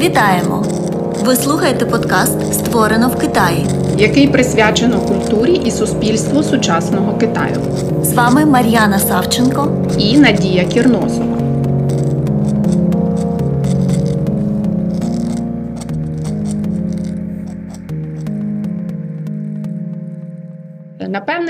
Вітаємо! Ви слухаєте подкаст Створено в Китаї, який присвячено культурі і суспільству сучасного Китаю. З вами Мар'яна Савченко і Надія Кірносова.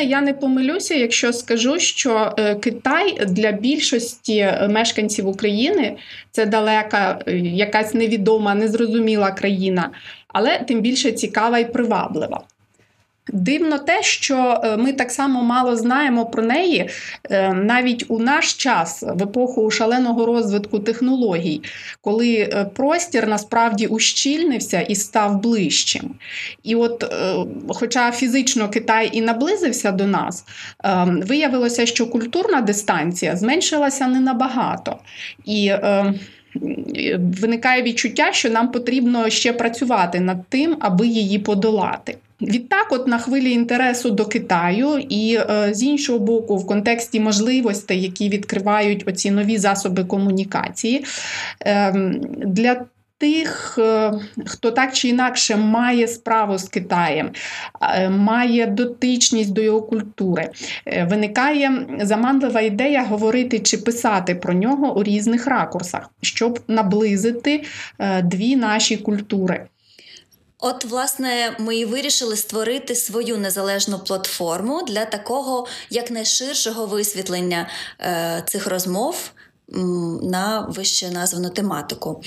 Напевне, я не помилюся, якщо скажу, що е, Китай для більшості мешканців України це далека, е, якась невідома, незрозуміла країна, але тим більше цікава і приваблива. Дивно те, що е, ми так само мало знаємо про неї е, навіть у наш час, в епоху шаленого розвитку технологій, коли е, простір насправді ущільнився і став ближчим. І от, хоча фізично Китай і наблизився до нас, виявилося, що культурна дистанція зменшилася не набагато. І Виникає відчуття, що нам потрібно ще працювати над тим, аби її подолати. Відтак, от на хвилі інтересу до Китаю, і е, з іншого боку, в контексті можливостей, які відкривають оці нові засоби комунікації, ем, для Тих, е, хто так чи інакше має справу з Китаєм, е, має дотичність до його культури, виникає заманлива ідея говорити чи писати про нього у різних ракурсах, щоб наблизити дві наші культури. От, власне, ми і вирішили створити свою незалежну платформу для такого якнайширшого висвітлення е, цих розмов на вище названу тематику.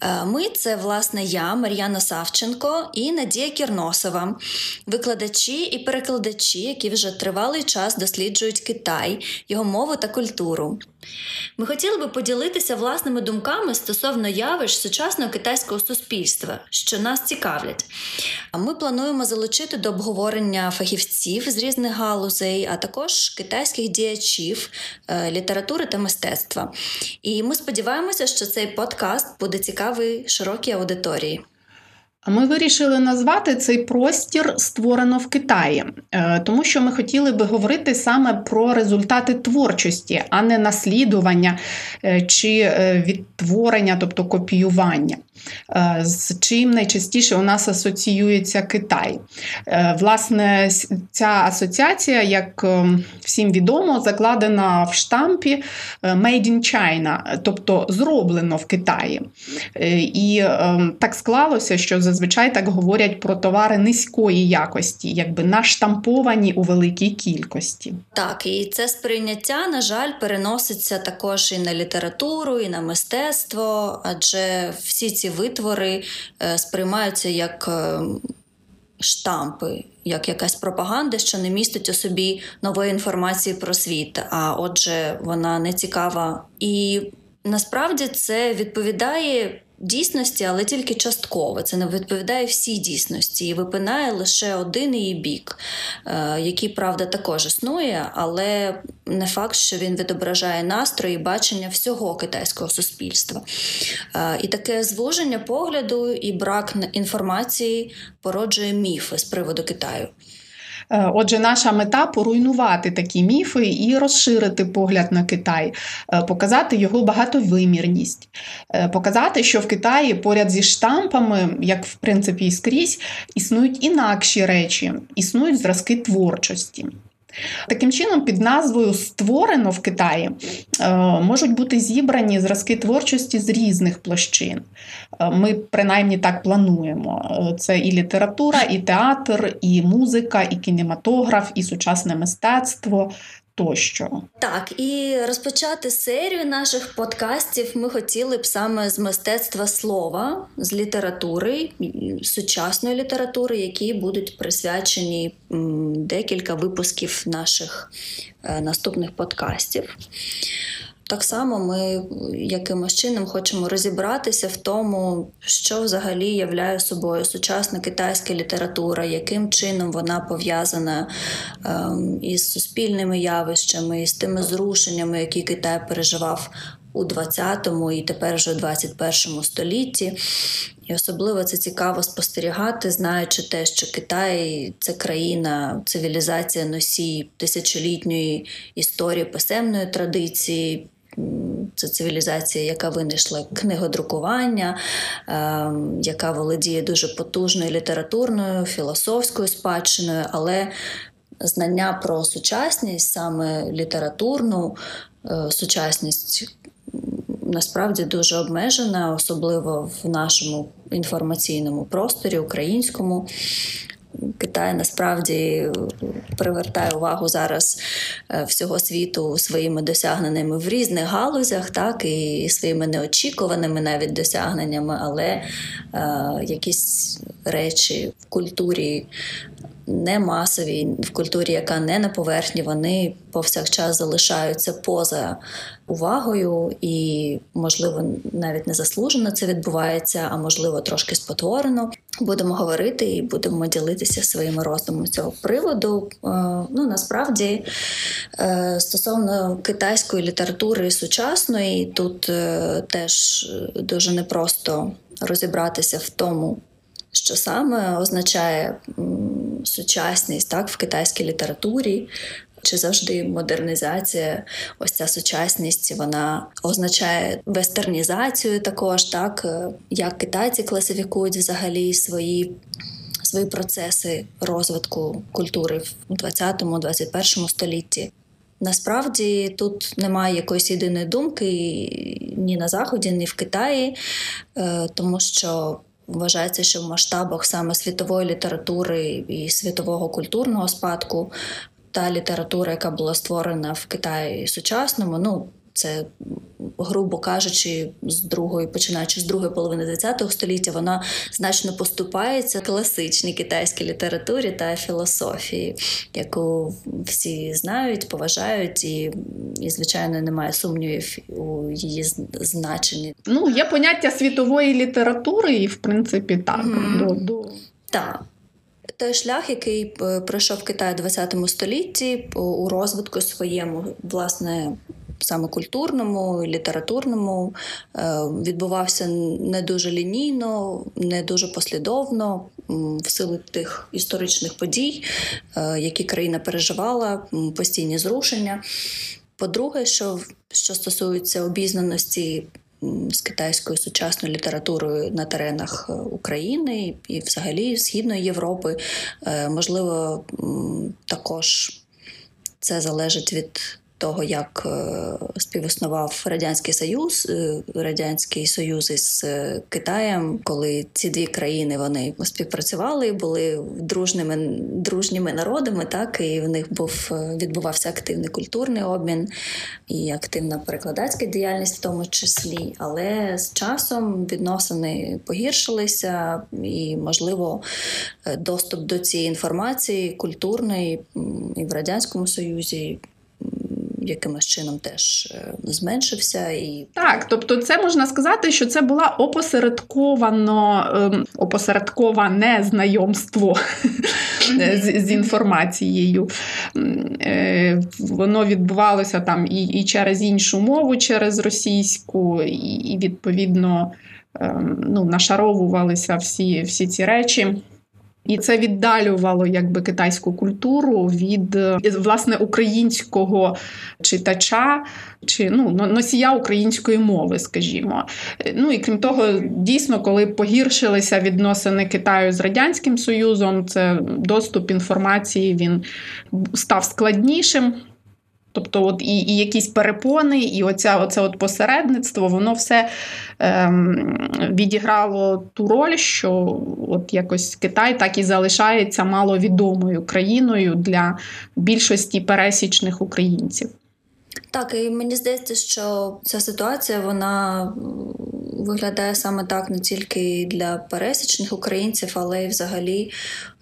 Е, ми це, власне, я, Мар'яна Савченко і Надія Кірносова, викладачі і перекладачі, які вже тривалий час досліджують Китай, його мову та культуру. Ми хотіли би поділитися власними думками стосовно явищ сучасного китайського суспільства, що нас цікавлять. Ми плануємо залучити до обговорення фахівців з різних галузей, а також китайських діячів е, літератури та мистецтва. І ми сподіваємося, що цей подкаст буде цікавий широкій аудиторії. Ми вирішили назвати цей простір створено в Китаї, е, тому що ми хотіли би говорити саме про результати творчості, а не наслідування е, чи е, відтворення, тобто копіювання. Е, з чим найчастіше у нас асоціюється Китай. Е, власне, ця асоціація, як е, всім відомо, закладена в штампі Made in China, тобто зроблено в Китаї. І так склалося, що зазвичай так говорять про товари низької якості, якби наштамповані у великій кількості. Так, і це сприйняття, на жаль, переноситься також і на літературу, і на мистецтво, адже всі ці витвори е, сприймаються як е, штампи, як якась пропаганда, що не містить у собі нової інформації про світ. А отже, вона не цікава. І насправді це відповідає дійсності, але тільки частково. Це не відповідає всій дійсності і випинає лише один її бік, е, який, правда, також існує, але не факт, що він відображає настрої і бачення всього китайського суспільства. Е, і таке звуження погляду і брак інформації породжує міфи з приводу Китаю. Е, отже, наша мета поруйнувати такі міфи і розширити погляд на Китай, е, показати його багатовимірність, е, показати, що в Китаї поряд зі штампами, як в принципі і скрізь, існують інакші речі, існують зразки творчості. Таким чином, під назвою Створено в Китаї е, можуть бути зібрані зразки творчості з різних площин. Е, ми принаймні так плануємо. Е, це і література, і театр, і музика, і кінематограф, і сучасне мистецтво, тощо. Так, і розпочати серію наших подкастів ми хотіли б саме з мистецтва слова, з літератури, сучасної літератури, які будуть присвячені декілька випусків наших е, наступних подкастів. Так само ми якимось чином хочемо розібратися в тому, що взагалі являє собою сучасна китайська література, яким чином вона пов'язана ем, із суспільними явищами, із тими зрушеннями, які Китай переживав у 20-му і тепер вже у 21 столітті. І особливо це цікаво спостерігати, знаючи те, що Китай це країна, цивілізація носій тисячолітньої історії писемної традиції. Це цивілізація, яка винайшла книгодрукування, е, яка володіє дуже потужною літературною, філософською спадщиною, але знання про сучасність, саме літературну е, сучасність насправді дуже обмежена, особливо в нашому інформаційному просторі українському. Китай насправді привертає увагу зараз е, всього світу своїми досягненнями в різних галузях, так і своїми неочікуваними навіть досягненнями, але е, якісь речі в культурі не масові, в культурі, яка не на поверхні, вони повсякчас залишаються поза увагою, і, можливо, навіть незаслужено це відбувається, а можливо, трошки спотворено. Будемо говорити і будемо ділитися своїми роздумами цього приводу. Е, ну насправді е, стосовно китайської літератури сучасної, тут е, теж дуже непросто розібратися в тому що саме означає сучасність так, в китайській літературі. Чи завжди модернізація, ось ця сучасність, вона означає вестернізацію також, так е, як китайці класифікують взагалі свої свої процеси розвитку культури в 20-21 столітті. Насправді тут немає якоїсь єдиної думки ні на Заході, ні в Китаї, е, тому що Вважається, що в масштабах саме світової літератури і світового культурного спадку та література, яка була створена в Китаї сучасному, ну це грубо кажучи, з другої, починаючи з другої половини ХХ століття, вона значно поступається класичній китайській літературі та філософії, яку всі знають, поважають, і, і звичайно, немає сумнівів у її значенні. Ну, є поняття світової літератури, і в принципі так. Mm. до, до... Так. Той шлях, який е, пройшов Китай у ХХ столітті у розвитку своєму, власне, саме культурному, літературному, е, відбувався не дуже лінійно, не дуже послідовно в силу тих історичних подій, е, які країна переживала, постійні зрушення. По-друге, що що стосується обізнаності з китайською сучасною літературою на теренах е, України і, взагалі Східної Європи, можливо, також це залежить від того, як е, співіснував радянський союз, е, радянський союз із е, Китаєм, коли ці дві країни вони співпрацювали, були дружними дружніми народами, так і в них був відбувався активний культурний обмін і активна перекладацька діяльність, в тому числі. Але з часом відносини погіршилися, і можливо доступ до цієї інформації культурної і в радянському союзі якимось чином теж е, зменшився. І так, тобто, це можна сказати, що це була опосередковано ем, опосередковане знайомство з, з інформацією. Е, воно відбувалося там і і через іншу мову, через російську, і, і відповідно ем, ну, нашаровувалися всі, всі ці речі. І це віддалювало якби китайську культуру від власне українського читача чи ну носія української мови, скажімо. Ну і крім того, дійсно, коли погіршилися відносини Китаю з радянським Союзом, це доступ інформації він став складнішим. Тобто, от і і якісь перепони, і оця, оце от посередництво, воно все ем, відіграло ту роль, що от якось Китай так і залишається маловідомою країною для більшості пересічних українців. Так, і мені здається, що ця ситуація вона виглядає саме так не тільки для пересічних українців, але й взагалі,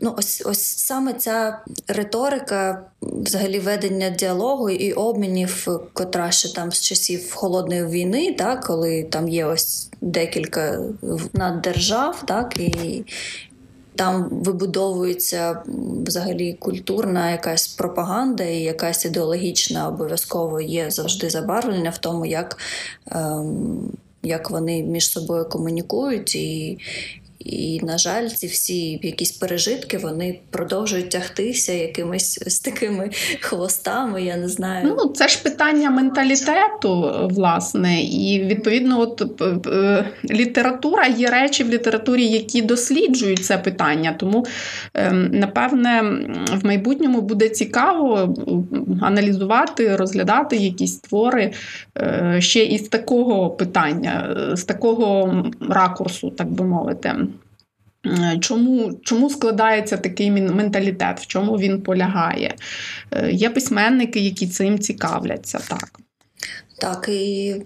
ну ось ось саме ця риторика, взагалі ведення діалогу і обмінів, котра ще там з часів холодної війни, так, коли там є ось декілька наддержав, так і там вибудовується взагалі культурна якась пропаганда і якась ідеологічна обов'язково є завжди забарвлення в тому, як. Ем, як вони між собою комунікують, і і, на жаль, ці всі якісь пережитки вони продовжують тягтися якимись з такими хвостами. Я не знаю. Ну це ж питання менталітету, власне, і відповідно, от е, е, література є речі в літературі, які досліджують це питання. Тому, ем, напевне, в майбутньому буде цікаво аналізувати, розглядати якісь твори е, ще із такого питання, з такого ракурсу, так би мовити. Е, чому чому складається такий менталітет, в чому він полягає? Е, є письменники, які цим цікавляться. Так, Так, і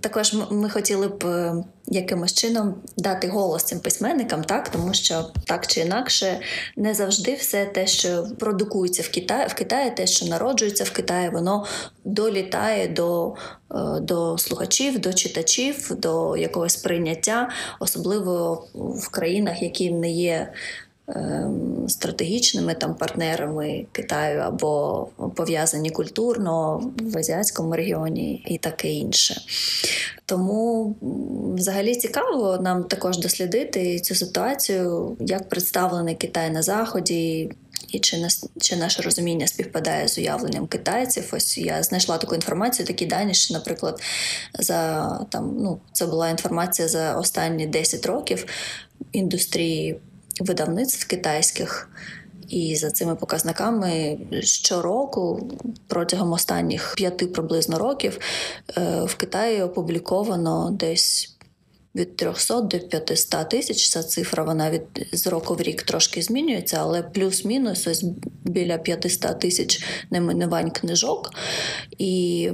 також ми хотіли б е, якимось чином дати голос цим письменникам, так? Тому що так чи інакше не завжди все те, що продукується в Китаї, в Китаї, те, що народжується в Китаї, воно долітає до е, до слухачів, до читачів, до якогось прийняття, особливо в країнах, які не є стратегічними там партнерами Китаю або пов'язані культурно в азіатському регіоні і таке інше. Тому взагалі цікаво нам також дослідити цю ситуацію, як представлений Китай на Заході. І чи нас чи наше розуміння співпадає з уявленням китайців? Ось я знайшла таку інформацію, такі дані, що, наприклад, за там ну це була інформація за останні 10 років індустрії видавництв китайських. І за цими показниками щороку, протягом останніх п'яти приблизно років, е, в Китаї опубліковано десь від 300 до 500 тисяч. Ця цифра вона від з року в рік трошки змінюється, але плюс-мінус ось біля 500 тисяч неминувань книжок. І,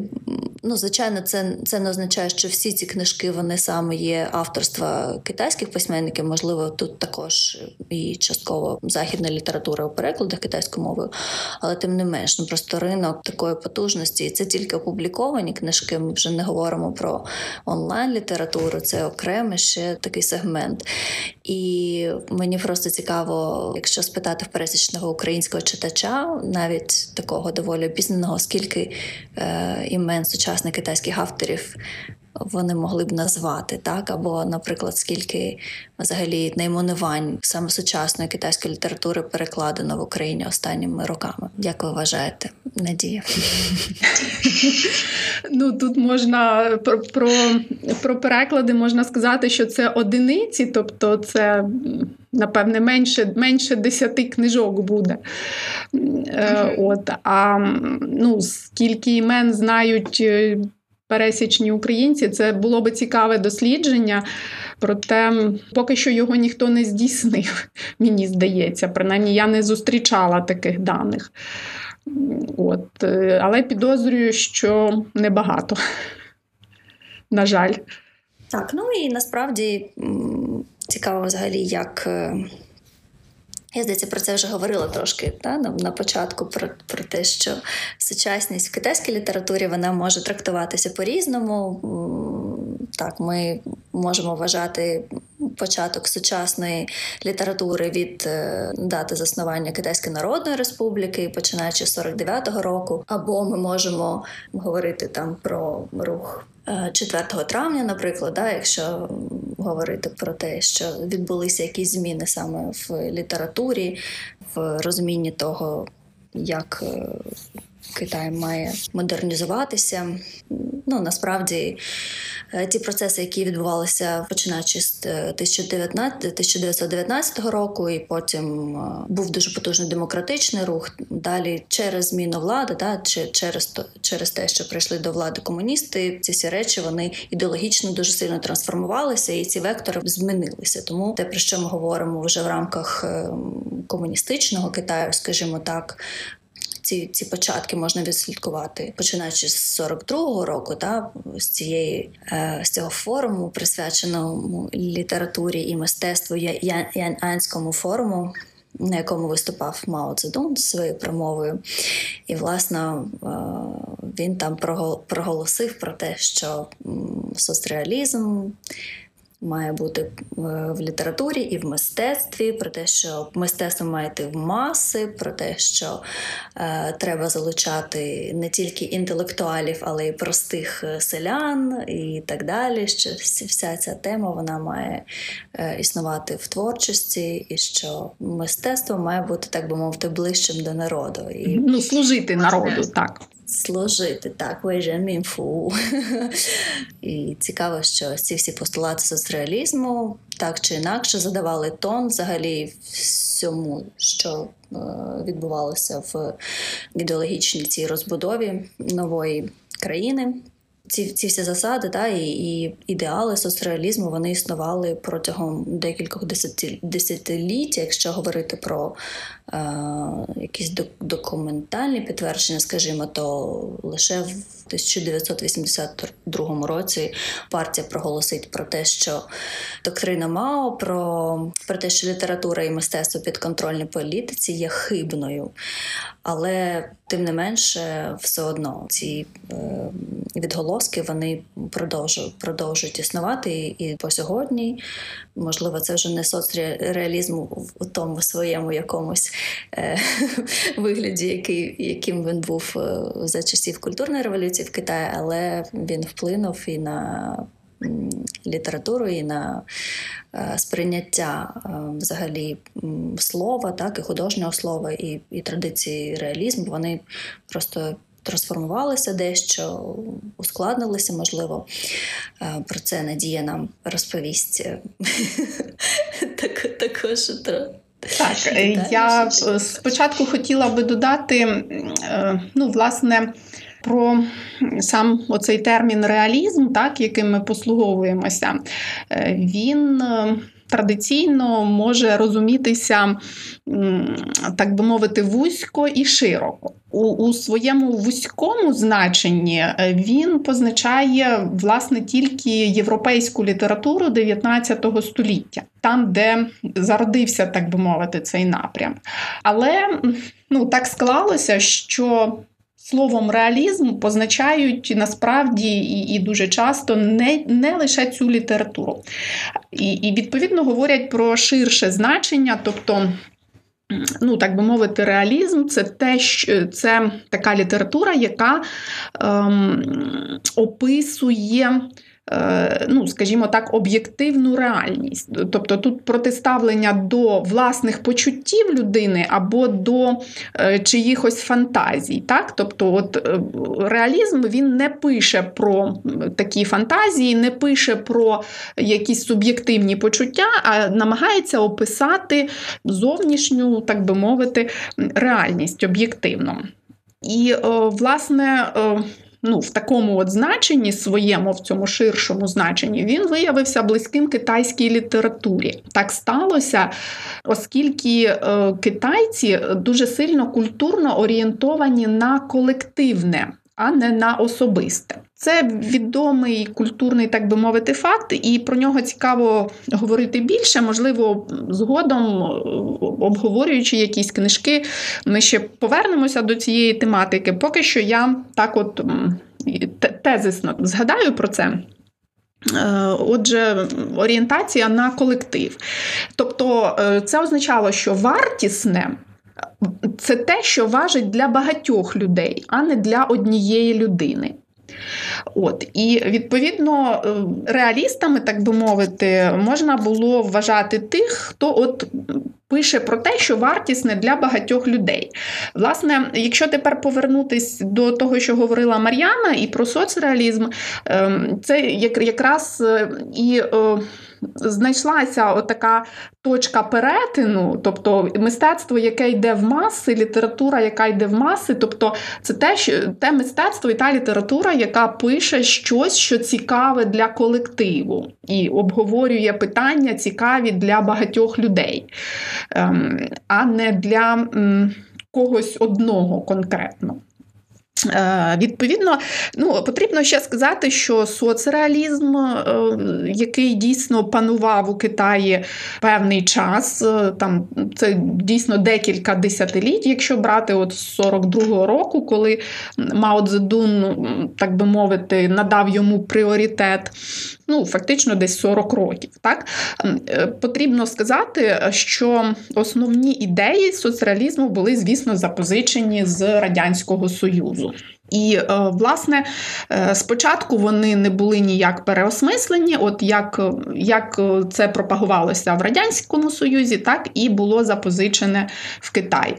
ну, звичайно, це це не означає, що всі ці книжки вони саме є авторства китайських письменників. Можливо, тут також і частково західна література у перекладах китайською мовою, але тим не менш, ну просто ринок такої потужності. І це тільки опубліковані книжки. Ми вже не говоримо про онлайн-літературу, це окремий ще такий сегмент. І мені просто цікаво, якщо спитати в пересічного українського читача, навіть такого доволі обізнаного, скільки е, імен сучасних китайських авторів вони могли б назвати, так або, наприклад, скільки взагалі найменувань саме сучасної китайської літератури перекладено в Україні останніми роками. Як ви вважаєте, Надія? Ну тут можна про, про, про переклади можна сказати, що це одиниці, тобто це. Напевне, менше менше десяти книжок буде. Mm-hmm. От, А ну, скільки імен знають е, пересічні українці. Це було би цікаве дослідження, проте поки що його ніхто не здійснив, мені здається. Принаймні, я не зустрічала таких даних. От. Е, але підозрюю, що небагато. На жаль. Так, ну і насправді цікаво взагалі, як е, я здається, про це вже говорила трошки та, на початку про про те, що сучасність в китайській літературі вона може трактуватися по-різному. Так, Ми можемо вважати початок сучасної літератури від е, дати заснування Китайської Народної Республіки, починаючи з 49-го року, або ми можемо говорити там про рух 4 е, травня, наприклад, да, якщо говорити про те, що відбулися якісь зміни саме в літературі, в розумінні того, як е, Китай має модернізуватися. Ну насправді е, ті процеси, які відбувалися починаючи з 1919 е, року, і потім е, був дуже потужний демократичний рух. Далі через зміну влади, да, чи через через те, що прийшли до влади комуністи, ці всі речі вони ідеологічно дуже сильно трансформувалися, і ці вектори змінилися. тому те, про що ми говоримо вже в рамках комуністичного Китаю, скажімо так, ці ці початки можна відслідкувати, починаючи з 42-го року, та з цієї е, з цього форуму, присвяченому літературі і мистецтву Янанському форуму. На якому виступав Мао Цзедун своєю промовою, і власне е, він там проголосив про те, що соцреалізм має бути е, в літературі і в мистецтві, про те, що мистецтво має йти в маси, про те, що е, треба залучати не тільки інтелектуалів, але й простих е, селян і так далі. Що вся ця тема вона має е, існувати в творчості, і що мистецтво має бути, так би мовити, ближчим до народу. І Ну, служити народу, так служити так, мінфу. І цікаво, що ці всі постулати соцреалізму так чи інакше задавали тон взагалі всьому, що е, відбувалося в ідеологічній цій розбудові нової країни ці ці всі засади та, і і ідеали соцреалізму вони існували протягом декількох десятиліть, якщо говорити про якісь документальні підтвердження, скажімо, то лише в 1982 році партія проголосить про те, що доктрина Мао про, про те, що література і мистецтво підконтрольні політиці є хибною. Але тим не менше, все одно ці е, відголоски вони продовжують продовжують існувати і по сьогодні. Можливо, це вже не соцреалізм у тому своєму якомусь е, вигляді, який, яким він був е, за часів культурної революції в Китаї, але він вплинув і на літературу, і на е, сприйняття е, взагалі слова, так і художнього слова, і, і традиції реалізму. Вони просто трансформувалися дещо, ускладнилися, можливо. Е, про це Надія нам розповість також. Так, я спочатку хотіла би додати, ну, власне, про сам оцей термін реалізм, так, яким ми послуговуємося, е, він. Традиційно може розумітися, так би мовити, вузько і широко. У у своєму вузькому значенні е, він позначає власне тільки європейську літературу 19 століття, там, де зародився, так би мовити, цей напрям. Але ну, так склалося, що Словом реалізм позначають насправді і і дуже часто не не лише цю літературу. І, і відповідно говорять про ширше значення, тобто. Ну, так би мовити, реалізм це те, що це така література, яка ем, описує ну, скажімо так, об'єктивну реальність. Тобто тут протиставлення до власних почуттів людини або до е, чиїхось фантазій. Так? Тобто, от е, реалізм він не пише про такі фантазії, не пише про якісь суб'єктивні почуття, а намагається описати зовнішню, так би мовити, реальність об'єктивно. І, власне, ну, в такому от значенні своєму, в цьому ширшому значенні, він виявився близьким китайській літературі. Так сталося, оскільки е, китайці дуже сильно культурно орієнтовані на колективне, а не на особисте. Це відомий культурний, так би мовити, факт, і про нього цікаво говорити більше. Можливо, згодом, обговорюючи якісь книжки, ми ще повернемося до цієї тематики. Поки що я так от тезисно згадаю про це. Е, отже, орієнтація на колектив. Тобто, е, це означало, що вартісне. Це те, що важить для багатьох людей, а не для однієї людини. От І відповідно е, реалістами, так би мовити, можна було вважати тих, хто от пише про те, що вартісне для багатьох людей. Власне, якщо тепер повернутись до того, що говорила Мар'яна, і про соцреалізм, ем, це якраз е, і е, знайшлася така точка перетину, тобто мистецтво, яке йде в маси, література, яка йде в маси, тобто це те, що те мистецтво і та література, яка пише щось, що цікаве для колективу, і обговорює питання цікаві для багатьох людей, а не для когось одного конкретно. Е, відповідно, ну потрібно ще сказати, що соцреалізм, е, який дійсно панував у Китаї певний час, е, там це дійсно декілька десятиліть, якщо брати от з 42-го року, коли Мао Цзедун, так би мовити, надав йому пріоритет. Ну, фактично десь 40 років. Так Потрібно сказати, що основні ідеї соцреалізму були, звісно, запозичені з Радянського Союзу. І, е, власне, е, спочатку вони не були ніяк переосмислені, от як як це пропагувалося в Радянському Союзі, так і було запозичене в Китаї.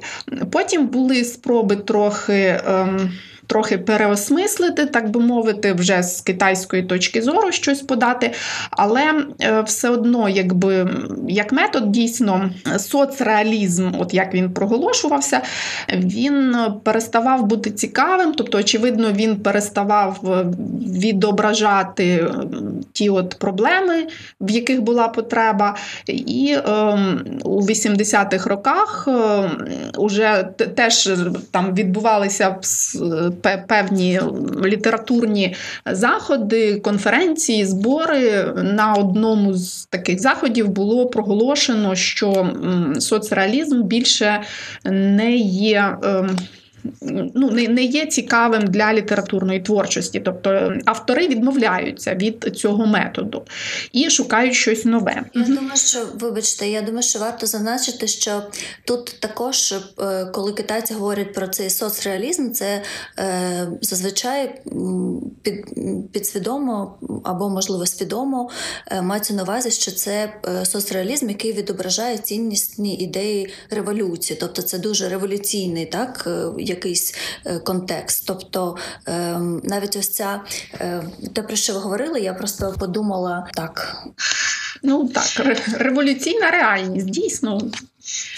Потім були спроби трохи. Ем, трохи переосмислити, так би мовити, вже з китайської точки зору щось подати. Але е, все одно, якби як метод, дійсно, соцреалізм, от як він проголошувався, він переставав бути цікавим, тобто, очевидно, він переставав е, відображати ті от проблеми, в яких була потреба. І е, у 80-х роках е, уже теж там відбувалися певні літературні заходи, конференції, збори. На одному з таких заходів було проголошено, що соцреалізм більше не є. Ну, не не є цікавим для літературної творчості. Тобто автори відмовляються від цього методу і шукають щось нове. Я думаю, що вибачте, я думаю, що варто зазначити, що тут також, е, коли китайці говорять про цей соцреалізм, це е, зазвичай під, підсвідомо або, можливо, свідомо е, мається на увазі, що це е, соцреалізм, який відображає ціннісні ідеї революції, тобто це дуже революційний так якийсь е, контекст. Тобто ем, навіть ось ця е, те, про що ви говорили, я просто подумала так. Ну так, революційна реальність, дійсно.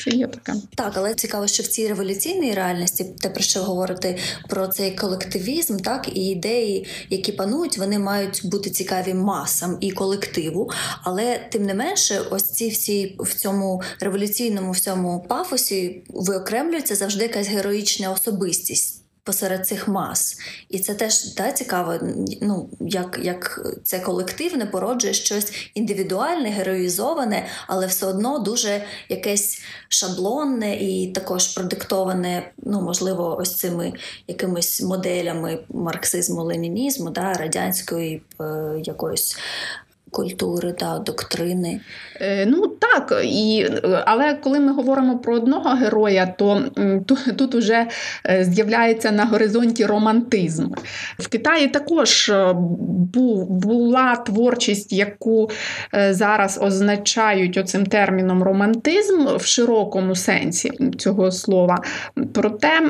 Це є таке. Так, але цікаво, що в цій революційній реальності, те про що говорити про цей колективізм, так і ідеї, які панують, вони мають бути цікаві масам і колективу. Але тим не менше, ось ці всі в цьому революційному всьому пафосі виокремлюється завжди якась героїчна особистість посеред цих мас. І це теж да, цікаво, ну, як як це колективне породжує щось індивідуальне, героїзоване, але все одно дуже якесь шаблонне і також продиктоване, ну, можливо, ось цими якимись моделями марксизму, ленінізму, да, радянської е, якоїсь культури та доктрини. Е, ну так, і, але коли ми говоримо про одного героя, то тут, тут уже е, з'являється на горизонті романтизм. В Китаї також е, був, була творчість, яку зараз означають оцим терміном романтизм в широкому сенсі цього слова. Проте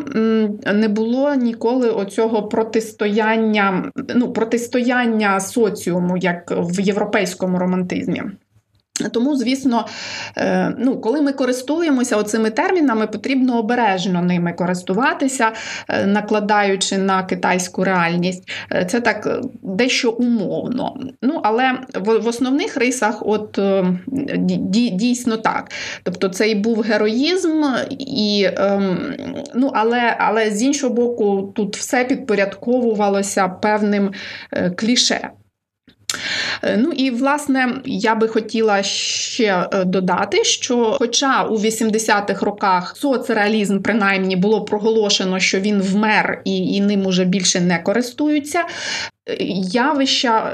не було ніколи оцього протистояння, ну, протистояння соціуму, як в Європейському європейському романтизмі. Тому, звісно, е, ну, коли ми користуємося цими термінами, потрібно обережно ними користуватися, е, накладаючи на китайську реальність. Е, це так дещо умовно. Ну, Але в основних рисах от дійсно так. Тобто це і був героїзм, і, ем, ну, але, але з іншого боку, тут все підпорядковувалося певним кліше. Е, ну і власне я би хотіла ще е, додати, що, хоча у 80-х роках соцреалізм принаймні було проголошено, що він вмер і, і ним уже більше не користуються. Е, явища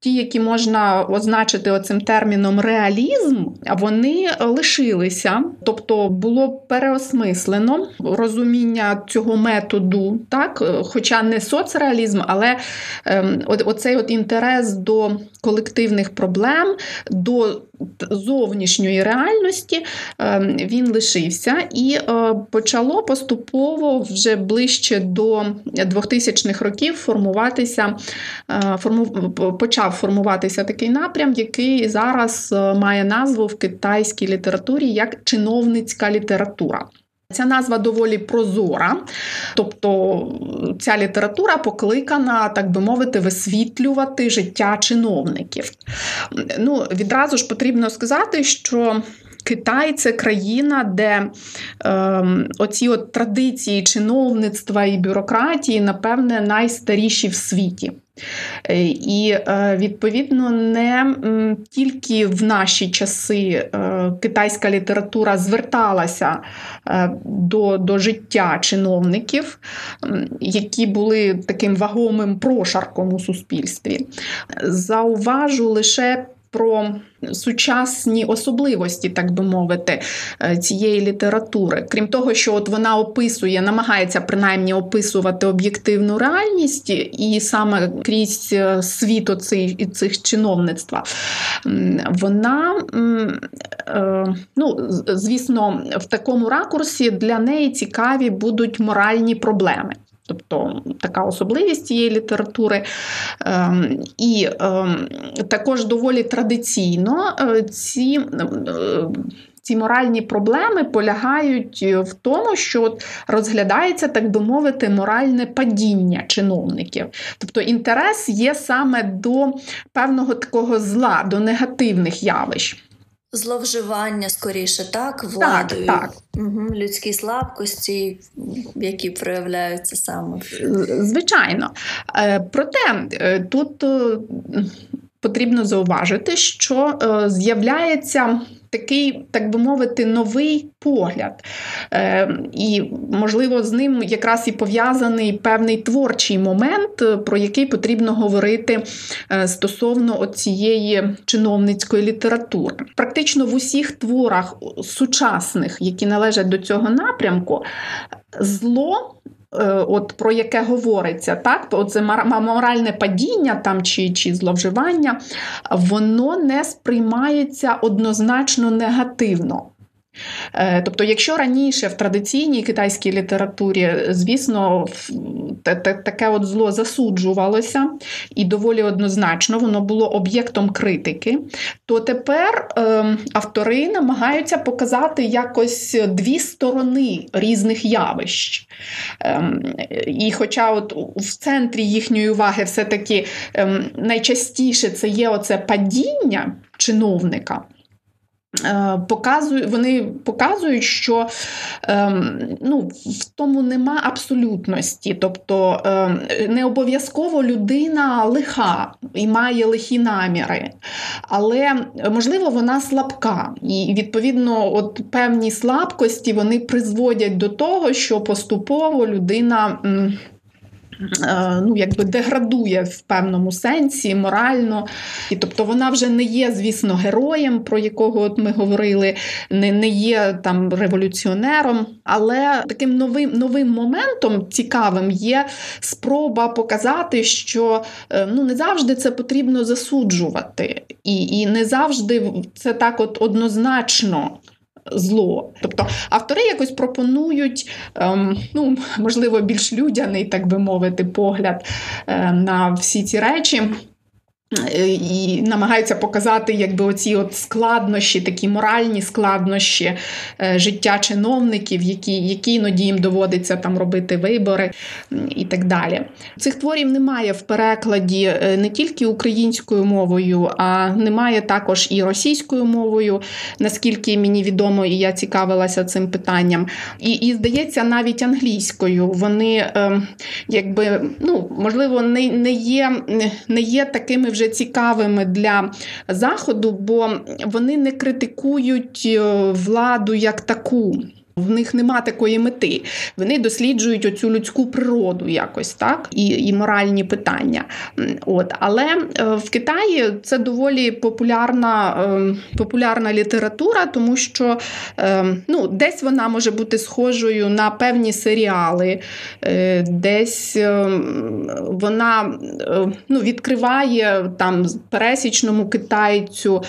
Ті, які можна означити оцим терміном реалізм, вони лишилися, тобто було переосмислено розуміння цього методу, так, хоча не соцреалізм, але ем, оцей от інтерес до колективних проблем, до зовнішньої реальності ем, він лишився і е, почало поступово вже ближче до 2000-х років формуватися, е, форму, почав формуватися такий напрям, який зараз е, має назву в китайській літературі як чиновницька література. Ця назва доволі прозора, тобто ця література покликана, так би мовити, висвітлювати життя чиновників. Ну, Відразу ж потрібно сказати, що Китай це країна, де е, оці от традиції чиновництва і бюрократії, напевне, найстаріші в світі. Е, і е, відповідно не тільки в наші часи е, китайська література зверталася до до життя чиновників, які були таким вагомим прошарком у суспільстві. Зауважу лише про сучасні особливості, так би мовити, е, цієї літератури. Крім того, що от вона описує, намагається принаймні описувати об'єктивну реальність і саме крізь е, світ оцих, цих чиновництва, вона, е, ну, звісно, в такому ракурсі для неї цікаві будуть моральні проблеми. Тобто така особливість цієї літератури. Ем, і ем, також доволі традиційно е, ці. Е, ці моральні проблеми полягають в тому, що розглядається, так би мовити, моральне падіння чиновників. Тобто інтерес є саме до певного такого зла, до негативних явищ. Зловживання скоріше, так, владою, так, так. Угу, людські слабкості, які проявляються саме. Звичайно. Е, проте е, тут е, потрібно зауважити, що з'являється такий, так би мовити, новий погляд. Е, І, можливо, з ним якраз і пов'язаний певний творчий момент, про який потрібно говорити е, стосовно цієї чиновницької літератури. Практично в усіх творах сучасних, які належать до цього напрямку, зло. Е, от про яке говориться, так, оце моральне падіння там чи чи зловживання, воно не сприймається однозначно негативно. Е, тобто, якщо раніше в традиційній китайській літературі, звісно, таке от зло засуджувалося і доволі однозначно воно було об'єктом критики, то тепер ем, автори намагаються показати якось дві сторони різних явищ. Ем, і хоча от в центрі їхньої уваги все-таки ем, найчастіше це є оце падіння чиновника. Е, показують, вони показують, що ем, ну, в тому нема абсолютності, тобто ем, не обов'язково людина лиха і має лихі наміри, але можливо вона слабка. І відповідно, от певні слабкості вони призводять до того, що поступово людина. Е, ну, якби деградує в певному сенсі, морально. І тобто вона вже не є, звісно, героєм, про якого от ми говорили, не не є там революціонером. Але таким новим новим моментом цікавим є спроба показати, що е, ну, не завжди це потрібно засуджувати, і, і не завжди це так от однозначно зло. Тобто автори якось пропонують, ем, ну, можливо, більш людяний, так би мовити, погляд е, на всі ці речі. Е, і намагаються показати якби оці от складнощі, такі моральні складнощі е, життя чиновників, які які іноді їм доводиться там робити вибори і так далі. Цих творів немає в перекладі е, не тільки українською мовою, а немає також і російською мовою, наскільки мені відомо, і я цікавилася цим питанням. І, і здається, навіть англійською вони якби ну можливо не, не є, не є такими вже цікавими для заходу, бо вони не критикують е, владу як таку. В них нема такої мети. Вони досліджують оцю людську природу якось так, і і моральні питання. От. Але е, в Китаї це доволі популярна е, популярна література, тому що е, ну, десь вона може бути схожою на певні серіали, десь вона ну, відкриває там пересічному китайцю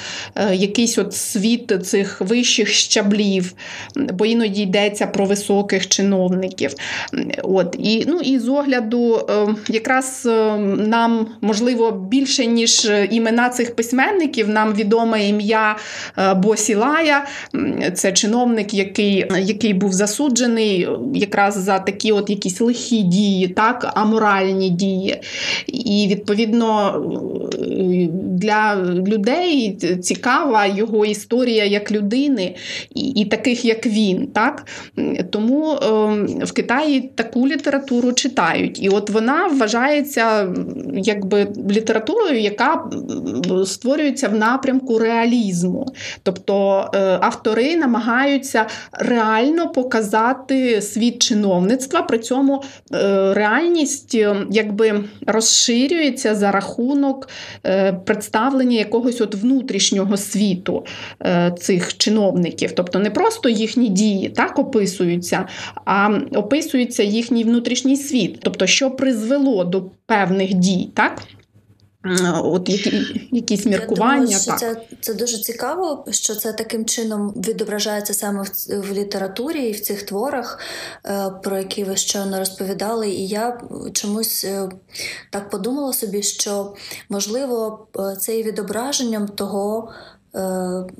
якийсь от світ цих вищих щаблів, бо іноді іноді йдеться про високих чиновників. От, І ну, і з огляду, якраз нам, можливо, більше, ніж імена цих письменників, нам відоме ім'я Босілая, це чиновник, який який був засуджений якраз за такі от якісь лихі дії, так, аморальні дії. І відповідно для людей цікава його історія як людини, і, і таких, як він. Так? Тому е, в Китаї таку літературу читають. І от вона вважається якби літературою, яка створюється в напрямку реалізму. Тобто е, автори намагаються реально показати світ чиновництва, при цьому е, реальність якби розширюється за рахунок е, представлення якогось от внутрішнього світу цих чиновників. Тобто не просто їхні дії так описуються, а описується їхній внутрішній світ, тобто, що призвело до певних дій. так? От які, якісь міркування. Я думаю, що так. Це це дуже цікаво, що це таким чином відображається саме в, в літературі і в цих творах, е, про які ви щойно розповідали. І я чомусь е, так подумала собі, що можливо е, це є відображенням того.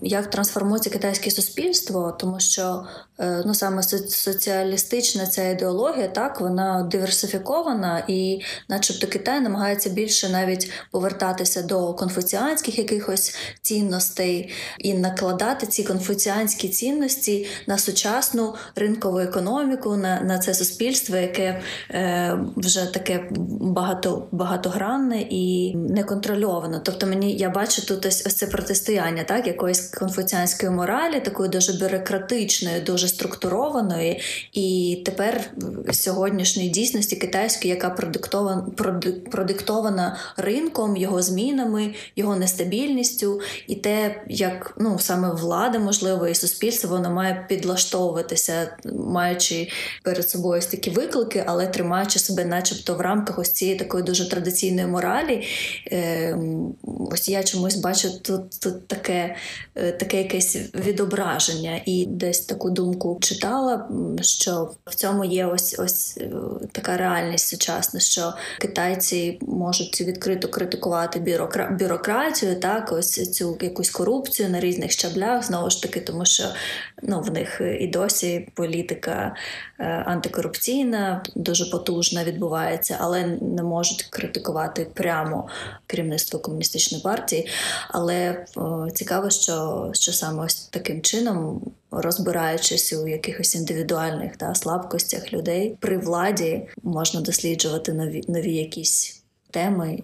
Як трансформується китайське суспільство, тому що Е, ну саме соціалістична ця ідеологія, так вона диверсифікована, і, начебто, Китай намагається більше навіть повертатися до конфуціанських якихось цінностей і накладати ці конфуціанські цінності на сучасну ринкову економіку, на на це суспільство, яке е, вже таке багато, багатогранне і неконтрольоване. Тобто, мені я бачу тут ось ось це протистояння, так якоїсь конфуціанської моралі, такої дуже бюрократичної, дуже структурованої, і тепер сьогоднішньої дійсності китайської, яка продиктована продиктована ринком, його змінами, його нестабільністю, і те, як ну саме влада, можливо, і суспільство воно має підлаштовуватися, маючи перед собою такі виклики, але тримаючи себе, начебто, в рамках ось цієї такої дуже традиційної моралі. Е, Ось я чомусь бачу тут тут таке, е, таке якесь відображення і десь таку думку читала, що в цьому є ось ось е, така реальність сучасна, що китайці можуть відкрито критикувати бюрокра... бюрократію, так ось цю якусь корупцію на різних щаблях, знову ж таки, тому що ну, в них і досі політика е, антикорупційна, дуже потужна відбувається, але не можуть критикувати прямо керівництво комуністичної партії. Але цікаво, що, що саме ось таким чином розбираючись у якихось індивідуальних та слабкостях людей при владі можна досліджувати нові нові якісь теми.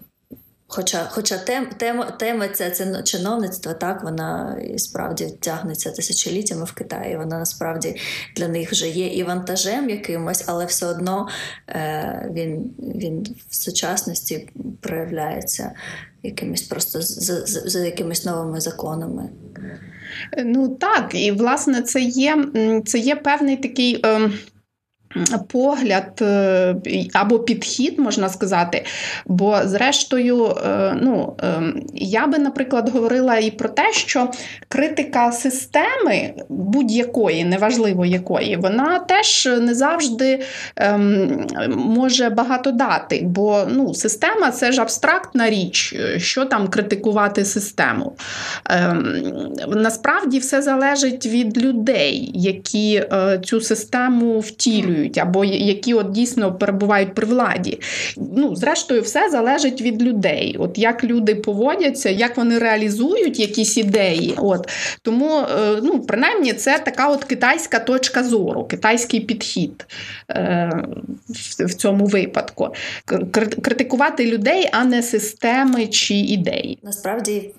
Хоча хоча тем, тема тема ця це чиновництво, так вона і справді тягнеться тисячоліттями в Китаї. Вона насправді для них вже є і вантажем якимось, але все одно е, він він в сучасності проявляється якимись просто за, за, за якимись новими законами. Ну так, і власне це є це є певний такий. Е погляд е, або підхід, можна сказати. Бо, зрештою, е, ну, е, я би, наприклад, говорила і про те, що критика системи будь-якої, неважливо якої, вона теж не завжди ем, може багато дати. Бо ну, система це ж абстрактна річ, що там критикувати систему. Ем, насправді все залежить від людей, які цю систему втілюють працюють, або які от дійсно перебувають при владі. Ну, Зрештою, все залежить від людей. От Як люди поводяться, як вони реалізують якісь ідеї. От Тому, е, ну, принаймні, це така от китайська точка зору, китайський підхід е, в цьому випадку. Критикувати людей, а не системи чи ідеї. Насправді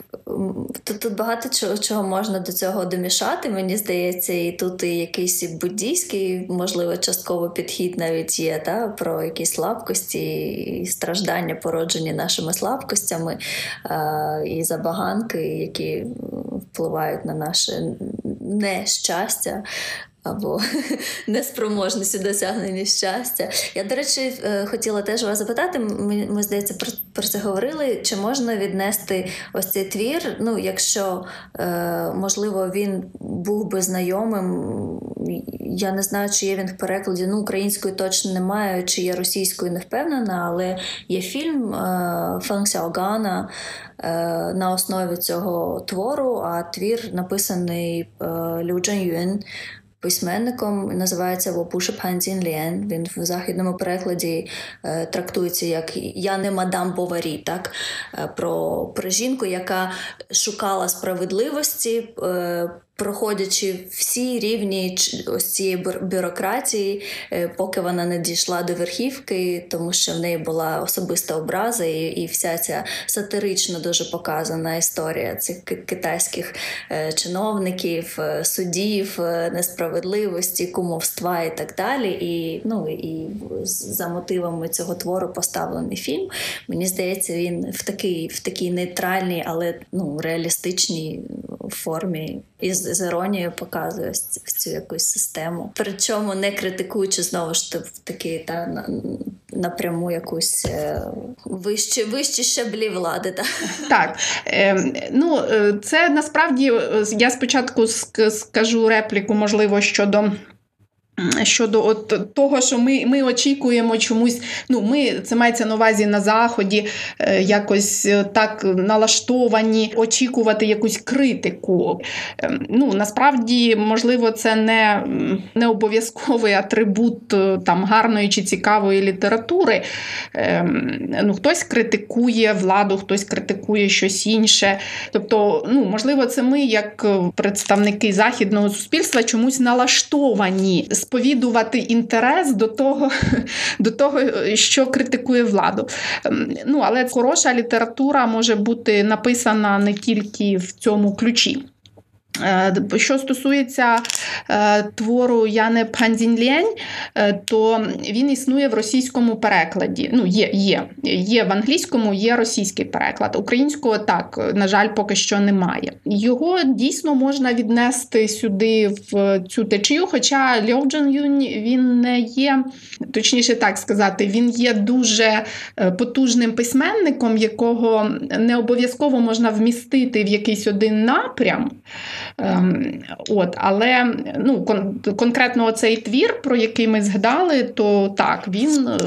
тут тут багато чого чого можна до цього домішати, мені здається, і тут і якийсь буддійський, можливо, частково підхід навіть є та, про якісь слабкості і страждання, породжені нашими слабкостями і забаганки, які впливають на наше нещастя. Або неспроможність у досягненні щастя. Я, до речі, е, хотіла теж вас запитати, ми, ми здається, про, про це говорили. Чи можна віднести ось цей твір? Ну, якщо е, можливо він був би знайомим, я не знаю, чи є він в перекладі. Ну, української точно немає, чи є російською, не впевнена, але є фільм е, Фанг Сяогана е, на основі цього твору, а твір написаний е, Лю Джен Юн письменником. Називається Вопуша Панзін Лєн. Він в західному перекладі е, трактується як Я не мадам Боварі, так? Е, про, про жінку, яка шукала справедливості. Проходячи всі рівні ось цієї бюрократії, е, поки вона не дійшла до верхівки, тому що в неї була особиста образа, і і вся ця сатирично дуже показана історія цих китайських е, чиновників, е, судів, несправедливості, кумовства і так далі. І ну, і за мотивами цього твору поставлений фільм. Мені здається, він в такій в такій нейтральній, але ну, реалістичній формі із з іронією показує в цю якусь систему. Причому не критикуючи знову ж таки та напряму якусь е, вищі щаблі влади. Та. Так. Ем, е, ну, Це насправді я спочатку скажу репліку, можливо, щодо. Щодо от того, що ми ми очікуємо чомусь, ну ми це мається на увазі на заході, е, якось е, так налаштовані, очікувати якусь критику. Е, ну насправді, можливо, це не не обов'язковий атрибут е, там гарної чи цікавої літератури. Е, ну, Хтось критикує владу, хтось критикує щось інше. Тобто, ну можливо, це ми, як представники західного суспільства, чомусь налаштовані сповідувати інтерес до того, до того, що критикує владу. Ем, ну, Але хороша література може бути написана не тільки в цьому ключі. Е, що стосується е, твору Яни Пандінлєнь, е, то він існує в російському перекладі. Ну, є є, є в англійському, є російський переклад. Українського так, на жаль, поки що немає. Його дійсно можна віднести сюди в цю течію, хоча Льов Джон Юнь він не є, точніше так сказати, він є дуже потужним письменником, якого не обов'язково можна вмістити в якийсь один напрям. Ем, от, Але ну, кон- конкретно цей твір, про який ми згадали, то так, він е,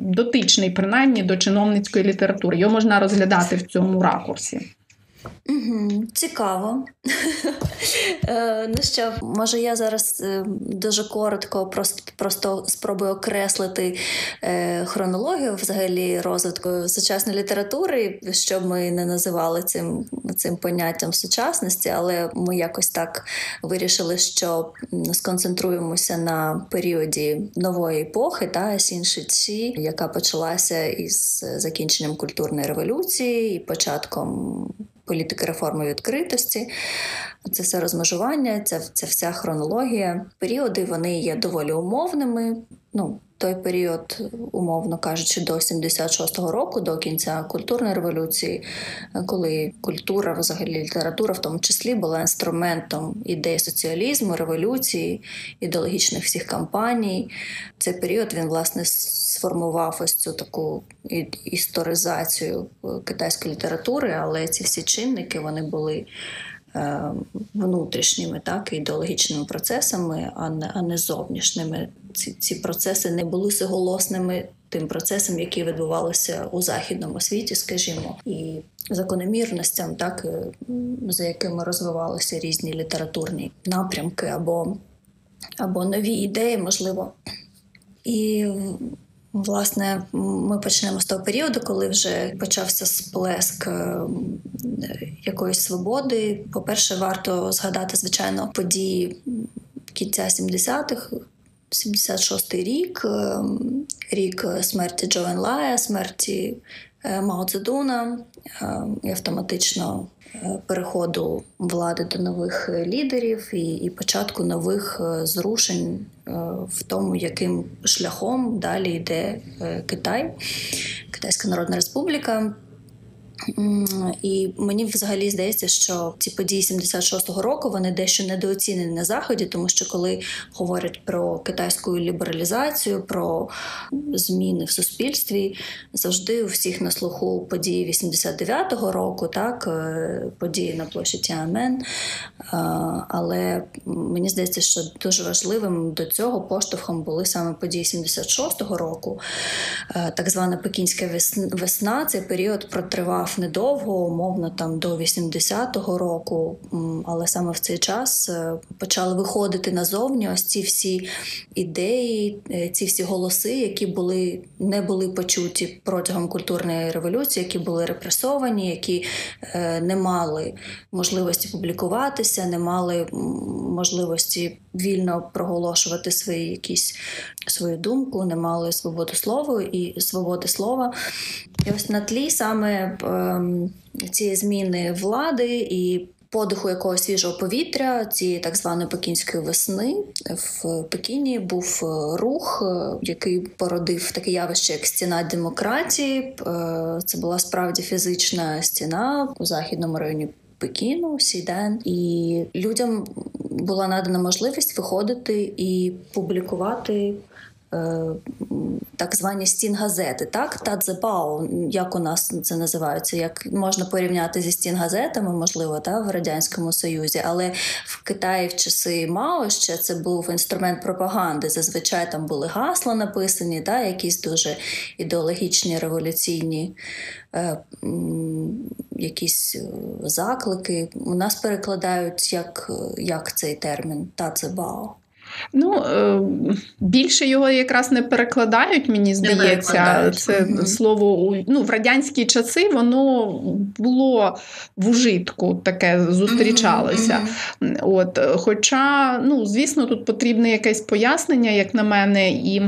дотичний принаймні до чиновницької літератури. Його можна розглядати в цьому ракурсі. Угу, Цікаво. Е, ну що, може, я зараз е, дуже коротко просто просто спробую окреслити е, хронологію взагалі розвитку сучасної літератури, щоб ми не називали цим цим поняттям сучасності, але ми якось так вирішили, що сконцентруємося на періоді нової епохи, та Сіншичі, яка почалася із закінченням культурної революції і початком політики реформи відкритості, це все розмежування, ця, це вся хронологія. Періоди вони є доволі умовними. Ну, той період, умовно кажучи, до 76-го року, до кінця культурної революції, коли культура, взагалі література, в тому числі, була інструментом ідей соціалізму, революції, ідеологічних всіх кампаній. Цей період він власне сформував ось цю таку історизацію китайської літератури, але ці всі чинники вони були. Е, внутрішніми, так, ідеологічними процесами, а не а не зовнішніми. Ці ці процеси не були суголосними тим процесам, які відбувалися у західному світі, скажімо, і закономірностям, так е, за якими розвивалися різні літературні напрямки або, або нові ідеї, можливо. І Власне, ми почнемо з того періоду, коли вже почався сплеск е, якоїсь свободи. По-перше, варто згадати, звичайно, події кінця 70-х, 76-й рік, е, рік смерті Чжоу Еньлая, смерті е, Мао Цзедуна і автоматично переходу влади до нових лідерів і і початку нових е, зрушень е, в тому, яким шляхом далі йде е, Китай, Китайська Народна Республіка. І мені взагалі здається, що ці події 76-го року вони дещо недооцінені на заході, тому що коли говорять про китайську лібералізацію, про зміни в суспільстві, завжди у всіх на слуху події 89-го року, так е, події на площі Тіанмен. Але мені здається, що дуже важливим до цього поштовхом були саме події 76-го року, е, так звана Пекінська весна. Цей період протривав недовго, умовно там до 80-го року, але саме в цей час е, почали виходити назовні ось ці всі ідеї, е, ці всі голоси, які були не були почуті протягом культурної революції, які були репресовані, які е, не мали можливості публікуватися, не мали можливості вільно проголошувати свої якісь свою думку, не мали свободу слова і свободи слова. І ось на тлі саме ем, ці зміни влади і подиху якогось свіжого повітря, цієї так званої пекінської весни в Пекіні був е, рух, е, який породив таке явище, як стіна демократії. Е, це була справді фізична стіна у західному районі. Пекіну, Сіден, і людям була надана можливість виходити і публікувати так звані стінгазети, так Тадзебао, як у нас це називається, як можна порівняти зі стінгазетами, можливо, та в радянському союзі, але в Китаї в часи Мао ще це був інструмент пропаганди. Зазвичай там були гасла написані, та якісь дуже ідеологічні революційні е, якісь е, заклики. У нас перекладають як, як цей термін дацзибао. Ну, е, більше його якраз не перекладають, мені здається. Це слово ну, в радянські часи воно було в ужитку, таке зустрічалося. Mm-hmm. От, Хоча, ну, звісно, тут потрібне якесь пояснення, як на мене, і.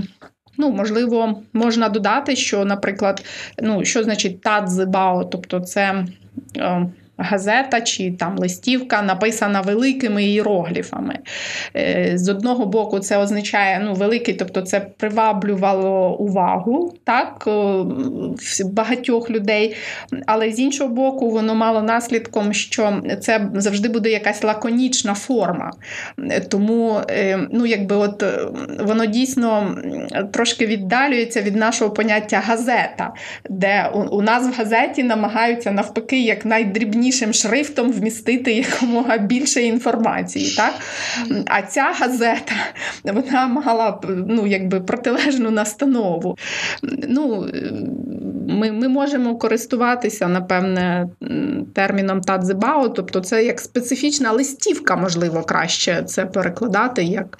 Ну, можливо, можна додати, що, наприклад, ну, що значить тадзибао, тобто це. Е, газета чи там листівка написана великими іерогліфами. Е, з одного боку, це означає ну, великий, тобто це приваблювало увагу так, е, багатьох людей. Але з іншого боку, воно мало наслідком, що це завжди буде якась лаконічна форма. Тому е, ну, якби от воно дійсно трошки віддалюється від нашого поняття газета, де у нас в газеті намагаються навпаки як найдрібніше дрібнішим шрифтом вмістити якомога більше інформації. Так? А ця газета вона мала ну, якби протилежну настанову. Ну, Ми ми можемо користуватися, напевне, терміном тадзебао, тобто це як специфічна листівка, можливо, краще це перекладати як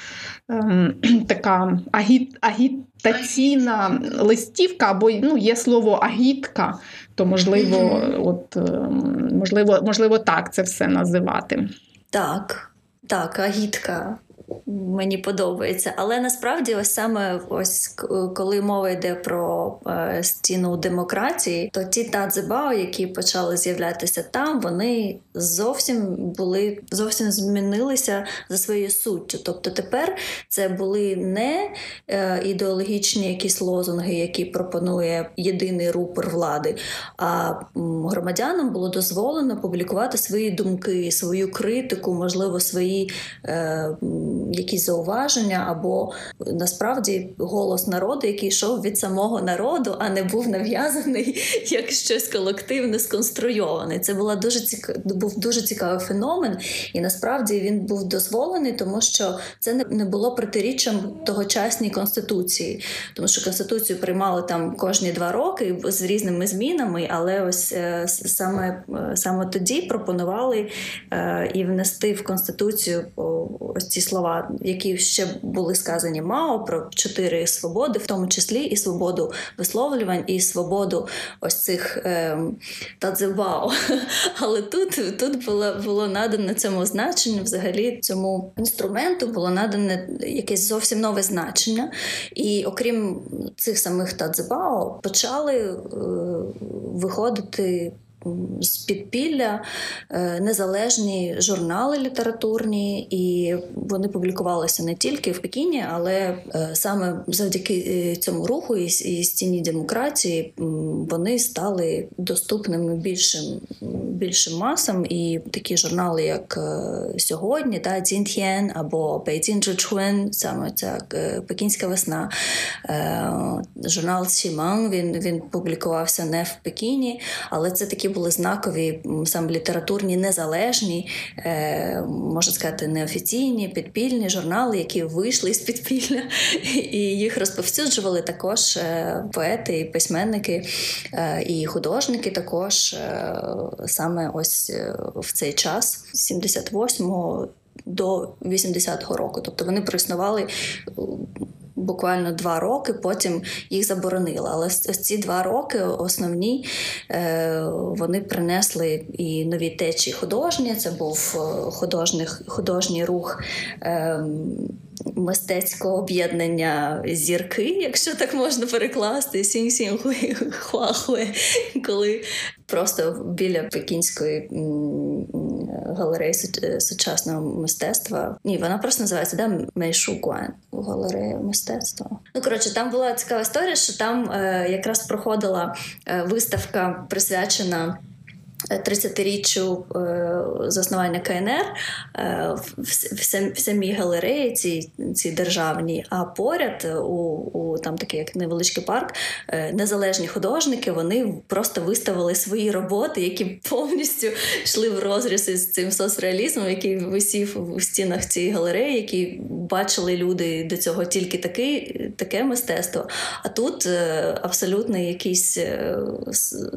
ем, така агіт, агітаційна листівка, або ну, є слово агітка то можливо, от ем, можливо, можливо, так це все називати. Так, так, агітка мені подобається. Але насправді, ось саме ось коли мова йде про е, стіну демократії, то ті тадзебао, які почали з'являтися там, вони зовсім були зовсім змінилися за своєю суттю. Тобто тепер це були не е, ідеологічні якісь лозунги, які пропонує єдиний рупор влади, а громадянам було дозволено публікувати свої думки, свою критику, можливо, свої. Е, якісь зауваження, або насправді голос народу, який йшов від самого народу, а не був нав'язаний як щось колективне сконструйоване. Це була дуже цікав... був дуже цікавий феномен, і насправді він був дозволений, тому що це не було протиріччям тогочасній конституції, тому що конституцію приймали там кожні два роки з різними змінами, але ось е, саме е, саме тоді пропонували е, і внести в конституцію ось ці слова, які ще були сказані Мао про чотири свободи, в тому числі і свободу висловлювань, і свободу ось цих е, тадзивао. Але тут тут було було надане цьому значенню, взагалі цьому інструменту було надане якесь зовсім нове значення. І окрім цих самих тадзибао, почали е, виходити з підпілля е, незалежні журнали літературні, і вони публікувалися не тільки в Пекіні, але е, саме завдяки е, цьому руху і стіні демократії вони стали доступними більшим більшим масам. І такі журнали, як сьогодні, та Цінт'єн або Пейцін Чучхуен, саме ця Пекінська весна, журнал Сіман, він він публікувався не в Пекіні, але це такі були знакові саме літературні, незалежні, е, можна сказати, неофіційні підпільні журнали, які вийшли з підпілля, і їх розповсюджували також е, поети, і письменники е, і художники. Також саме ось в цей час, 78-го до 80-го року. Тобто вони проіснували буквально два роки, потім їх заборонили. Але ці два роки основні е, вони принесли і нові течії художні. Це був е, художній, художній рух. Ем, мистецького об'єднання зірки, якщо так можна перекласти, сінь хуахуе, коли просто біля пекінської галереї сучасного мистецтва. Ні, вона просто називається да, Мейшукуан, галерея мистецтва. Ну коротше, там була цікава історія, що там е, якраз проходила е, виставка присвячена. 30-річчю е, заснування КНР е, в самій галереї ці ці державні, а поряд у у там такий як невеличкий парк е, незалежні художники вони просто виставили свої роботи, які повністю йшли в розріз із цим соцреалізмом, який висів у стінах цієї галереї, які бачили люди до цього тільки такий, таке мистецтво. А тут абсолютно якийсь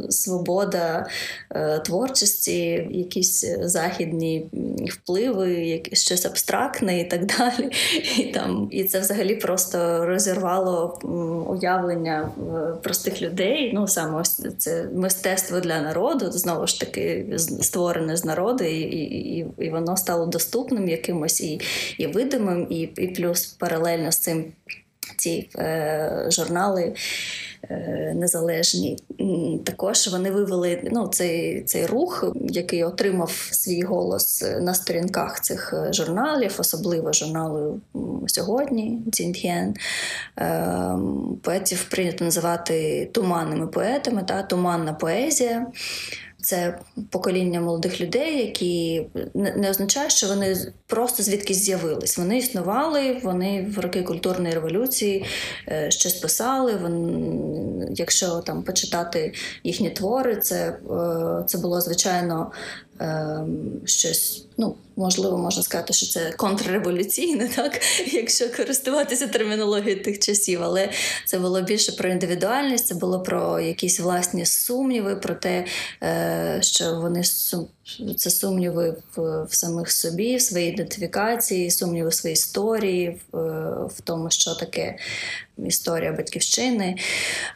свобода творчості, якісь західні впливи, щось абстрактне і так далі. І там і це взагалі просто розірвало уявлення простих людей. Ну саме ось це мистецтво для народу, знову ж таки створене з народу, і і, і воно стало доступним якимось і і видимим, і, і плюс паралельно з цим ці е, журнали. Е, незалежні. Також вони вивели ну, цей цей рух, який отримав свій голос на сторінках цих е, журналів, особливо журналу сьогодні. Цінт'єн. Поетів прийнято називати туманними поетами, та туманна поезія. Це покоління молодих людей, які не означає, що вони просто звідкись з'явились. Вони існували, вони в роки культурної революції е, щось писали. Якщо там почитати їхні твори, це, е, це було звичайно Ем, щось, ну, можливо, можна сказати, що це контрреволюційне, так, якщо користуватися термінологією тих часів, але це було більше про індивідуальність, це було про якісь власні сумніви, про те, е, що вони це сумніви в, в самих собі, в своїй ідентифікації, сумніви в своїй історії, в, в тому, що таке історія батьківщини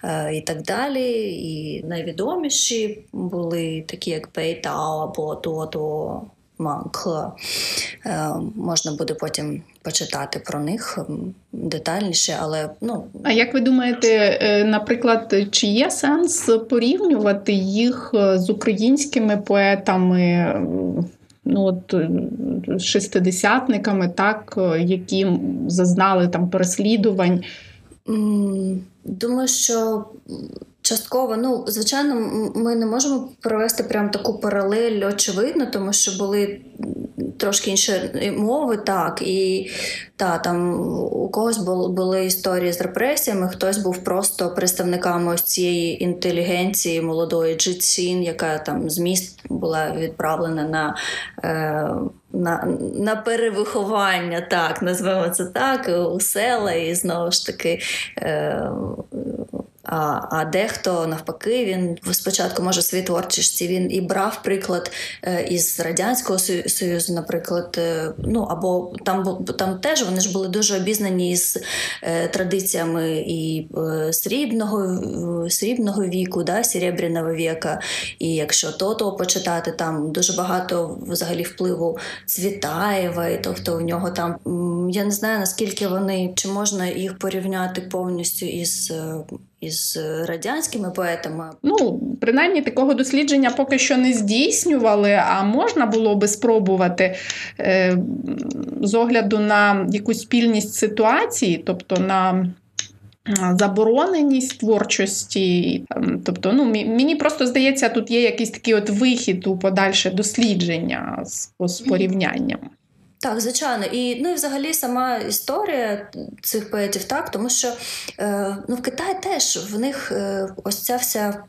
е, і так далі. І найвідоміші були такі, як Пейтао або Туото Манкла. Е, можна буде потім почитати про них детальніше, але ну. А як ви думаєте, е, наприклад, чи є сенс порівнювати їх е, з українськими поетами? Ну, от шестидесятниками, так, які зазнали там переслідувань? Думаю, що частково, ну, звичайно, ми не можемо провести прям таку паралель очевидно, тому що були трошки інші мови, так, і та, там у когось були історії з репресіями, хтось був просто представниками ось цієї інтелігенції молодої Джитсін, яка там з міст була відправлена на. Е, на на перевиховання, так, назвемо це так, у села, і знову ж таки е, а дехто навпаки, він спочатку може свої творчості він і брав приклад е, із радянського союзу, наприклад, е, ну або там там теж вони ж були дуже обізнані з е, традиціями і срібного срібного віку, да, серебряного віка. І якщо то то почитати, там дуже багато взагалі впливу Цвітаєва, і тобто у нього там я не знаю наскільки вони чи можна їх порівняти повністю із. Е, із радянськими поетами, ну принаймні такого дослідження поки що не здійснювали, а можна було би спробувати е, з огляду на якусь спільність ситуації, тобто на забороненість творчості. Тобто, ну, мені просто здається, тут є якийсь такий от вихід у подальше дослідження з, з порівнянням. Так, звичайно, і ну і взагалі сама історія цих поетів, так, тому що е, ну, в Китаї теж в них е, ось ця вся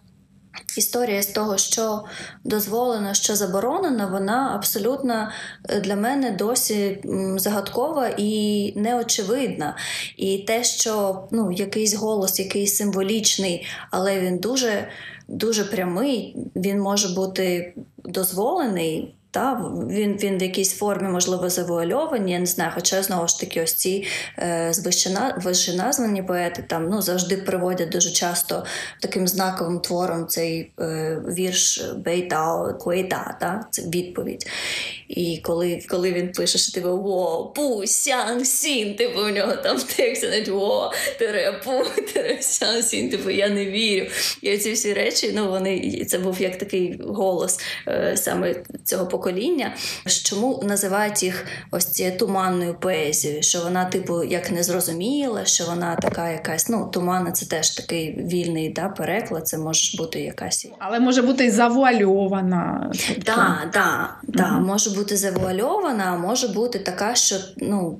Історія з того, що дозволено, що заборонено, вона абсолютно е, для мене досі загадкова і неочевидна. І те, що ну, якийсь голос, який символічний, але він дуже дуже прямий, він може бути дозволений. Та, Він він в якійсь формі, можливо, завуальовані, я не знаю, хоча знову ж таки, ось ці е, вищеназвані поети там ну, завжди приводять дуже часто таким знаковим твором цей е, вірш Бейтао Куейта, та, це відповідь. І коли коли він пише, що типу во, пу, сян, сін, типу у нього там текст, навіть во, тере, пу, тере, сян, сін, типу я не вірю. І ці всі речі, ну вони це був як такий голос е, саме цього покоління. Чому називають їх ось цією туманною поезією? Що вона, типу, як незрозуміла, що вона така якась, ну, туманна це теж такий вільний да, переклад, це може бути якась. Але може бути і завуальована. Так, так, так, mm-hmm. може бути бути завуальована, а може бути така, що ну.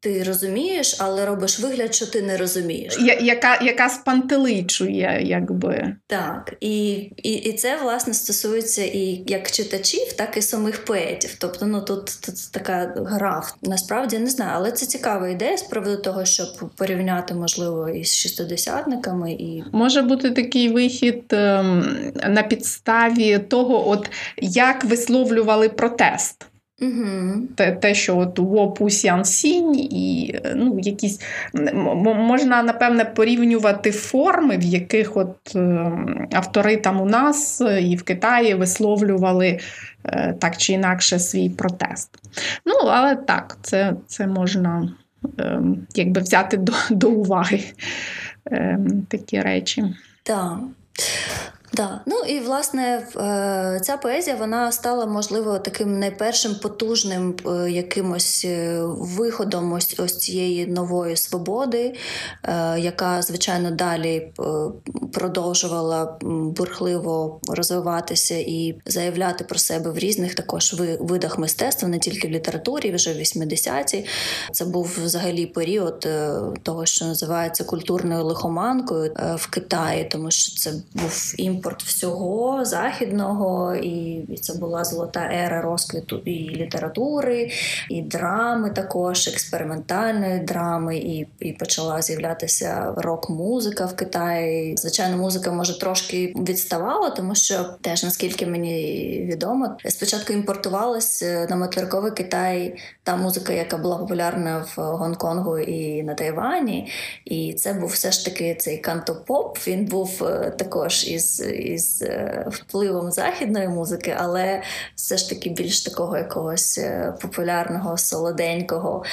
Ти розумієш, але робиш вигляд, що ти не розумієш. Я, яка яка спантеличує, якби. Так. І і, і це, власне, стосується і як читачів, так і самих поетів. Тобто, ну тут тут така гра. Насправді не знаю, але це цікава ідея з приводу того, щоб порівняти, можливо, із шістидесятниками. І... Може бути такий вихід ем, на підставі того, от як висловлювали протест. Угу. Те, те, що от Вопу Сянсінь і ну, якісь можна, напевне, порівнювати форми, в яких от е, автори там у нас і в Китаї висловлювали е, так чи інакше свій протест. Ну, але так, це це можна е, якби взяти до, до уваги такі речі. Так. Да. Ну і власне е, ця поезія вона стала, можливо, таким найпершим потужним е, якимось е, виходом ось ось цієї нової свободи, яка, звичайно, далі продовжувала бурхливо розвиватися і заявляти про себе в різних також видах мистецтва, не тільки в літературі, вже в 80-ті. Це був взагалі період того, що називається культурною лихоманкою в Китаї, тому що це був імпорт імпорт всього західного, і це була золота ера розквіту і літератури, і драми, також експериментальної драми, і і почала з'являтися рок-музика в Китаї. Звичайно, музика може трошки відставала, тому що теж наскільки мені відомо, спочатку імпортувалась е, на материковий Китай та музика, яка була популярна в Гонконгу і на Тайвані. І це був все ж таки цей кантопоп. Він був е, також із із е, впливом західної музики, але все ж таки більш такого якогось е, популярного, солоденького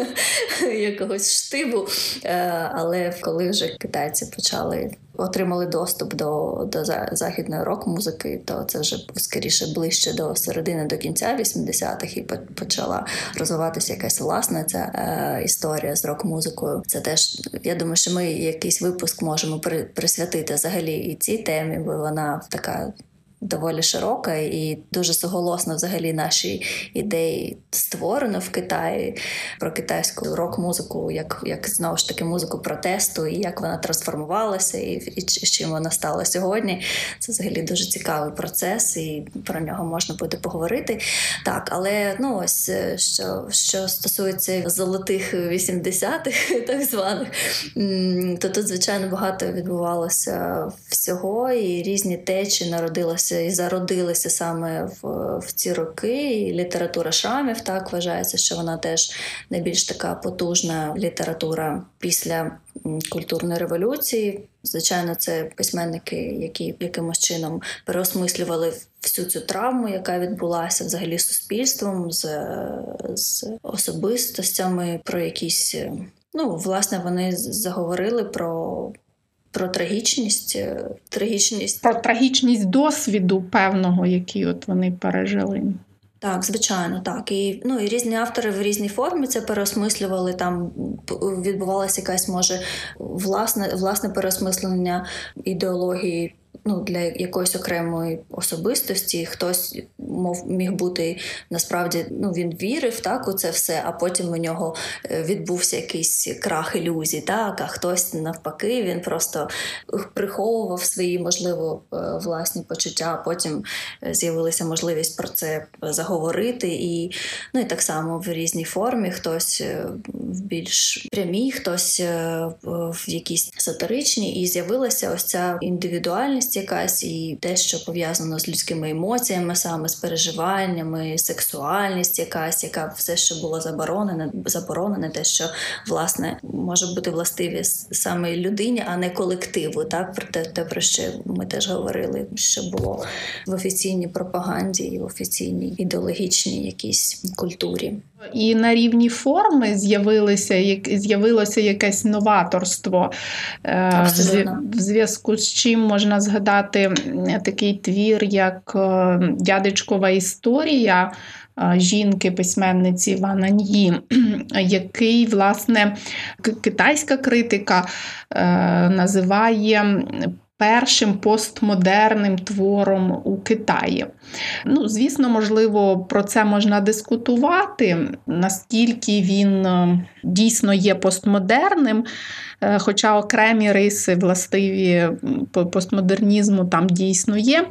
якогось штибу. Е, але коли вже китайці почали. Отримали доступ до до західної рок-музики, то це вже скоріше ближче до середини до кінця 80-х і почала розвиватися якась власна ця е, історія з рок-музикою. Це теж я думаю, що ми якийсь випуск можемо присвятити взагалі і цій темі, бо вона така доволі широка і дуже суголосно взагалі наші ідеї створено в Китаї про китайську рок-музику, як як знову ж таки музику протесту, і як вона трансформувалася, і, і чим вона стала сьогодні. Це взагалі дуже цікавий процес, і про нього можна буде поговорити. Так, але ну ось е, що що стосується золотих 80-х, так званих, то тут, звичайно, багато відбувалося всього, і різні течі народилися з'явилися і зародилися саме в, в ці роки. І Література шрамів так вважається, що вона теж найбільш така потужна література після культурної революції. Звичайно, це письменники, які якимось чином переосмислювали всю цю травму, яка відбулася взагалі суспільством, з, з особистостями, про якісь. Ну, власне, вони заговорили про. Про трагічність, трагічність про трагічність досвіду певного, який от вони пережили. Так, звичайно, так. І ну, і різні автори в різній формі це переосмислювали. Там відбувалася якась, може, власне, власне переосмислення ідеології ну, для якоїсь окремої особистості. Хтось мов міг бути насправді ну, він вірив так у це все, а потім у нього е, відбувся якийсь крах ілюзій. Так, а хтось навпаки, він просто приховував свої, можливо, е, власні почуття. а Потім е, з'явилася можливість про це заговорити. І ну, і так само в різній формі, хтось в більш прямій, хтось в якійсь сатиричній, і з'явилася ось ця індивідуальність якась і те, що пов'язано з людськими емоціями, саме з переживаннями, сексуальність, якась, яка все, що було заборонене, заборонене, те, що власне може бути властиві саме людині, а не колективу. Так про те, те, про що ми теж говорили, що було в офіційній пропаганді і в офіційній ідеологічній якійсь культурі. І на рівні форми з'явилося з'явилося якесь новаторство, е, Абсолютно. в зв'язку з чим можна згадати такий твір, як е, Дядечкова історія е, жінки письменниці Вана Ньї, який, власне, китайська критика називає першим постмодерним твором у Китаї. Ну, Звісно, можливо, про це можна дискутувати, наскільки він е, дійсно є постмодерним. Е, хоча окремі риси властиві постмодернізму там дійсно є.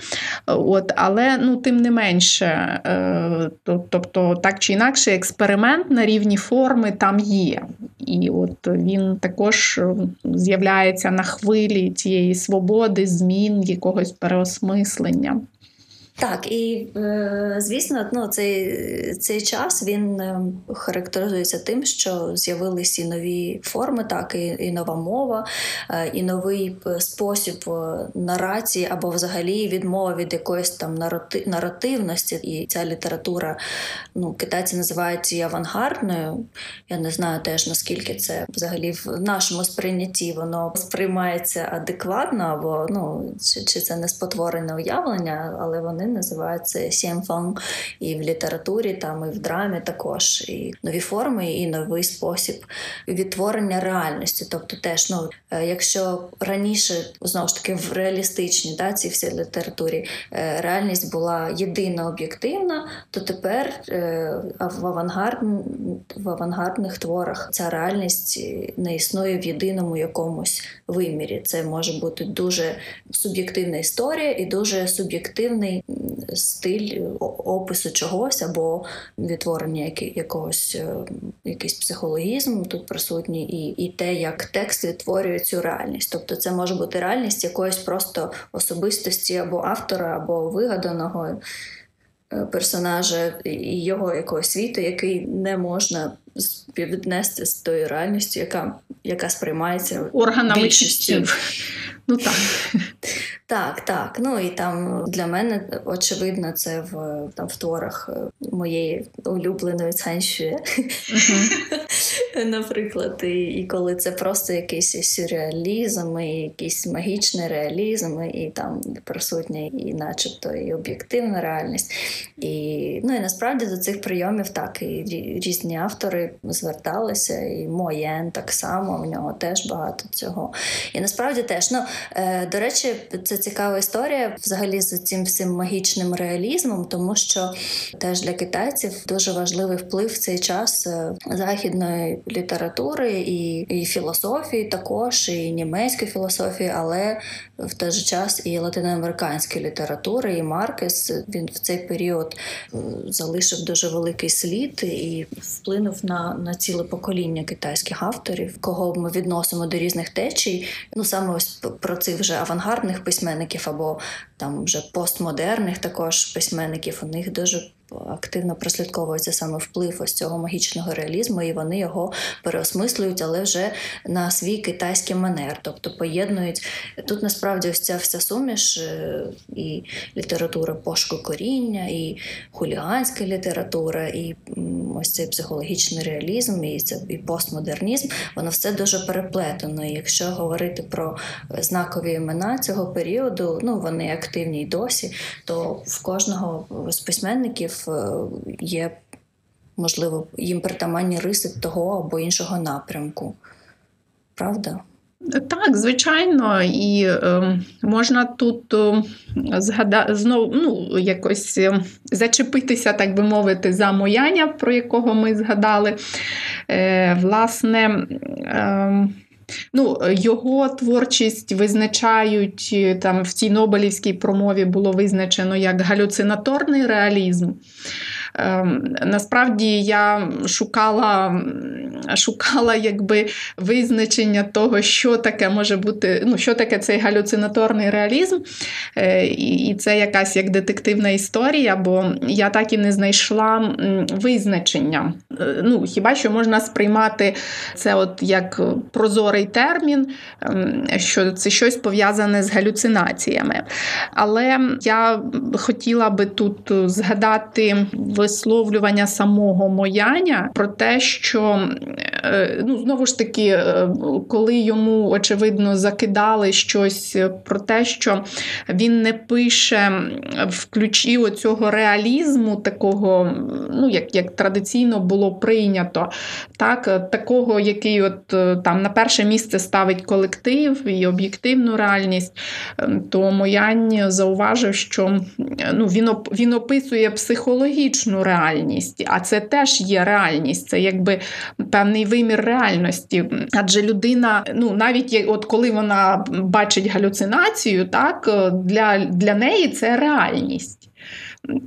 От, Але ну, тим не менше, е, тобто, так чи інакше, експеримент на рівні форми там є. І от він також з'являється на хвилі цієї свободи, змін, якогось переосмислення. Так, і е, звісно, ну, цей цей час він е, характеризується тим, що з'явилися і нові форми, так, і і нова мова, е, і новий спосіб нарації або взагалі відмова від якоїсь там нарати, наративності. І ця література, ну, китайці називають її авангардною. Я не знаю теж наскільки це взагалі в нашому сприйнятті воно сприймається адекватно, або ну, чи, чи це не спотворене уявлення, але вони називаються сімфанг, і в літературі, там і в драмі також і нові форми, і новий спосіб відтворення реальності. Тобто, теж ну, е, якщо раніше знову ж таки в реалістичній да, цій всій літературі е, реальність була єдина об'єктивна, то тепер е, в авангард в авангардних творах ця реальність не існує в єдиному якомусь вимірі. Це може бути дуже суб'єктивна історія і дуже суб'єктивний стиль опису чогось або відтворення якогось е, якийсь психологізм тут присутній, і і те, як текст відтворює цю реальність. Тобто, це може бути реальність якоїсь просто особистості або автора, або вигаданого е, персонажа і його якогось світу, який не можна співвіднести з тою реальністю, яка яка сприймається органами більшістю. Ну так. Так, так. Ну і там для мене очевидно, це в там в творах е, моєї улюбленої Цанші. Наприклад, і, і коли це просто якийсь сюрреалізм, і якийсь магічний реалізм, і там присутня і начебто і об'єктивна реальність. І ну і насправді до цих прийомів так і різні автори зверталися, і Моєн так само, в нього теж багато цього. І насправді теж, ну е, до речі, це цікава історія взагалі з цим всім магічним реалізмом, тому що теж для китайців дуже важливий вплив в цей час е, західної літератури і і філософії, також і німецької філософії, але в той же час і латиноамериканської літератури. І Маркес він в цей період залишив дуже великий слід і вплинув на на ціле покоління китайських авторів, кого ми відносимо до різних течій. Ну саме ось про цих вже авангардних письменників або там вже постмодерних також письменників. У них дуже активно прослідковується саме вплив ось цього магічного реалізму, і вони його переосмислюють, але вже на свій китайський манер, тобто поєднують тут. Насправді, ось ця вся суміш е, і література пошуку коріння, і хуліганська література, і ось цей психологічний реалізм, і це і постмодернізм, воно все дуже переплетено. І Якщо говорити про знакові імена цього періоду, ну вони активні й досі, то в кожного з письменників. Е, є, можливо, їм притаманні риси того або іншого напрямку. Правда? Так, звичайно, і е, можна тут е, згадати знову ну, якось е, зачепитися, так би мовити, за мояння, про якого ми згадали. Е, Власне, е, Ну, Його творчість визначають там в цій Нобелівській промові було визначено як галюцинаторний реалізм. Ем, насправді я шукала шукала якби визначення того, що таке може бути, ну, що таке цей галюцинаторний реалізм. Е, і це якась як детективна історія, бо я так і не знайшла визначення. Е, ну, Хіба що можна сприймати це от як прозорий термін, ем, що це щось пов'язане з галюцинаціями. Але я хотіла би тут згадати висловлювання самого Мояня про те, що ну, знову ж таки, е, коли йому очевидно закидали щось про те, що він не пише в ключі оцього реалізму, такого, ну як як традиційно було прийнято, так, такого, який от е, там на перше місце ставить колектив і об'єктивну реальність, то Моянь зауважив, що ну, він він описує психологічну реальність, а це теж є реальність, це якби певний вимір реальності. Адже людина, ну навіть от коли вона бачить галюцинацію, так для, для неї це реальність.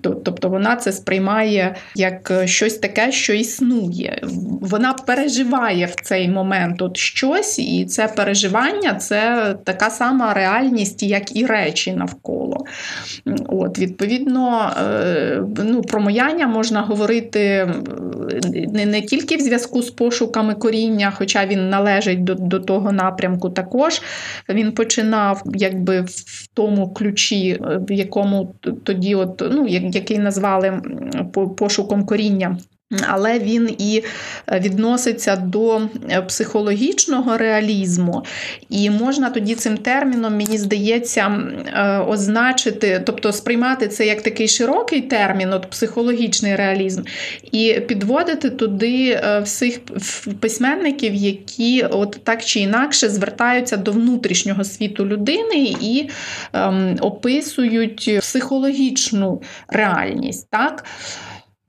Тобто вона це сприймає як е, щось таке, що існує. Вона переживає в цей момент от щось, і це переживання це така сама реальність, як і речі навколо. От, Відповідно, е, ну, про мояння можна говорити не не тільки в зв'язку з пошуками коріння, хоча він належить до до того напрямку, також він починав якби в тому ключі, е, в якому тоді, от, ну, який назвали пошуком коріння. Але він і е, відноситься до е, психологічного реалізму, і можна тоді цим терміном, мені здається, е, означити, тобто сприймати це як такий широкий термін, от психологічний реалізм, і підводити туди всіх письменників, які от так чи інакше звертаються до внутрішнього світу людини і ем, описують психологічну реальність. так?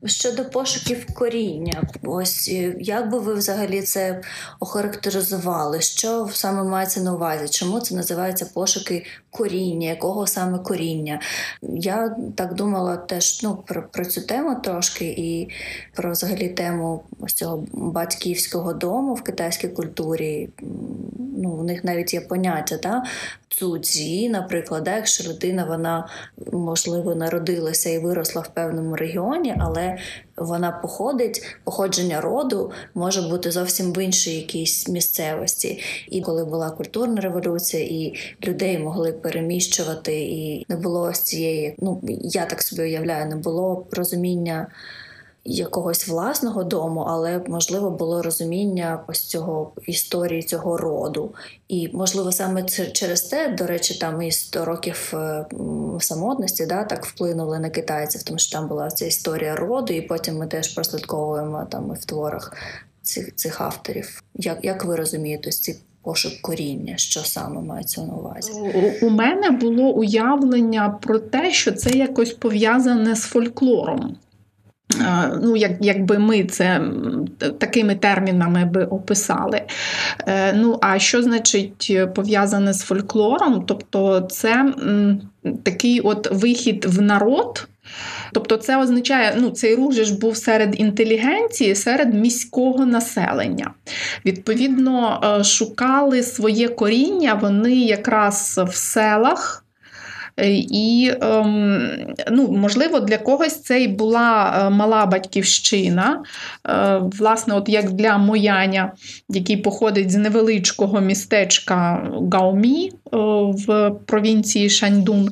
Щодо пошуків коріння, ось е, як би ви взагалі це охарактеризували? Що саме мається на увазі? Чому це називається пошуки коріння? Якого саме коріння? Я так думала теж ну, про про цю тему трошки і про взагалі тему ось цього батьківського дому в китайській культурі. Ну, У них навіть є поняття да? Цудзі, наприклад, да? якщо людина вона можливо народилася і виросла в певному регіоні, але вона походить, походження роду може бути зовсім в іншій якійсь місцевості. І коли була культурна революція, і людей могли переміщувати, і не було ось цієї, ну я так собі уявляю, не було розуміння якогось власного дому, але можливо було розуміння ось цього історії цього роду. І, можливо, саме через те, до речі, там і 100 років е, самотності да, так вплинули на китайців, тому що там була ця історія роду, і потім ми теж прослідковуємо там і в творах цих цих авторів. Як як ви розумієте ці пошук коріння, що саме мається на увазі? У мене було уявлення про те, що це якось пов'язане з фольклором. Ну, як, Якби ми це такими термінами би описали. Е, ну, а що значить пов'язане з фольклором? Тобто, це такий от вихід в народ. Тобто, це означає, ну, цей рух ж був серед інтелігенції, серед міського населення. Відповідно, е, шукали своє коріння вони якраз в селах. Е, і, ем, ну, можливо, для когось це і була е, мала батьківщина. Е, власне, от як для Мояня, який походить з невеличкого містечка Гаумі в провінції Шаньдун.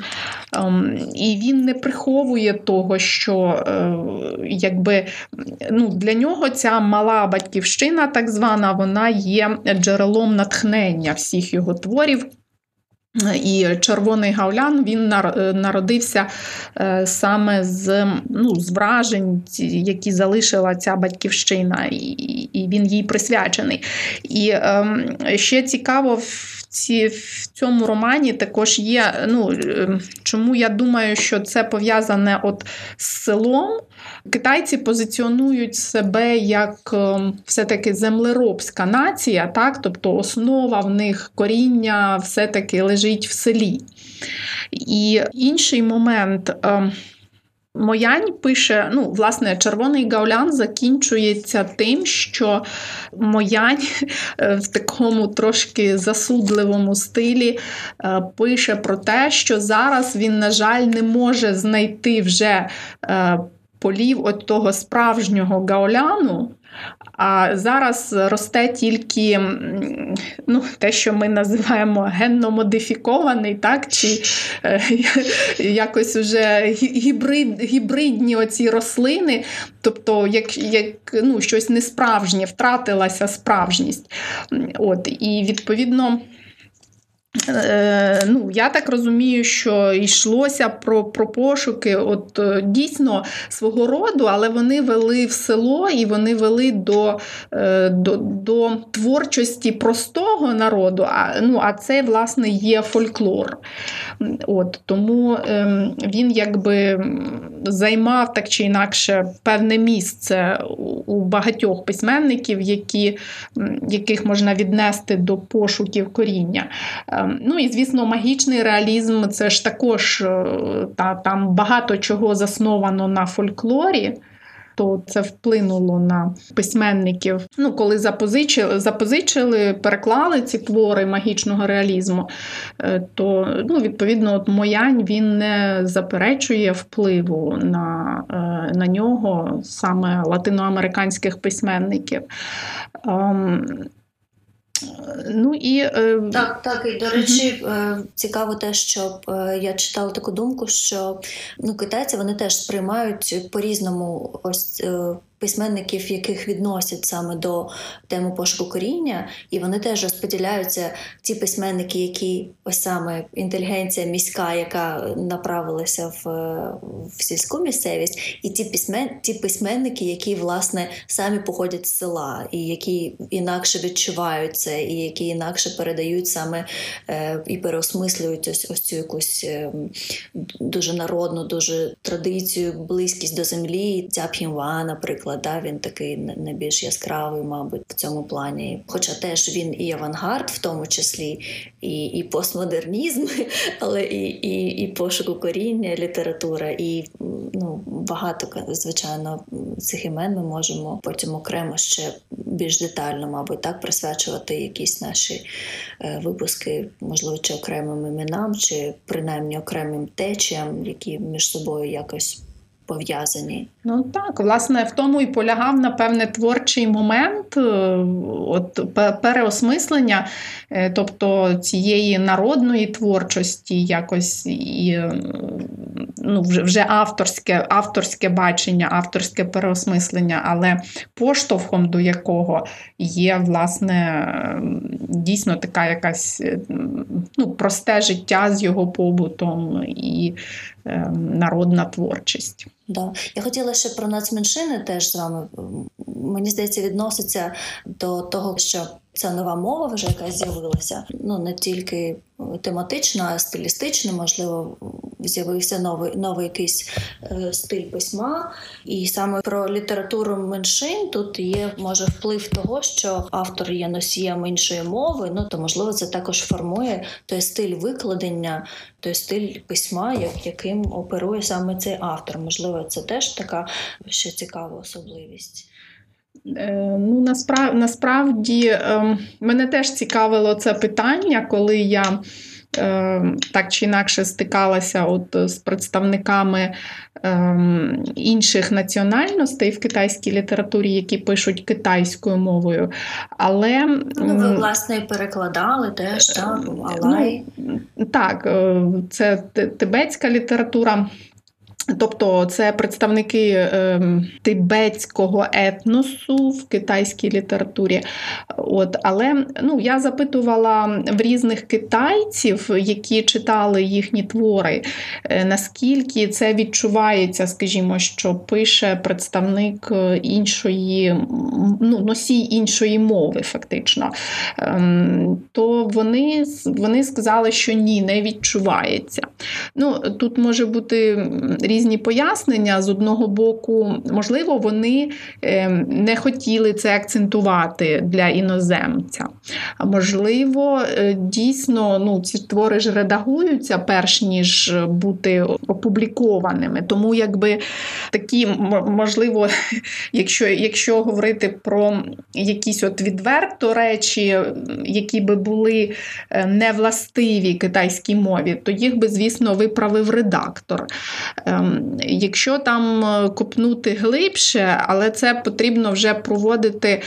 Ем, і він не приховує того, що якби, ну, для нього ця мала батьківщина, так звана, вона є джерелом натхнення всіх його творів. І червоний гаулян він е, народився е, саме з ну, з вражень, які залишила ця батьківщина, і він їй присвячений. І ем, ще цікаво в ці, в цьому романі також є. ну, ем, Чому я думаю, що це пов'язане от з селом. Китайці позиціонують себе як ем, все-таки землеробська нація, так? тобто основа в них коріння все-таки лежить в селі. І інший момент. Ем, Моянь пише: ну, власне, червоний гаулян закінчується тим, що Моянь е, в такому трошки засудливому стилі е, пише про те, що зараз він, на жаль, не може знайти вже е, полів от того справжнього гауляну. А зараз росте тільки ну, те, що ми називаємо генно-модифікований, так, чи е, якось уже гібрид, гібридні оці рослини, тобто як як ну, щось несправжнє, втратилася справжність. От, І відповідно. Е, ну, Я так розумію, що йшлося про про пошуки от е, дійсно свого роду, але вони вели в село і вони вели до е, до, до творчості простого народу. А ну, а це, власне, є фольклор. От, Тому ем, він якби займав так чи інакше певне місце у багатьох письменників, які, яких можна віднести до пошуків коріння. Ем, ну і звісно, магічний реалізм це ж також е, та, там багато чого засновано на фольклорі то це вплинуло на письменників. Ну, коли запозичили, запозичили, переклали ці твори магічного реалізму, е, то ну, відповідно от Моянь він не заперечує впливу на, е, на нього саме латиноамериканських письменників. Ну і е, Так, так, і до речі, uh цікаво те, що е, я читала таку думку, що ну, китайці вони теж сприймають по-різному ось письменників, яких відносять саме до теми пошуку коріння, і вони теж розподіляються ті письменники, які ось саме інтелігенція міська, яка направилася в в сільську місцевість, і ті письмен, ті письменники, які власне самі походять з села, і які інакше відчувають це, і які інакше передають саме е, і переосмислюють ось ось цю якусь е, дуже народну, дуже традицію, близькість до землі, ця Цяпхінва, наприклад приклад, да, він такий найбільш яскравий, мабуть, в цьому плані. Хоча теж він і авангард, в тому числі, і і постмодернізм, але і і, і пошуку коріння, література, і ну, багато звичайно цих імен ми можемо потім окремо ще більш детально, мабуть, так присвячувати якісь наші е, випуски, можливо, чи окремим іменам, чи принаймні окремим течіям, які між собою якось пов'язані. Ну так, власне, в тому і полягав напевне творчий момент, е, от переосмислення, е, тобто цієї народної творчості, якось і ну, вже авторське, авторське бачення, авторське переосмислення, але поштовхом до якого є, власне, дійсно така якась ну, просте життя з його побутом і е, народна творчість. Да. Я хотіла ще про нацменшини теж з вами. Мені здається, відноситься до того, що ця нова мова вже якась з'явилася. Ну не тільки тематична, а стилістична, можливо, з'явився новий новий якийсь е, стиль письма. І саме про літературу меншин тут є може вплив того, що автор є носієм іншої мови. Ну то можливо це також формує той стиль викладення, той стиль письма, як, яким оперує саме цей автор. Можливо, це теж така ще цікава особливість. Е, ну, насправ, насправді е, мене теж цікавило це питання, коли я е, так чи інакше стикалася от з представниками інших національностей в китайській літературі, які пишуть китайською мовою. Але ну, ви власне перекладали теж так, Ну, так, це тибетська література. Тобто це представники е, тибетського етносу в китайській літературі. От, Але ну, я запитувала в різних китайців, які читали їхні твори, е, наскільки це відчувається, скажімо, що пише представник іншої, ну, носій іншої мови, фактично. Е, то вони, вони сказали, що ні, не відчувається. Ну, Тут може бути різні різні пояснення. З одного боку, можливо, вони ем, не хотіли це акцентувати для іноземця. А можливо, е, дійсно ну, ці твори ж редагуються, перш ніж бути опублікованими. Тому, якби такі, можливо, якщо якщо говорити про якісь от відверто речі, які би були е, невластиві китайській мові, то їх би, звісно, виправив редактор. Ем, Якщо там е, копнути глибше, але це потрібно вже проводити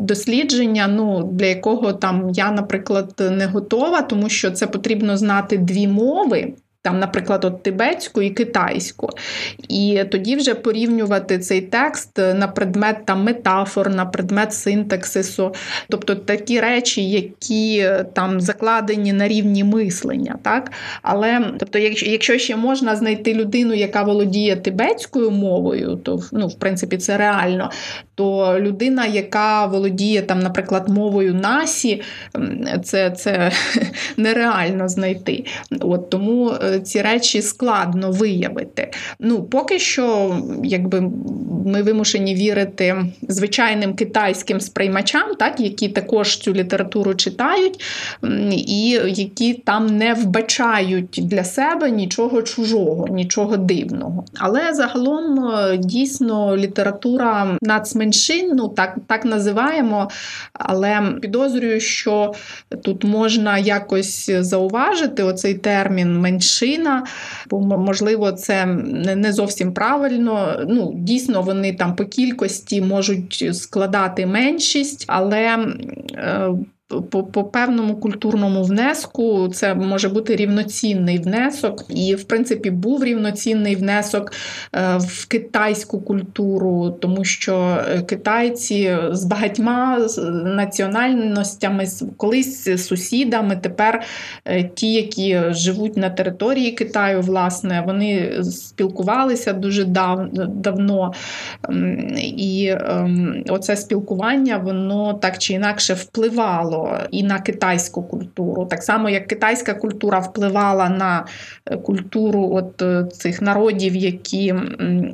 дослідження, ну, для якого там я, наприклад, не готова, тому що це потрібно знати дві мови там, наприклад, от тибетську і китайську. І тоді вже порівнювати цей текст на предмет там метафор, на предмет синтаксису, тобто такі речі, які там закладені на рівні мислення. Так? Але тобто, якщо якщо ще можна знайти людину, яка володіє тибетською мовою, то ну, в принципі це реально. То людина, яка володіє там, наприклад, мовою Насі, це це нереально знайти. От Тому е, ці речі складно виявити. Ну, поки що, якби ми вимушені вірити звичайним китайським сприймачам, так, які також цю літературу читають, і які там не вбачають для себе нічого чужого, нічого дивного. Але загалом е, дійсно література нацменшин, ну так, так називаємо, але підозрюю, що тут можна якось зауважити оцей термін меншин меншина, бо можливо це не зовсім правильно. Ну, Дійсно, вони там по кількості можуть складати меншість, але е, по по певному культурному внеску це може бути рівноцінний внесок, і, в принципі, був рівноцінний внесок е, в китайську культуру, тому що е, китайці з багатьма національностями, колись сусідами, тепер е, ті, які живуть на території Китаю, власне, вони спілкувалися дуже дав, давно. І ем, оце спілкування, воно так чи інакше впливало і на китайську культуру. Так само, як китайська культура впливала на е, культуру от е, цих народів, які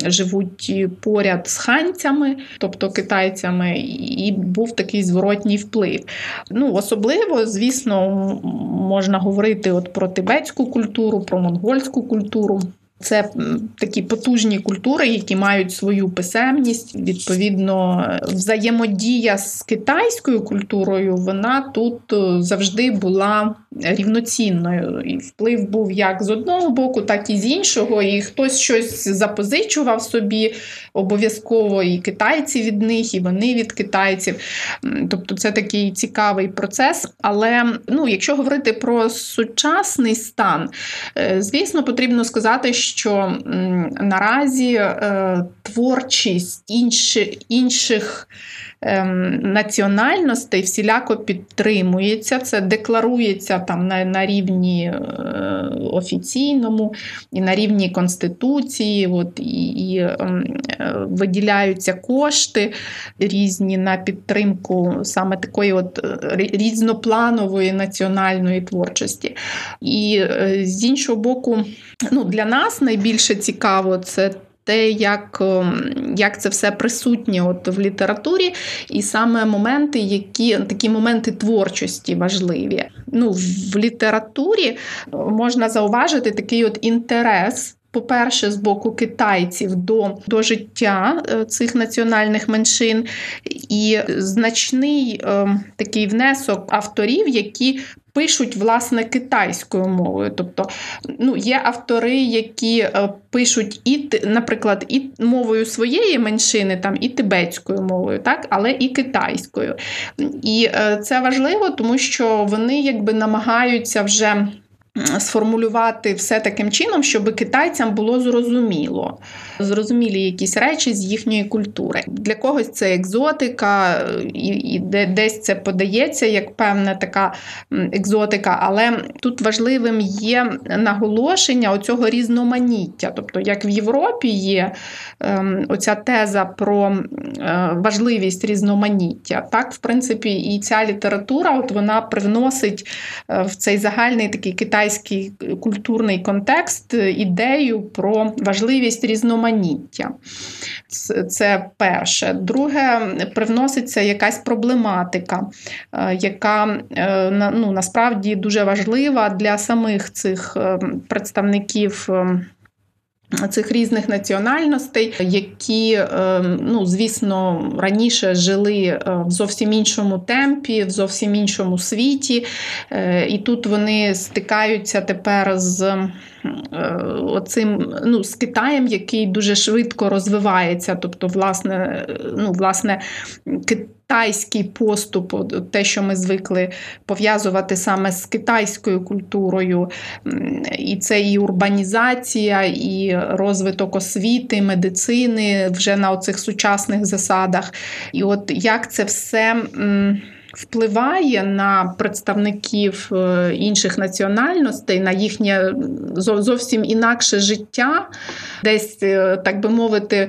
живуть поряд з ханцями, тобто китайцями, і був такий зворотній вплив. Ну, Особливо, звісно, можна говорити от про тибетську культуру, про монгольську культуру. Це такі потужні культури, які мають свою писемність. Відповідно, взаємодія з китайською культурою вона тут е, завжди була рівноцінною. І вплив був як з одного боку, так і з іншого. І хтось щось запозичував собі обов'язково і китайці від них, і вони від китайців. Тобто це такий цікавий процес. Але ну, якщо говорити про сучасний стан, е, звісно, потрібно сказати, що наразі е, творчість інших. Ем, національностей всіляко підтримується, це декларується там на, на рівні е, офіційному і на рівні Конституції, от, і, і ем, е, виділяються кошти різні на підтримку саме такої от різнопланової національної творчості. І з іншого боку, ну, для нас найбільше цікаво це те, як ем, як це все присутнє от в літературі, і саме моменти, які такі моменти творчості важливі. Ну, В літературі можна зауважити такий от інтерес. По-перше, з боку китайців до до життя е, цих національних меншин, і значний е, такий внесок авторів, які пишуть власне китайською мовою. Тобто ну, є автори, які е, пишуть і, наприклад, і мовою своєї меншини, там, і тибетською мовою, так, але і китайською. І е, це важливо, тому що вони якби намагаються вже сформулювати все таким чином, щоб китайцям було зрозуміло, зрозумілі якісь речі з їхньої культури. Для когось це екзотика, і, і десь це подається як певна така екзотика, але тут важливим є наголошення оцього різноманіття. Тобто, як в Європі є ем, оця теза про е, важливість різноманіття, так, в принципі, і ця література от вона привносить е, в цей загальний такий китайський китайський культурний контекст ідею про важливість різноманіття. Це перше. Друге, привноситься якась проблематика, е, яка е, ну, насправді дуже важлива для самих цих е, представників. Цих різних національностей, які, ну звісно, раніше жили в зовсім іншому темпі, в зовсім іншому світі, і тут вони стикаються тепер з оцим, ну, з Китаєм, який дуже швидко розвивається. Тобто, власне, ну, власне, китайський поступ, те, що ми звикли пов'язувати саме з китайською культурою, і це і урбанізація, і розвиток освіти, медицини вже на оцих сучасних засадах. І от як це все. Впливає на представників е, інших національностей, на їхнє зовсім інакше життя, десь, е, так би мовити,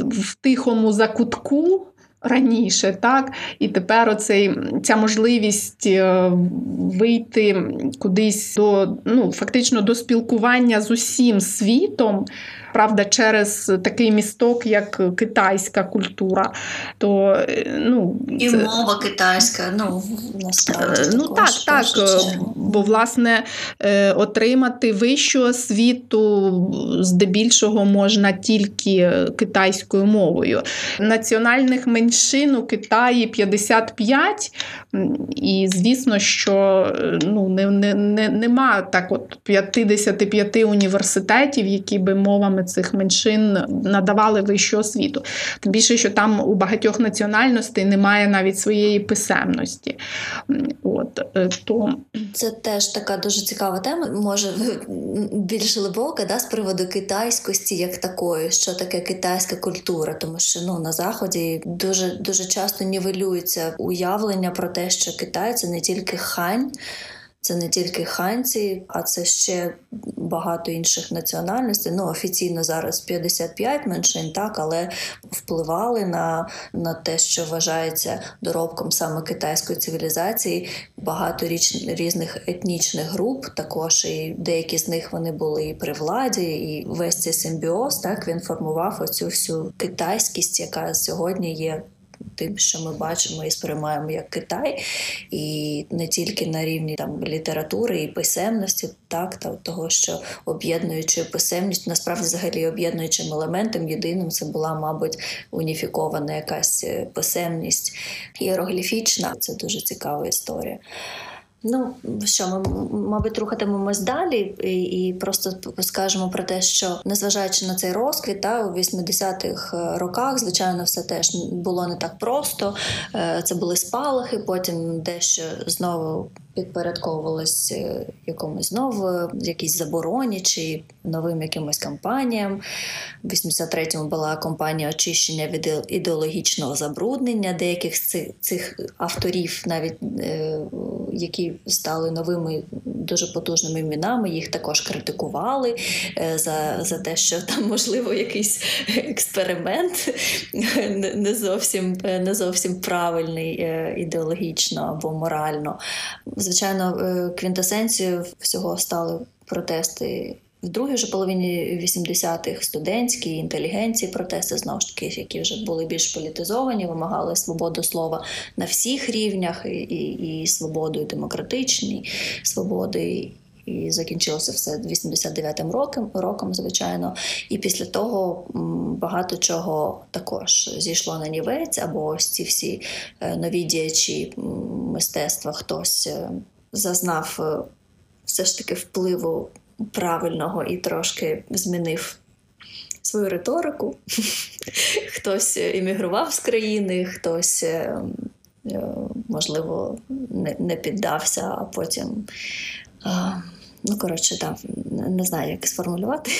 в тихому закутку раніше, так? І тепер оцей, ця можливість е, вийти кудись до ну, фактично до спілкування з усім світом правда, через такий місток, як китайська культура. То, е, ну, І це... мова китайська, ну насправді. Е, ну так, так. Бо, власне, е, отримати вищу освіту здебільшого можна тільки китайською мовою. Національних меншин у Китаї 55, і звісно, що ну, не, не, не, нема так от 55 університетів, які би мовами саме цих меншин надавали вищу освіту. Тим більше, що там у багатьох національностей немає навіть своєї писемності. От, е, то... Це теж така дуже цікава тема, може більш глибока, да, з приводу китайськості як такої, що таке китайська культура, тому що ну, на Заході дуже, дуже часто нівелюється уявлення про те, що Китай це не тільки хань. Це не тільки ханці, а це ще багато інших національностей. Ну, офіційно зараз 55 меншин, так, але впливали на на те, що вважається доробком саме китайської цивілізації. Багато річ, різних етнічних груп, також і деякі з них вони були і при владі, і весь цей симбіоз так він формував оцю всю китайськість, яка сьогодні є тим, що ми бачимо і сприймаємо як Китай, і не тільки на рівні там літератури і писемності, так та того, що об'єднуючи писемність, насправді взагалі об'єднуючим елементом, єдиним це була, мабуть, уніфікована якась е, писемність іерогліфічна. Це дуже цікава історія. Ну що ми, мабуть, рухатимемось далі, і і просто скажемо про те, що незважаючи на цей розквіт, та, у 80-х е, роках, звичайно, все теж було не так просто. Е, це були спалахи, потім дещо знову підпорядковувалась е, якомусь знову якійсь забороні чи новим якимось кампаніям. В 83-му була кампанія очищення від ідеологічного забруднення деяких з цих, цих авторів, навіть е, які стали новими дуже потужними імінами, їх також критикували е, за за те, що там можливо якийсь експеримент не зовсім не зовсім правильний ідеологічно або морально. Звичайно, е, квінтесенцією всього стали протести. В другій же половині 80-х студентські інтелігенції протести знову ж таки, які вже були більш політизовані, вимагали свободу слова на всіх рівнях, і і, і свободу, і демократичні свободи. І закінчилося все 89-м роком, роком, звичайно. І після того багато чого також зійшло на нівець, або ось ці всі е, нові діячі мистецтва хтось е, зазнав е, все ж таки впливу правильного і трошки змінив свою риторику. Хтось іммігрував з країни, хтось, можливо, не піддався, а потім. Ну, коротше, да, не знаю, як сформулювати.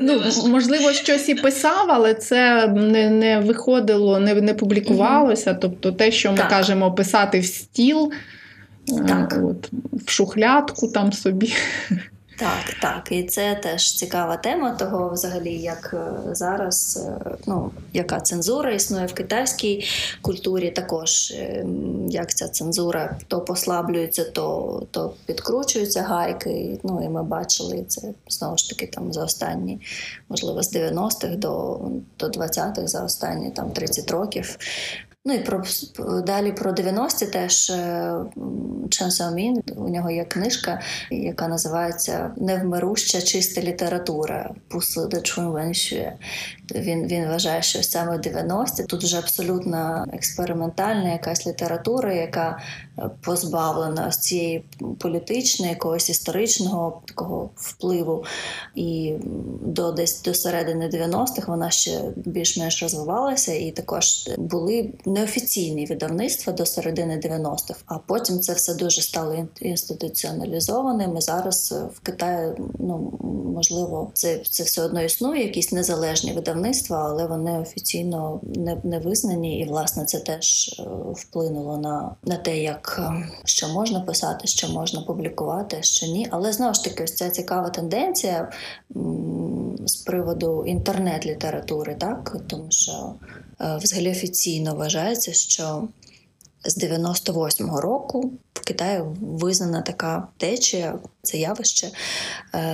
Ну, Можливо, щось і писав, але це не не виходило, не не публікувалося. Тобто те, що ми так. кажемо, писати в стіл, так. от, в шухлядку там собі. Так, так, і це теж цікава тема того, взагалі, як е, зараз, е, ну яка цензура існує в китайській культурі, також е, як ця цензура то послаблюється, то то підкручуються гайки. Ну і ми бачили це знову ж таки там за останні, можливо, з 90-х до до 20-х, за останні там 30 років. Ну і про далі про 90-ті теж е, Чен Саомін, у нього є книжка, яка називається Невмируща чиста література Пусли де Чунвеншує. Він він вважає, що саме 90-ті тут вже абсолютно експериментальна якась література, яка е, позбавлена з цієї політичної, якогось історичного такого впливу. І до десь до середини 90-х вона ще більш-менш розвивалася, і також були неофіційні видавництва до середини 90-х, а потім це все дуже стало інституціоналізованим. І Зараз в Китаї ну можливо це це все одно існує, якісь незалежні видавництва, але вони офіційно не, не визнані. І власне це теж е, вплинуло на, на те, як е, що можна писати, що можна публікувати, що ні. Але знову ж таки, ось ця цікава тенденція з приводу інтернет-літератури, так тому що. Е, взагалі офіційно вважається, що з 98-го року в Китаї визнана така течія, це явище,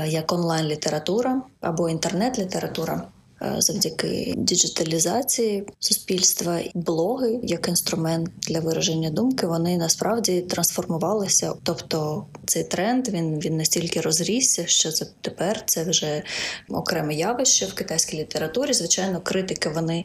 як онлайн-література або інтернет-література. Е, завдяки діджиталізації суспільства блоги як інструмент для вираження думки, вони насправді трансформувалися. Тобто цей тренд він він настільки розрісся, що це тепер це вже окреме явище в китайській літературі. Звичайно, критики вони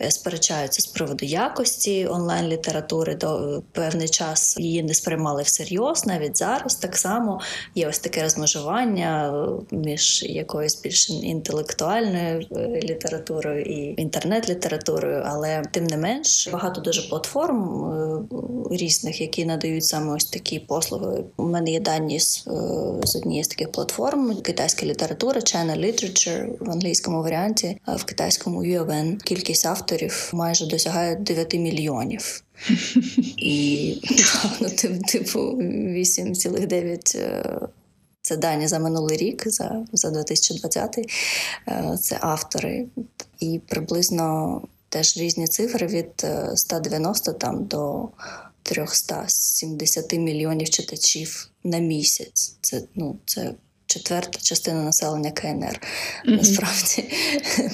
е, сперечаються з приводу якості онлайн-літератури. До певний час її не сприймали всерйоз. Навіть зараз так само є ось таке розмежування е, між якоюсь більш інтелектуальною літературою і інтернет-літературою, але тим не менш багато дуже платформ е, різних, які надають саме ось такі послуги. У мене є дані з, е, з однієї з таких платформ китайська література, China Literature в англійському варіанті, а в китайському UON. Кількість авторів майже досягає 9 мільйонів. І ну, типу 8,9 це дані за минулий рік, за за 2020 е, Це автори. І приблизно теж різні цифри від 190 е, там до 370 мільйонів читачів на місяць. Це ну, це четверта частина населення КНР. Mm-hmm. Насправді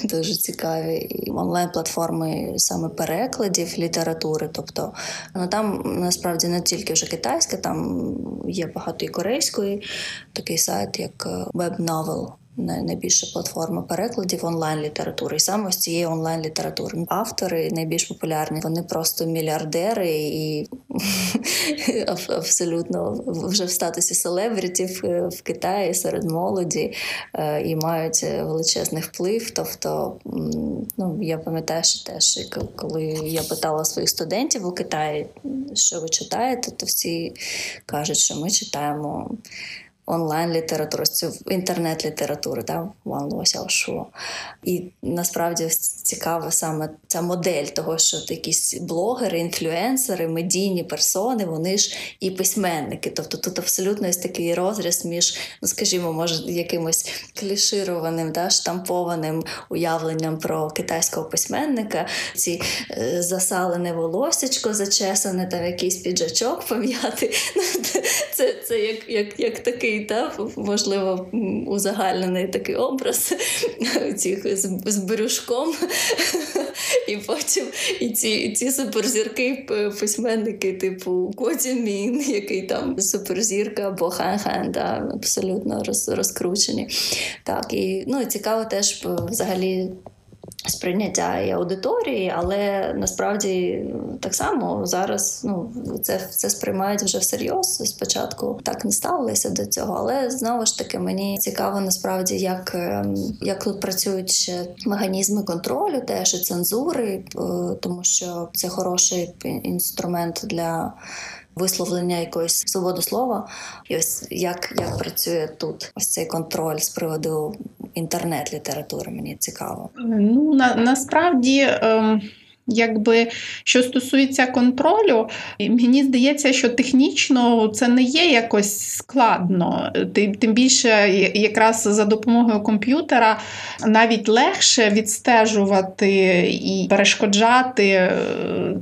дуже цікаві І онлайн-платформи саме перекладів літератури. Тобто ну там насправді не тільки вже китайська, там є багато і корейської, такий сайт, як Web WebNovel. Найбільша платформа перекладів онлайн-літератури. І саме з цієї онлайн-літератури автори найбільш популярні. Вони просто мільярдери і абсолютно вже в статусі селебритів е, в Китаї серед молоді е, і мають величезний вплив. Тобто, ну я пам'ятаю, що теж коли я питала своїх студентів у Китаї, що ви читаєте, то всі кажуть, що ми читаємо онлайн-літературу, цю інтернет-літературу, да, Лосяошу. І насправді цікава саме ця модель того, що якісь блогери, інфлюенсери, медійні персони, вони ж і письменники. Тобто тут абсолютно є такий розріз між, ну скажімо, може, якимось клішированим, да, штампованим уявленням про китайського письменника, ці е, засалене волосечко зачесане, там якийсь піджачок пам'яти. Це це як, як, як такий такий, та, можливо, узагальнений такий образ цих з, з брюшком. І потім і ці і ці суперзірки, письменники, типу Котімін, який там суперзірка або хан-хан, да, абсолютно роз, розкручені. Так, і ну, цікаво теж взагалі сприйняття і аудиторії, але насправді так само зараз ну, це це сприймають вже всерйоз. Спочатку так не ставилися до цього, але знову ж таки мені цікаво насправді, як ем, як тут працюють механізми контролю, теж і цензури, е, тому що це хороший інструмент для висловлення якоїсь свободи слова, і ось як як працює тут ось цей контроль з приводу інтернет-літератури. Мені цікаво. Ну на насправді. Ем... Якби що стосується контролю, мені здається, що технічно це не є якось складно. Тим, більше, якраз за допомогою комп'ютера навіть легше відстежувати і перешкоджати е,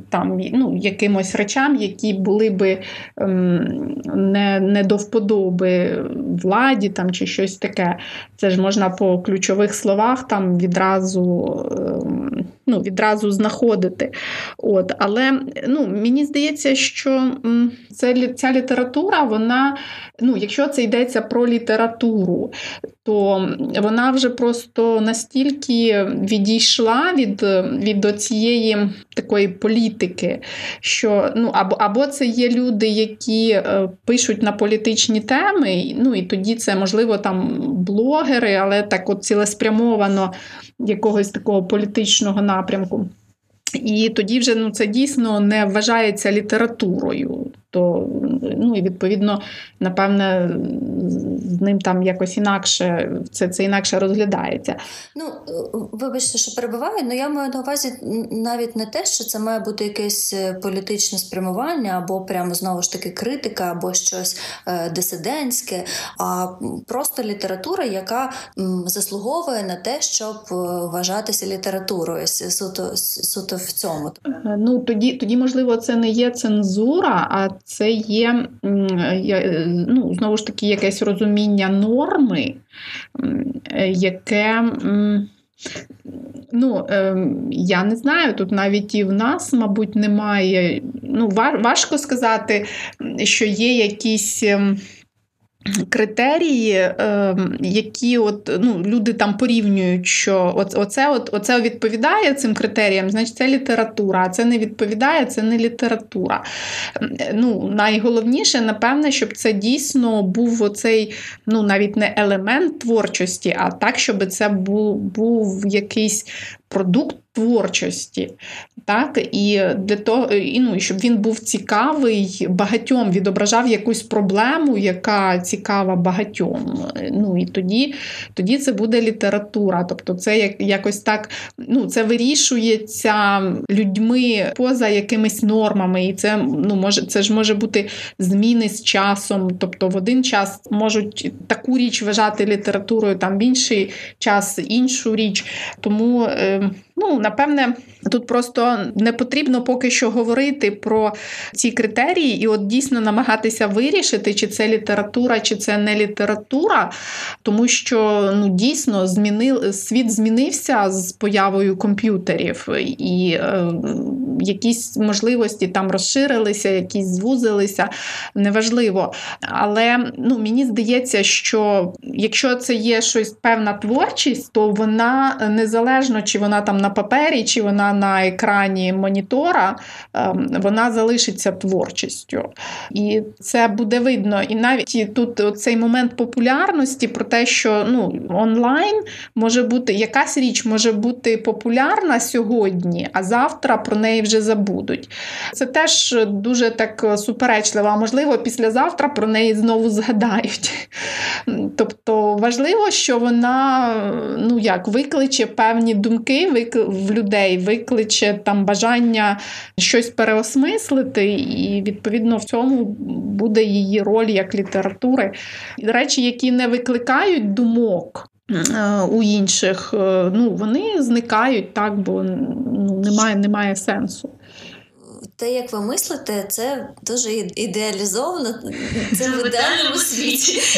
там ну, якимось речам, які були би ем, не не до вподоби владі там, чи щось таке. Це ж можна по ключових словах там відразу. Ем, ну, відразу знаходити. От, Але ну, мені здається, що це, ця література, вона, ну, якщо це йдеться про літературу, то вона вже просто настільки відійшла від від цієї такої політики, що ну, або або це є люди, які е, пишуть на політичні теми, ну і тоді це, можливо, там блогери, але так от цілеспрямовано якогось такого політичного напрямку. І тоді вже ну, це дійсно не вважається літературою. То, ну і відповідно, напевне, з ним там якось інакше це це інакше розглядається. Ну, вибачте, що перебуваю, але я маю на увазі навіть не те, що це має бути якесь е, політичне спрямування, або прямо знову ж таки критика, або щось е, дисидентське, а просто література, яка заслуговує на те, щоб е, вважатися літературою суто суто в цьому. Ну тоді, тоді, можливо, це не є цензура, а це є ну, знову ж таки якесь розуміння норми, яке. Ну, ем, я не знаю, тут навіть і в нас, мабуть, немає. Ну, важко сказати, що є якісь. Ем, Критерії, ем, які от, ну, люди там порівнюють, що оце оце відповідає цим критеріям, значить це література, а це не відповідає, це не література. Ну, Найголовніше, напевне, щоб це дійсно був оцей, ну, навіть не елемент творчості, а так, щоб це був, був якийсь продукт творчості. Так? І для того, і, ну, щоб він був цікавий багатьом, відображав якусь проблему, яка цікава багатьом. Ну, І тоді тоді це буде література. Тобто це як, якось так ну, це вирішується людьми поза якимись нормами. І це ну, може, це ж може бути зміни з часом. Тобто в один час можуть таку річ вважати літературою, там в інший час іншу річ. Тому. Е, Ну, напевне, тут просто не потрібно поки що говорити про ці критерії, і от дійсно намагатися вирішити, чи це література, чи це не література, тому що ну, дійсно змінив, світ змінився з появою комп'ютерів. І е, якісь можливості там розширилися, якісь звузилися, неважливо. Але ну, мені здається, що якщо це є щось певна творчість, то вона незалежно, чи вона там на папері, чи вона на екрані монітора, ем, вона залишиться творчістю. І це буде видно. І навіть тут цей момент популярності про те, що ну, онлайн може бути якась річ може бути популярна сьогодні, а завтра про неї вже забудуть. Це теж дуже так суперечливо, а можливо, післязавтра про неї знову згадають. Тобто важливо, що вона ну як викличе певні думки в людей, викличе там бажання щось переосмислити, і відповідно в цьому буде її роль як літератури. Речі, які не викликають думок. Е, у інших, е, ну вони зникають так, бо ну, немає, немає сенсу те, як ви мислите, це дуже ідеалізовано. Це в ідеальному світі.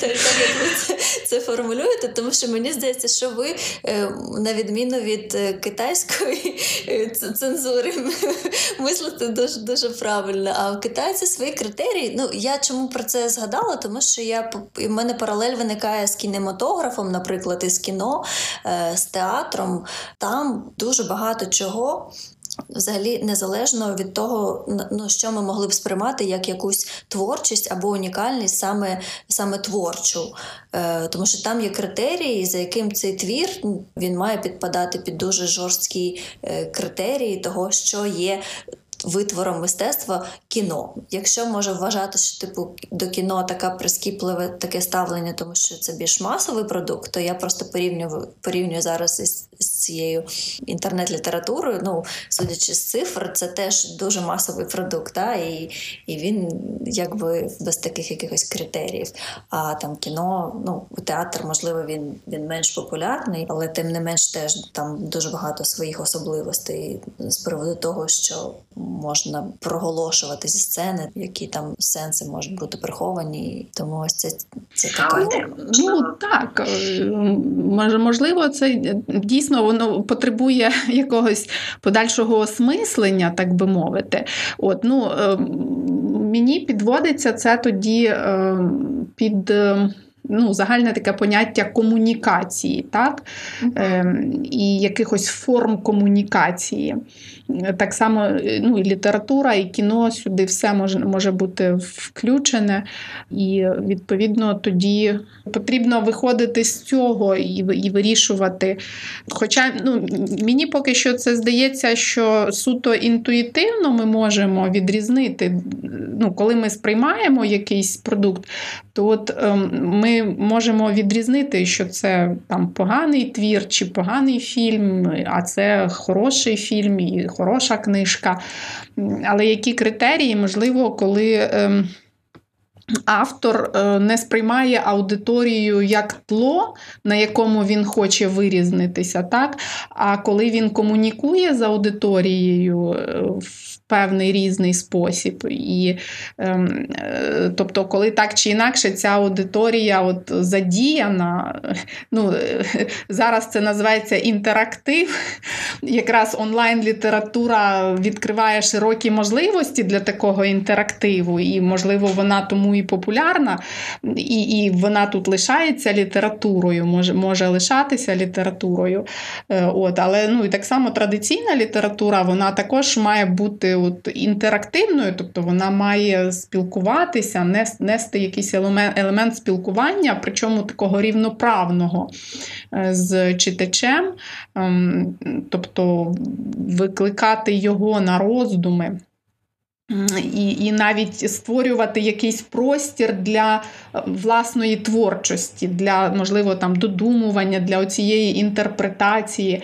Так як ви це формулюєте, тому що мені здається, що ви, е, на відміну від е, китайської е, цензури, мислите дуже дуже правильно. А в Китаї свої критерії. Ну, я чому про це згадала? Тому що я в мене паралель виникає з кінематографом, наприклад, із кіно, з театром. Там дуже багато чого. Взагалі, незалежно від того, ну, що ми могли б сприймати як якусь творчість або унікальність саме саме творчу. Е, Тому що там є критерії, за яким цей твір він має підпадати під дуже жорсткі е, критерії того, що є витвором мистецтва кіно. Якщо може вважати, що типу до кіно така прискіпливе таке ставлення, тому що це більш масовий продукт, то я просто порівнюю порівнюю зараз із, з цією інтернет-літературою. Ну, судячи з цифр, це теж дуже масовий продукт, та? і і він якби без таких якихось критеріїв. А там кіно, ну театр, можливо, він він менш популярний, але тим не менш теж там дуже багато своїх особливостей з приводу того, що можна проголошувати зі сцени, які там сенси можуть бути приховані. Тому ось це це така. Ну так е, можливо, це дійсно воно потребує якогось подальшого осмислення, так би мовити. От ну е, мені підводиться це тоді е, під ну, Загальне таке поняття комунікації, так? Е, і якихось форм комунікації. Так само ну, і література, і кіно сюди все може може бути включене. І, відповідно, тоді потрібно виходити з цього і і вирішувати. Хоча ну, мені поки що це здається, що суто інтуїтивно ми можемо відрізнити, ну, коли ми сприймаємо якийсь продукт, то от ем, ми можемо відрізнити, що це там поганий твір чи поганий фільм, а це хороший фільм і хороша книжка. Але які критерії, можливо, коли. Автор е, не сприймає аудиторію як тло, на якому він хоче вирізнитися, так? а коли він комунікує з аудиторією е, в певний різний спосіб. І, ем, е, Тобто, коли так чи інакше ця аудиторія от задіяна, ну, зараз це називається інтерактив, якраз онлайн-література відкриває широкі можливості для такого інтерактиву, і, можливо, вона тому і популярна, і і вона тут лишається літературою, може може лишатися літературою. Е, от, Але ну, і так само традиційна література вона також має бути от, інтерактивною, тобто вона має спілкуватися, нести якийсь елемент, елемент спілкування, причому такого рівноправного е, з читачем, ем, тобто викликати його на роздуми. І і навіть створювати якийсь простір для е, власної творчості, для, можливо, там додумування, для цієї інтерпретації.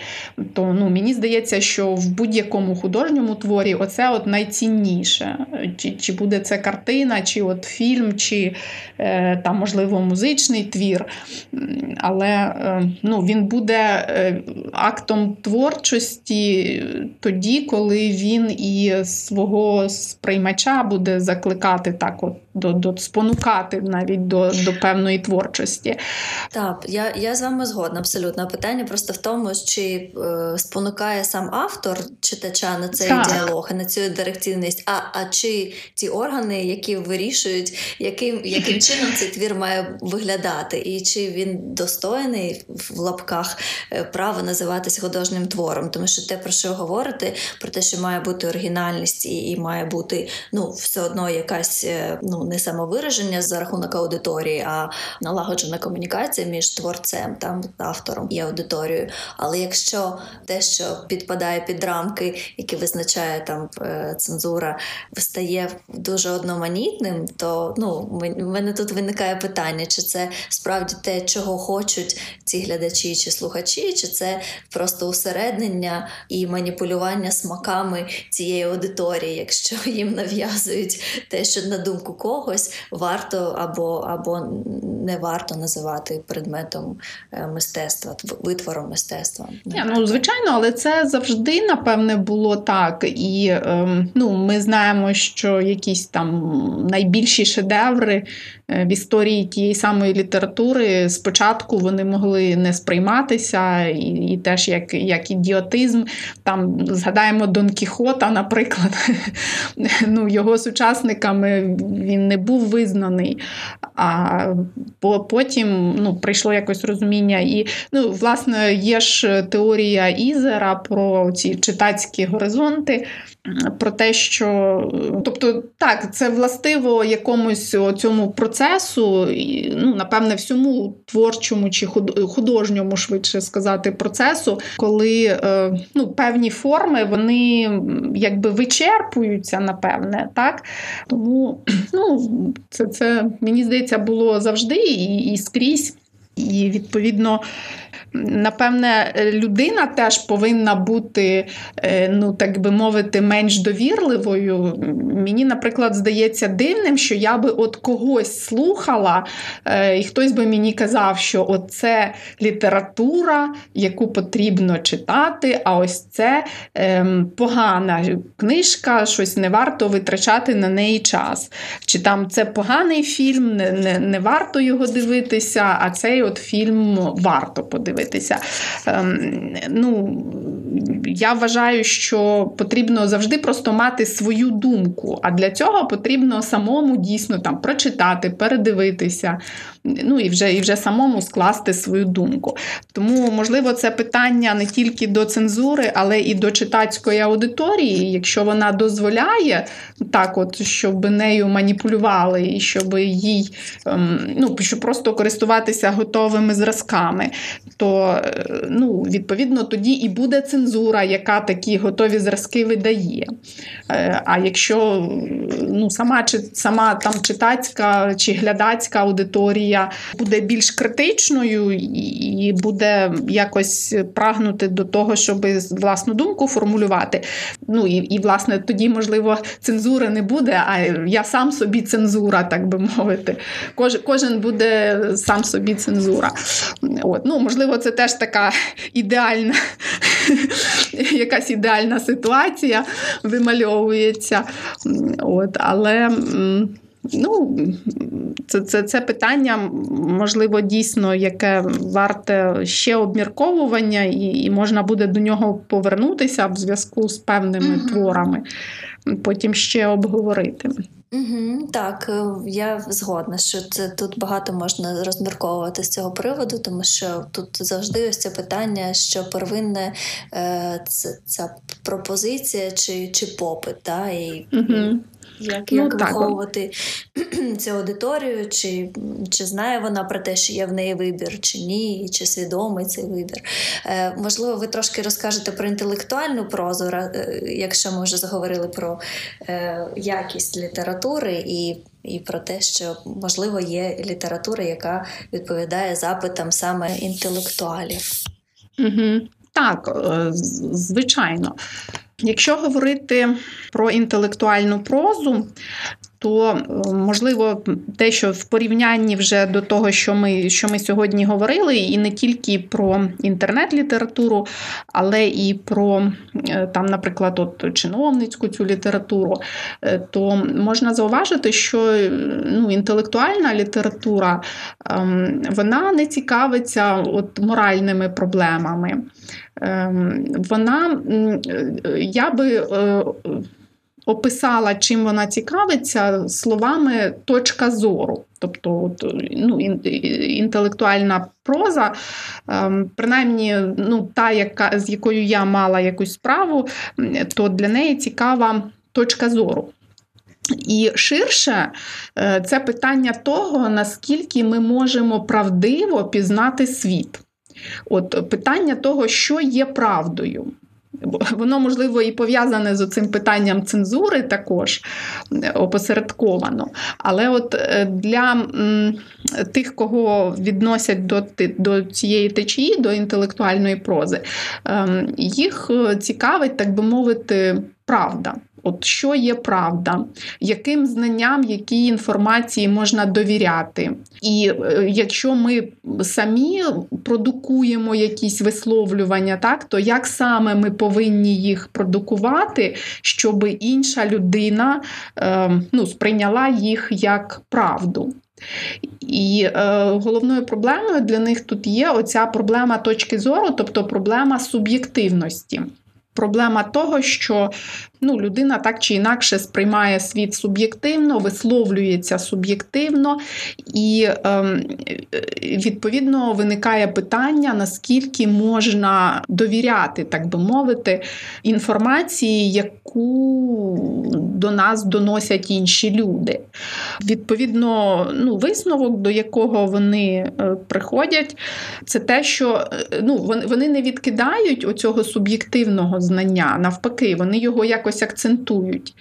То ну, мені здається, що в будь-якому художньому творі оце от найцінніше. Чи чи буде це картина, чи от фільм, чи е, там, можливо, музичний твір. Але е, ну, він буде актом творчості тоді, коли він і свого сприймача буде закликати так, от до, до спонукати навіть до до певної творчості. Так, я я з вами згодна абсолютно. Питання просто в тому, чи е, спонукає сам автор читача на цей так. діалог, на цю директивність, а а чи ті органи, які вирішують, яким яким чином цей твір має виглядати, і чи він достойний в лапках е, право називатись художнім твором, тому що те, про що говорите, про те, що має бути оригінальність і, і має бути ну, все одно якась е, ну не самовираження за рахунок аудиторії, а налагоджена комунікація між творцем, там автором і аудиторією. Але якщо те, що підпадає під рамки, які визначає там е, цензура, стає дуже одноманітним, то ну в мене тут виникає питання, чи це справді те, чого хочуть ці глядачі чи слухачі, чи це просто усереднення і маніпулювання смаками цієї аудиторії, якщо їм нав'язують те, що на думку когось варто або або не варто називати предметом е, мистецтва, витвором мистецтва. Не, ну звичайно, але це завжди напевне було так. І ем, ну, ми знаємо, що якісь там найбільші шедеври Е, в історії тієї самої літератури спочатку вони могли не сприйматися, і і теж як як ідіотизм. Там згадаємо Дон Кіхота, наприклад, ну, його сучасниками він не був визнаний. А потім ну, прийшло якось розуміння. І, ну, власне, є ж теорія Ізера про ці читацькі горизонти про те, що тобто, так, це властиво якомусь цьому процесу, ну, напевне, всьому творчому чи художньому, швидше сказати, процесу, коли е, ну, певні форми вони якби вичерпуються, напевне, так? Тому ну, це, це мені здається було завжди і, і скрізь. І відповідно Напевне, людина теж повинна бути, е, ну так би мовити, менш довірливою. Мені, наприклад, здається дивним, що я би от когось слухала, е, і хтось би мені казав, що це література, яку потрібно читати, а ось це ем, погана книжка, щось не варто витрачати на неї час. Чи там це поганий фільм, не, не, не варто його дивитися, а цей от фільм варто подивитися дивитися. Ем, ну, Я вважаю, що потрібно завжди просто мати свою думку, а для цього потрібно самому дійсно там прочитати, передивитися, ну і вже і вже самому скласти свою думку. Тому, можливо, це питання не тільки до цензури, але і до читацької аудиторії, якщо вона дозволяє так, от щоб нею маніпулювали, і щоб їй ем, ну, щоб просто користуватися готовими зразками, то ну, відповідно тоді і буде цензура, яка такі готові зразки видає. Е, а якщо ну, сама сама там читацька чи глядацька аудиторія буде більш критичною і буде якось прагнути до того, щоб власну думку формулювати. Ну і, і власне, тоді, можливо, цензури не буде, а я сам собі цензура, так би мовити. Кож, Кожен буде сам собі цензура. От. Ну, Можливо, це теж така ідеальна, якась ідеальна ситуація вимальовується. От, Але. Ну, це це, це питання, можливо, дійсно, яке варте ще обмірковування, і і можна буде до нього повернутися в зв'язку з певними угу. творами, потім ще обговорити. Угу, Так, е, я згодна, що це тут багато можна розмірковувати з цього приводу, тому що тут завжди ось це питання, що первинне е, ця пропозиція чи чи попит. Да? І угу. Як ну, як виховувати цю аудиторію, чи чи знає вона про те, що є в неї вибір, чи ні, чи свідомий цей вибір. Е, Можливо, ви трошки розкажете про інтелектуальну прозу, е, якщо ми вже заговорили про е, якість літератури і і про те, що можливо є література, яка відповідає запитам саме інтелектуалів. Угу. Так, е, звичайно. Якщо говорити про інтелектуальну прозу, то можливо те, що в порівнянні вже до того, що ми що ми сьогодні говорили, і не тільки про інтернет-літературу, але і про там, наприклад, от чиновницьку цю літературу, то можна зауважити, що ну, інтелектуальна література ем, вона не цікавиться от моральними проблемами. Ем, вона, я би е, описала, чим вона цікавиться, словами точка зору. Тобто ну, інтелектуальна проза, ем, принаймні ну, та, яка, з якою я мала якусь справу, то для неї цікава точка зору. І ширше е, це питання того, наскільки ми можемо правдиво пізнати світ. От Питання того, що є правдою. Воно, можливо, і пов'язане з цим питанням цензури також опосередковано. Але от е, для тих, кого відносять до до цієї течії, до інтелектуальної прози, ем, їх е, цікавить, так би мовити, правда. От що є правда, яким знанням, якій інформації можна довіряти. І е, якщо ми самі продукуємо якісь висловлювання, так то як саме ми повинні їх продукувати, щоб інша людина е, ну, сприйняла їх як правду? І е, головною проблемою для них тут є оця проблема точки зору, тобто проблема суб'єктивності. Проблема того, що ну, людина так чи інакше сприймає світ суб'єктивно, висловлюється суб'єктивно, і ем, відповідно виникає питання, наскільки можна довіряти, так би мовити, інформації, яку до нас доносять інші люди. Відповідно, ну, висновок, до якого вони е, приходять, це те, що е, ну, вони не відкидають оцього суб'єктивного знання, навпаки, вони його якось якось акцентують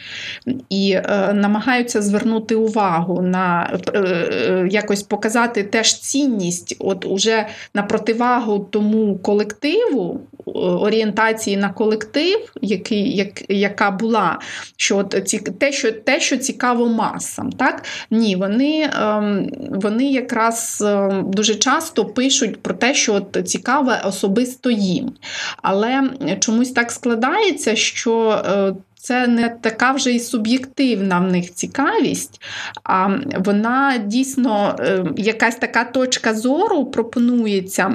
і е, намагаються звернути увагу на е, е, якось показати теж цінність, от уже на противагу тому колективу, орієнтації на колектив, який, як, яка була, що от ці, те, що те, що цікаво масам. Так? Ні, вони ем, вони якраз ем, дуже часто пишуть про те, що от цікаве особисто їм. Але чомусь так складається, що е, це не така вже і суб'єктивна в них цікавість, а вона дійсно е, якась така точка зору пропонується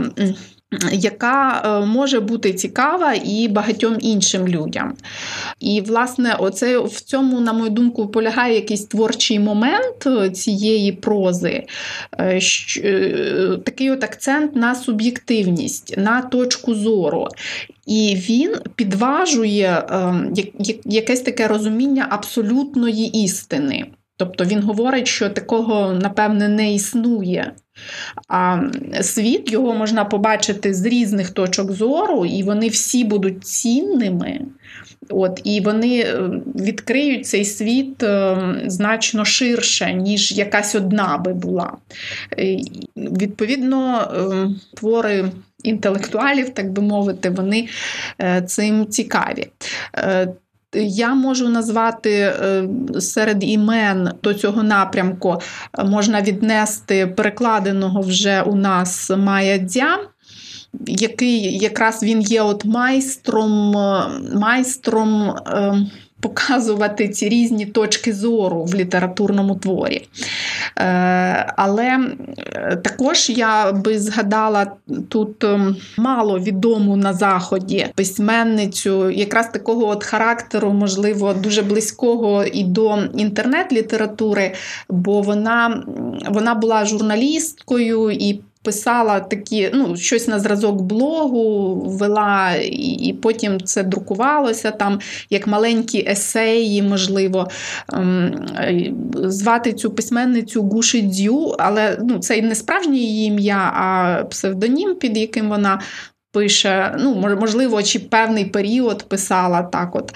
яка е, може бути цікава і багатьом іншим людям. І, власне, оце в цьому, на мою думку, полягає якийсь творчий момент е, цієї прози, е, такий от акцент на суб'єктивність, на точку зору. І він підважує якесь таке розуміння абсолютної істини. Тобто він говорить, що такого, напевне, не існує. А світ його можна побачити з різних точок зору, і вони всі будуть цінними. От, І вони е, відкриють цей світ е, значно ширше, ніж якась одна би була. Е, відповідно, твори інтелектуалів, так би мовити, вони цим цікаві. Я можу назвати е, серед імен до цього напрямку, е, можна віднести перекладеного вже у нас Майя Дзя, який якраз він є от майстром, е, майстром показувати ці різні точки зору в літературному творі. Е, але також я би згадала тут мало відому на Заході письменницю, якраз такого от характеру, можливо, дуже близького і до інтернет-літератури, бо вона, вона була журналісткою і писала такі, ну, щось на зразок блогу, вела, і потім це друкувалося там як маленькі есеї, можливо. Ем, звати цю письменницю Гуші Дзю, але ну, це не справжнє її ім'я, а псевдонім, під яким вона пише, ну, можливо, чи певний період писала так, от,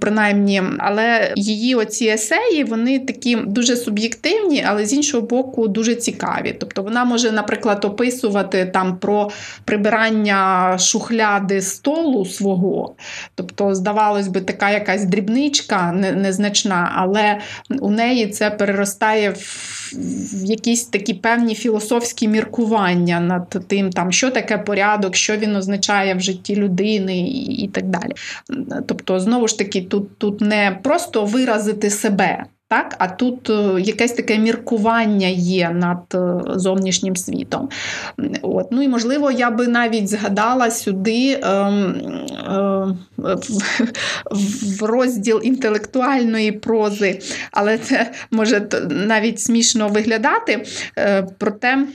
принаймні, але її оці есеї, вони такі дуже суб'єктивні, але з іншого боку, дуже цікаві. Тобто вона може, наприклад, описувати там про прибирання шухляди столу свого. Тобто, здавалось би, така якась дрібничка незначна, але у неї це переростає в якісь такі певні філософські міркування над тим, там, що таке порядок, що він означає в житті людини і, і так далі. Тобто, знову ж таки, тут, тут не просто виразити себе. Так, а тут е, якесь таке міркування є над е, зовнішнім світом. От. Ну і можливо, я би навіть згадала сюди е, е, в розділ інтелектуальної прози, але це може навіть смішно виглядати. Е, проте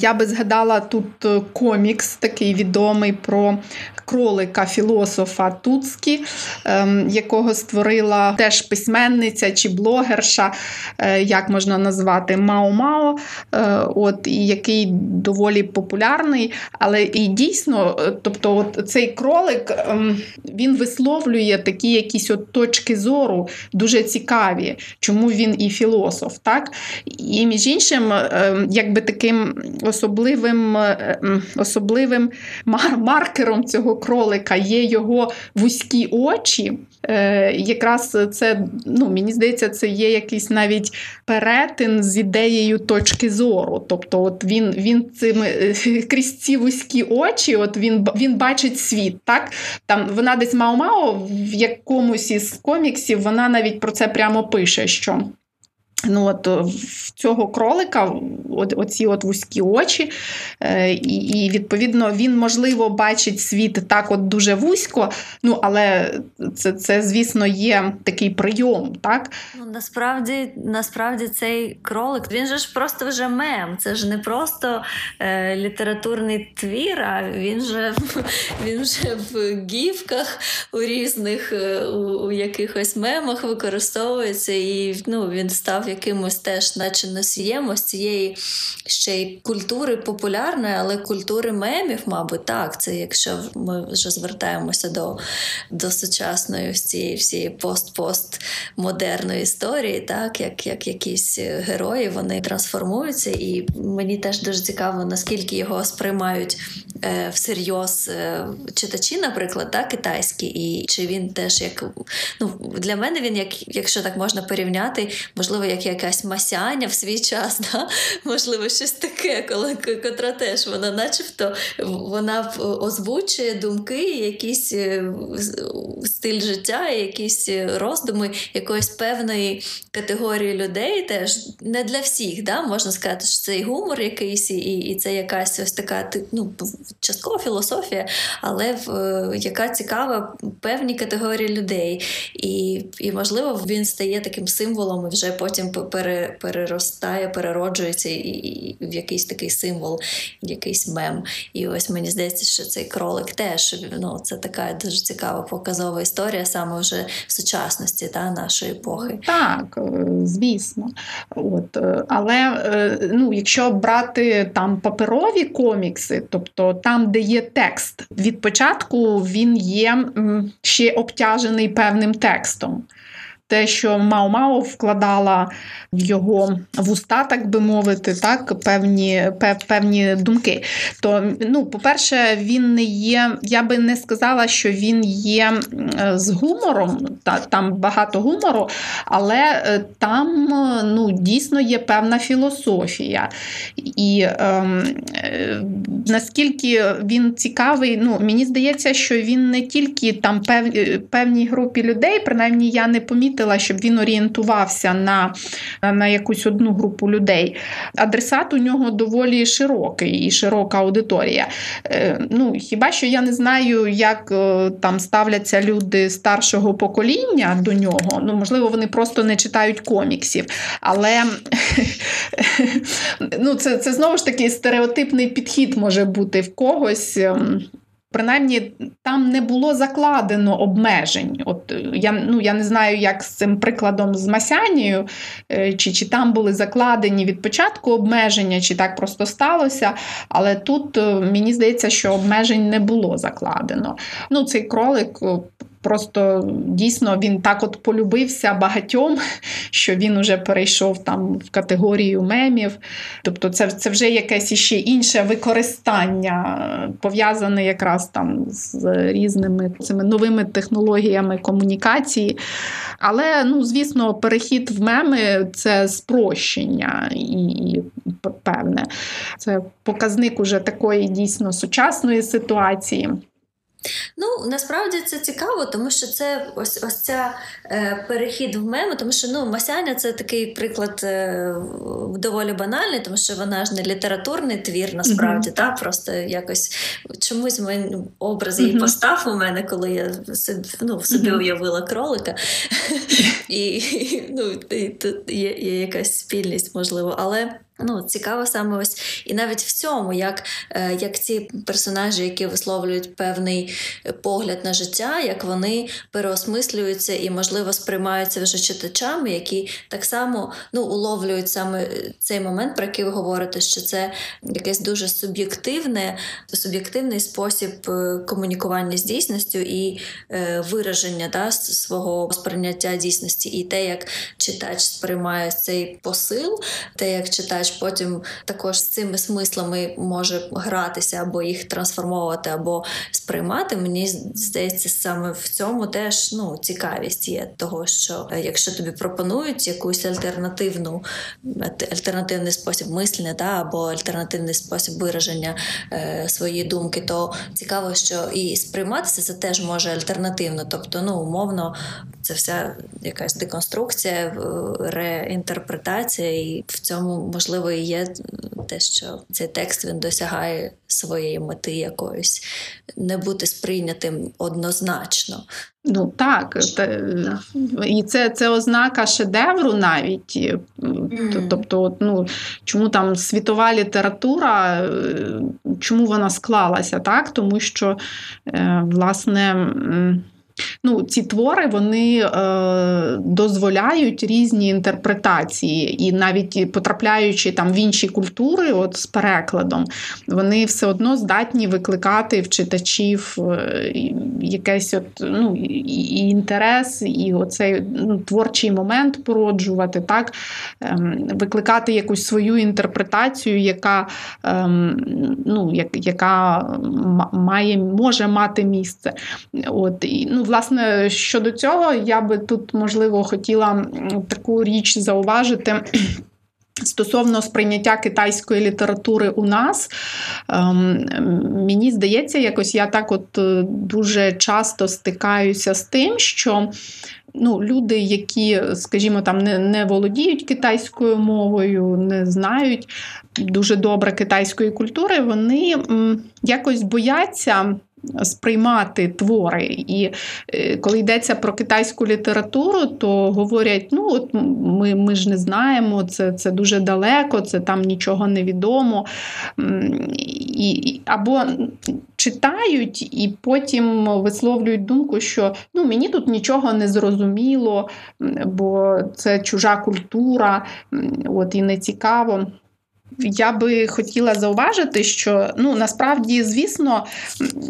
я би згадала тут е, комікс, такий відомий про кролика філософа Туцкі, ем, якого створила теж письменниця чи блогерша, е, як можна назвати, Мао-Мао, е, от, який доволі популярний. Але і дійсно, тобто, от цей кролик ем, він висловлює такі якісь от точки зору, дуже цікаві, чому він і філософ. так? І між іншим, ем, якби таким особливим е, особливим маркером цього кролика є його вузькі очі. Е, якраз це, ну, мені здається, це є якийсь навіть перетин з ідеєю точки зору. Тобто, от він він цими е, крізь ці вузькі очі, от він він бачить світ. так? Там Вона десь Мао-Мао в якомусь із коміксів вона навіть про це прямо пише. що Ну, от е, В цього кролика от, оці от вузькі очі, е, і, і, відповідно, він, можливо, бачить світ так от дуже вузько, ну, але це, це звісно, є такий прийом. так? Ну, Насправді, насправді цей кролик, він же ж просто вже мем. Це ж не просто е, літературний твір, а він же він вже в гівках у різних е, у, у якихось мемах використовується, і ну, він став якимось теж, наче носієм ось цієї ще й культури популярної, але культури мемів, мабуть, так. Це якщо ми вже звертаємося до до сучасної ось цієї всієї пост-пост-модерної історії, так, як як якісь герої вони трансформуються, і мені теж дуже цікаво, наскільки його сприймають е, всерйоз е, читачі, наприклад, так, китайські, і чи він теж як ну, для мене він, як, якщо так можна порівняти, можливо, як якась масяня в свій час, да? можливо, щось таке, коли котра теж вона, начебто, вона озвучує думки, якийсь е, стиль життя, якісь роздуми якоїсь певної категорії людей, теж не для всіх. Да? Можна сказати, що це і гумор якийсь, і і це якась ось така ну, часткова філософія, але в, яка цікава певній категорії людей. І, і, можливо, він стає таким символом і вже потім пере, переростає, перероджується і, в якийсь такий символ, якийсь мем. І ось мені здається, що цей кролик теж ну, це така дуже цікава показова історія саме вже в сучасності та, нашої епохи. Так, е, звісно. От, е, Але е, ну, якщо брати там паперові комікси, тобто там, де є текст, від початку він є ще обтяжений певним текстом те, що Мао-Мао вкладала в його вуста, так би мовити, так, певні певні думки. То, ну, по-перше, він не є, я би не сказала, що він є з гумором, та, там багато гумору, але е, там ну, дійсно є певна філософія. І ем, е, наскільки він цікавий, ну, мені здається, що він не тільки там пев, певній групі людей, принаймні я не помітила помітила, щоб він орієнтувався на на якусь одну групу людей. Адресат у нього доволі широкий і широка аудиторія. Е, ну, Хіба що я не знаю, як е, там ставляться люди старшого покоління до нього. Ну, Можливо, вони просто не читають коміксів. Але ну, це, це знову ж таки стереотипний підхід може бути в когось. Принаймні там не було закладено обмежень. От Я ну, я не знаю, як з цим прикладом з Масянією, е, чи чи там були закладені від початку обмеження, чи так просто сталося. Але тут е, мені здається, що обмежень не було закладено. Ну, Цей кролик Просто дійсно він так от полюбився багатьом, що він уже перейшов там в категорію мемів. Тобто, це це вже якесь іще інше використання, пов'язане якраз там з різними цими новими технологіями комунікації. Але, ну, звісно, перехід в меми це спрощення і певне. Це показник уже такої дійсно сучасної ситуації. Ну, насправді це цікаво, тому що це ось ось ця е, перехід в меми, тому що ну, Масяня це такий приклад е, доволі банальний, тому що вона ж не літературний твір, насправді, mm-hmm. та, просто якось чомусь мій образ її mm-hmm. постав у мене, коли я ну, в собі mm-hmm. уявила кролика. І ну, і тут є, є якась спільність, можливо. але... Ну, цікаво саме ось і навіть в цьому, як е, як ці персонажі, які висловлюють певний погляд на життя, як вони переосмислюються і, можливо, сприймаються вже читачами, які так само ну, уловлюють саме цей момент, про який ви говорите, що це якийсь дуже суб'єктивне, суб'єктивний спосіб е, комунікування з дійсністю і е, вираження да, свого сприйняття дійсності, і те, як читач сприймає цей посил, те, як читач потім також з цими смислами може гратися або їх трансформовувати, або сприймати. Мені здається, саме в цьому теж ну, цікавість є того, що е, якщо тобі пропонують якусь альтернативну альтернативний спосіб мислення, да, або альтернативний спосіб вираження е, своєї думки, то цікаво, що і сприйматися це теж може альтернативно, тобто, ну умовно, це вся якась деконструкція, реінтерпретація, і в цьому можливо і є те, що цей текст він досягає своєї мети якоїсь, не бути сприйнятим однозначно. Ну так, те, і це це ознака шедевру навіть. Mm. Тобто, ну, чому там світова література, чому вона склалася, так? Тому що, е, власне. Ну, Ці твори вони е, дозволяють різні інтерпретації, і навіть потрапляючи там в інші культури, от з перекладом, вони все одно здатні викликати в читачів е, якийсь от, ну, і інтерес, і оцей ну, творчий момент породжувати, так, е, викликати якусь свою інтерпретацію, яка е, ну, яка має, може мати місце. От, і, ну, власне, щодо цього, я би тут, можливо, хотіла таку річ зауважити. Стосовно сприйняття китайської літератури у нас, ем, мені здається, якось я так от е, дуже часто стикаюся з тим, що ну, люди, які, скажімо, там не не володіють китайською мовою, не знають дуже добре китайської культури, вони м, якось бояться сприймати твори. І е, коли йдеться про китайську літературу, то говорять: ну, от ми ми ж не знаємо, це це дуже далеко, це там нічого не відомо. І, Або читають і потім висловлюють думку, що ну, мені тут нічого не зрозуміло, бо це чужа культура, от і не цікаво. Я би хотіла зауважити, що ну насправді, звісно,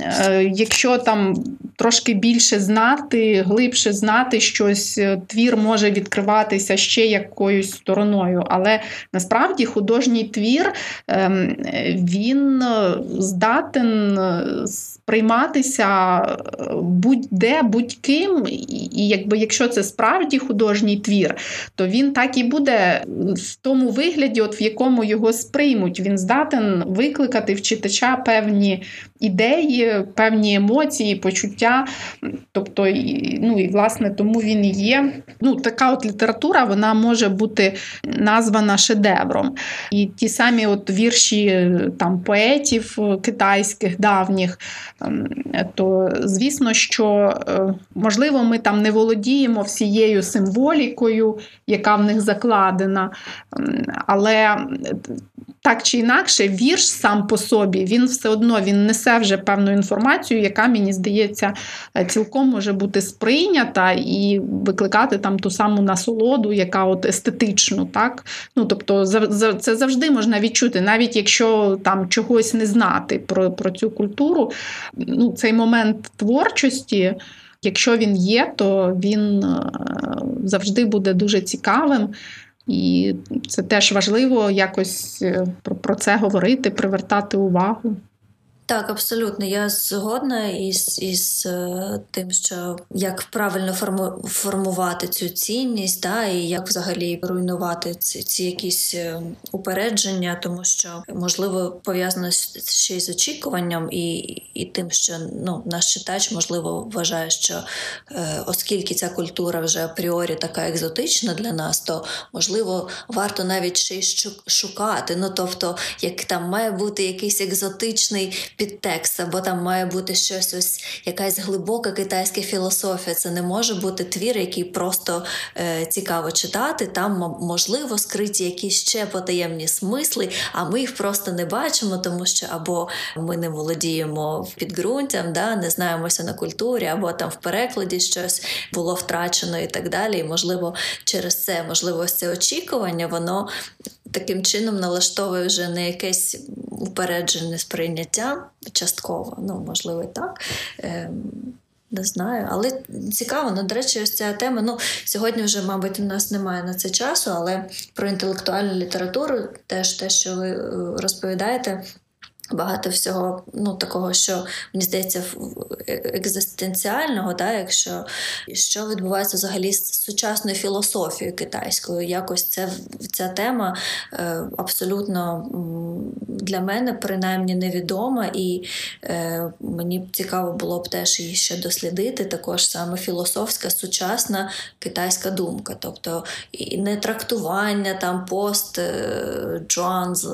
е, якщо там трошки більше знати, глибше знати щось, е, твір може відкриватися ще якоюсь стороною. Але насправді художній твір ем, він е, здатен сприйматися будь-де, будь-ким. І якби якщо це справді художній твір, то він так і буде в тому вигляді, от в якому його сприймуть. Він здатен викликати в читача певні ідеї, певні емоції, почуття. Тобто, ну і власне тому він є. Ну, така от література вона може бути названа шедевром. І ті самі от вірші там поетів китайських давніх, ем, то звісно, що е, можливо ми там не володіємо всією символікою, яка в них закладена, ем, але так чи інакше, вірш сам по собі, він все одно він несе вже певну інформацію, яка, мені здається, е, цілком може бути сприйнята і викликати там ту саму насолоду, яка от естетичну. так? Ну, Тобто, це завжди можна відчути, навіть якщо там чогось не знати про, про цю культуру, ну, цей момент творчості. Якщо він є, то він е, завжди буде дуже цікавим. І це теж важливо якось е, про це говорити, привертати увагу. Так, абсолютно. Я згодна із із е, тим, що як правильно форму, формувати цю цінність, да, і як взагалі руйнувати ці ці якісь е, упередження, тому що можливо пов'язано ще й з очікуванням, і і тим, що ну, наш читач можливо вважає, що е, оскільки ця культура вже апріорі така екзотична для нас, то можливо варто навіть ще й шукати. Ну тобто, як там має бути якийсь екзотичний підтекст, або там має бути щось, ось якась глибока китайська філософія. Це не може бути твір, який просто е, цікаво читати. Там можливо скриті якісь ще потаємні смисли, а ми їх просто не бачимо, тому що або ми не володіємо підґрунтям, да, не знаємося на культурі, або там в перекладі щось було втрачено і так далі. І, можливо, через це, можливо, це очікування, воно таким чином налаштовує вже на якесь упереджене сприйняття частково, ну, можливо, і так. Е, не знаю, але цікаво. Ну, до речі, ось ця тема. Ну, сьогодні вже, мабуть, у нас немає на це часу, але про інтелектуальну літературу, теж те, що ви е, розповідаєте, Багато всього ну, такого, що мені здається, екзистенціального, да, якщо що відбувається взагалі з сучасною філософією китайською. Якось це, ця тема е, абсолютно для мене принаймні невідома, і е, мені б цікаво було б теж її ще дослідити. Також саме філософська сучасна китайська думка, тобто і не трактування там пост е, Джонс,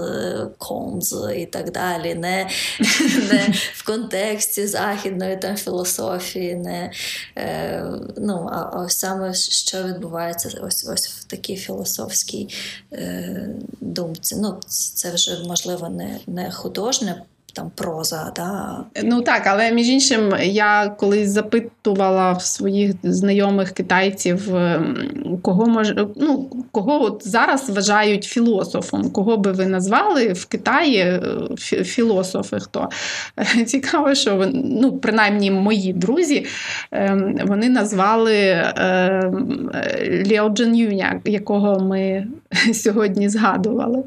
Конз і так далі далі, не не в контексті західної там філософії, не е, ну, а ось саме що відбувається ось ось в такій філософській е, думці. Ну, Це вже можливо не, не художне там проза. Да? Ну так, але між іншим, я колись запитувала в своїх знайомих китайців, ем, кого мож... ну, кого от зараз вважають філософом, кого би ви назвали в Китаї е, філософи хто. Цікаво, що ну, принаймні мої друзі ем, вони назвали ем, Ліо Джен Юня, якого ми сьогодні згадували.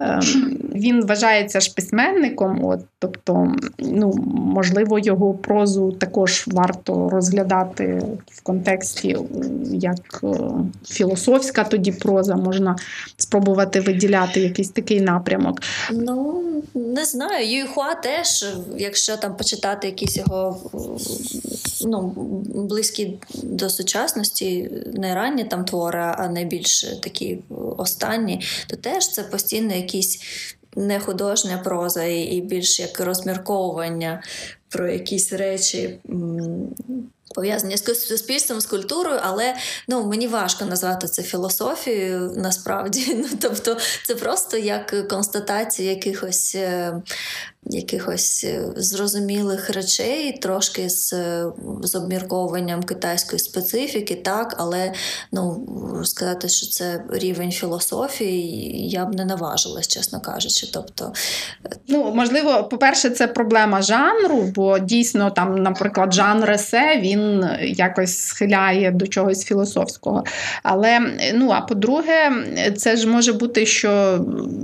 Він вважається ж письменником. От, Тобто, ну, можливо, його прозу також варто розглядати в контексті як е, філософська тоді проза, можна спробувати виділяти якийсь такий напрямок. Ну, не знаю, Юйхуа теж, якщо там почитати якісь його ну, близькі до сучасності, не ранні там твори, а найбільш такі останні, то теж це постійно якісь не художня проза і більш як розмірковування про якісь речі. Пов'язані з суспільством, з культурою, але ну мені важко назвати це філософією насправді. Ну тобто, це просто як констатація якихось е, якихось е, зрозумілих речей, трошки з з обмірковуванням китайської специфіки, так, але ну, сказати, що це рівень філософії, я б не наважилась, чесно кажучи. Тобто, е, ну, Можливо, по-перше, це проблема жанру, бо дійсно, там, наприклад, жанр есе він якось схиляє до чогось філософського. Але, ну, а по-друге, це ж може бути, що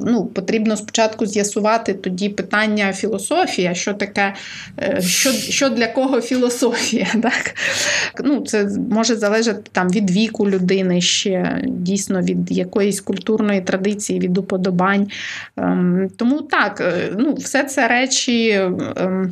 ну, потрібно спочатку з'ясувати тоді питання філософія, що таке, е, що що для кого філософія. Так? Ну, Це може залежати там від віку людини, ще дійсно від якоїсь культурної традиції, від уподобань. Ем, тому так, е, ну, все це речі. Ем,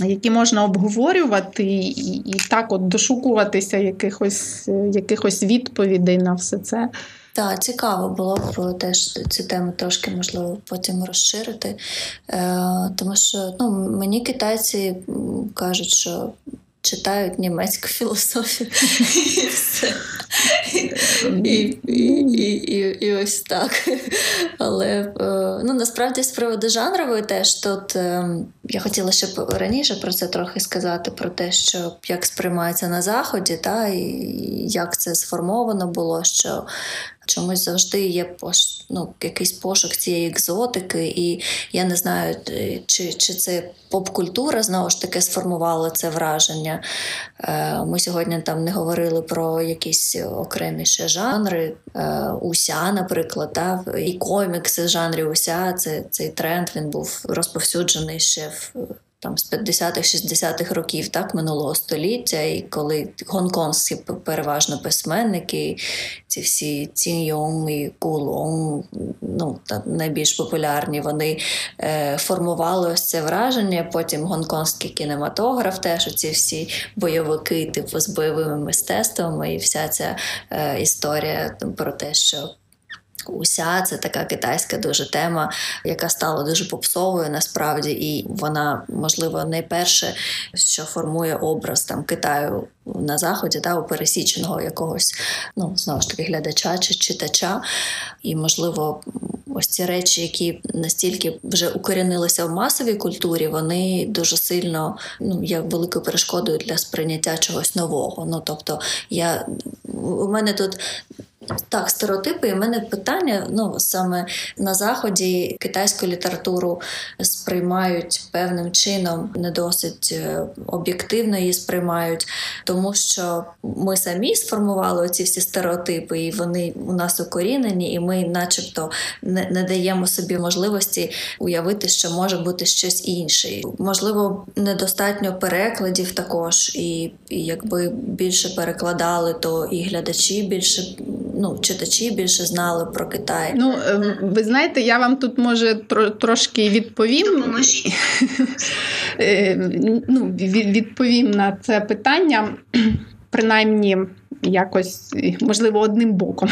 які можна обговорювати і і так от дошукуватися якихось якихось відповідей на все це. Так, цікаво було б теж цю тему трошки можливо потім розширити. Е, Тому що ну, мені китайці кажуть, що читають німецьку філософію. І. І, і, і, і ось так. Але е, ну, насправді з приводу жанрової теж тут е, я хотіла ще раніше про це трохи сказати, про те, що як сприймається на Заході, та, і як це сформовано було, що чомусь завжди є пош, ну, якийсь пошук цієї екзотики, і я не знаю, е, чи чи це поп-культура знову ж таки сформувала це враження. Е, ми сьогодні там не говорили про якісь окремі ще жанри. Е, уся, наприклад, та, і комікси жанрів уся. Це цей тренд він був розповсюджений ще в там з 50-х-60-х років так минулого століття, і коли гонконгські переважно письменники, ці всі Ціньйон і Кулон, ну та найбільш популярні, вони е, формували ось це враження. Потім гонконгський кінематограф, теж ці всі бойовики, типу з бойовими мистецтвами, і вся ця е, історія про те, що Уся це така китайська дуже тема, яка стала дуже попсовою насправді, і вона, можливо, найперше, що формує образ там Китаю на заході, та у пересіченого якогось, ну знову ж таки, глядача чи читача. І, можливо, ось ці речі, які настільки вже укорінилися в масовій культурі, вони дуже сильно ну, є великою перешкодою для сприйняття чогось нового. Ну тобто, я у мене тут так, стереотипи. І в мене питання: ну саме на заході китайську літературу сприймають певним чином, не досить е, об'єктивно її сприймають, тому що ми самі сформували ці всі стереотипи, і вони у нас укорінені, і ми, начебто, не, не даємо собі можливості уявити, що може бути щось інше. Можливо, недостатньо перекладів також, і, і якби більше перекладали, то і глядачі більше ну, читачі більше знали про Китай. Ну, е, ви знаєте, я вам тут може трошки відповім. Е, ну, Відповім на це питання, принаймні. Якось, можливо, одним боком.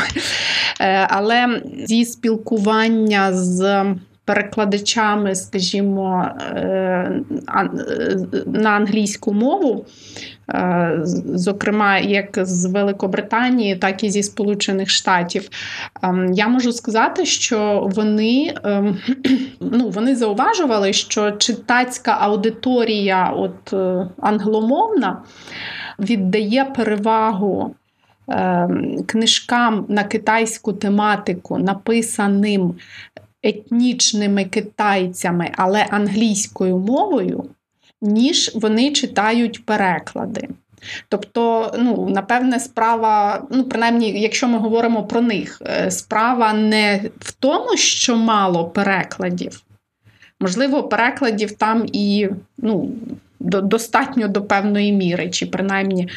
Е, але зі спілкування з перекладачами, скажімо, на англійську мову, Е, зокрема, як з Великобританії, так і зі Сполучених Штатів. Ем, я можу сказати, що вони ем, ну, вони зауважували, що читацька аудиторія, от е, англомовна, віддає перевагу. Ем, книжкам на китайську тематику, написаним етнічними китайцями, але англійською мовою, ніж вони читають переклади. Тобто, ну, напевне, справа, ну, принаймні, якщо ми говоримо про них, е, справа не в тому, що мало перекладів. Можливо, перекладів там і ну, достатньо до певної міри, чи принаймні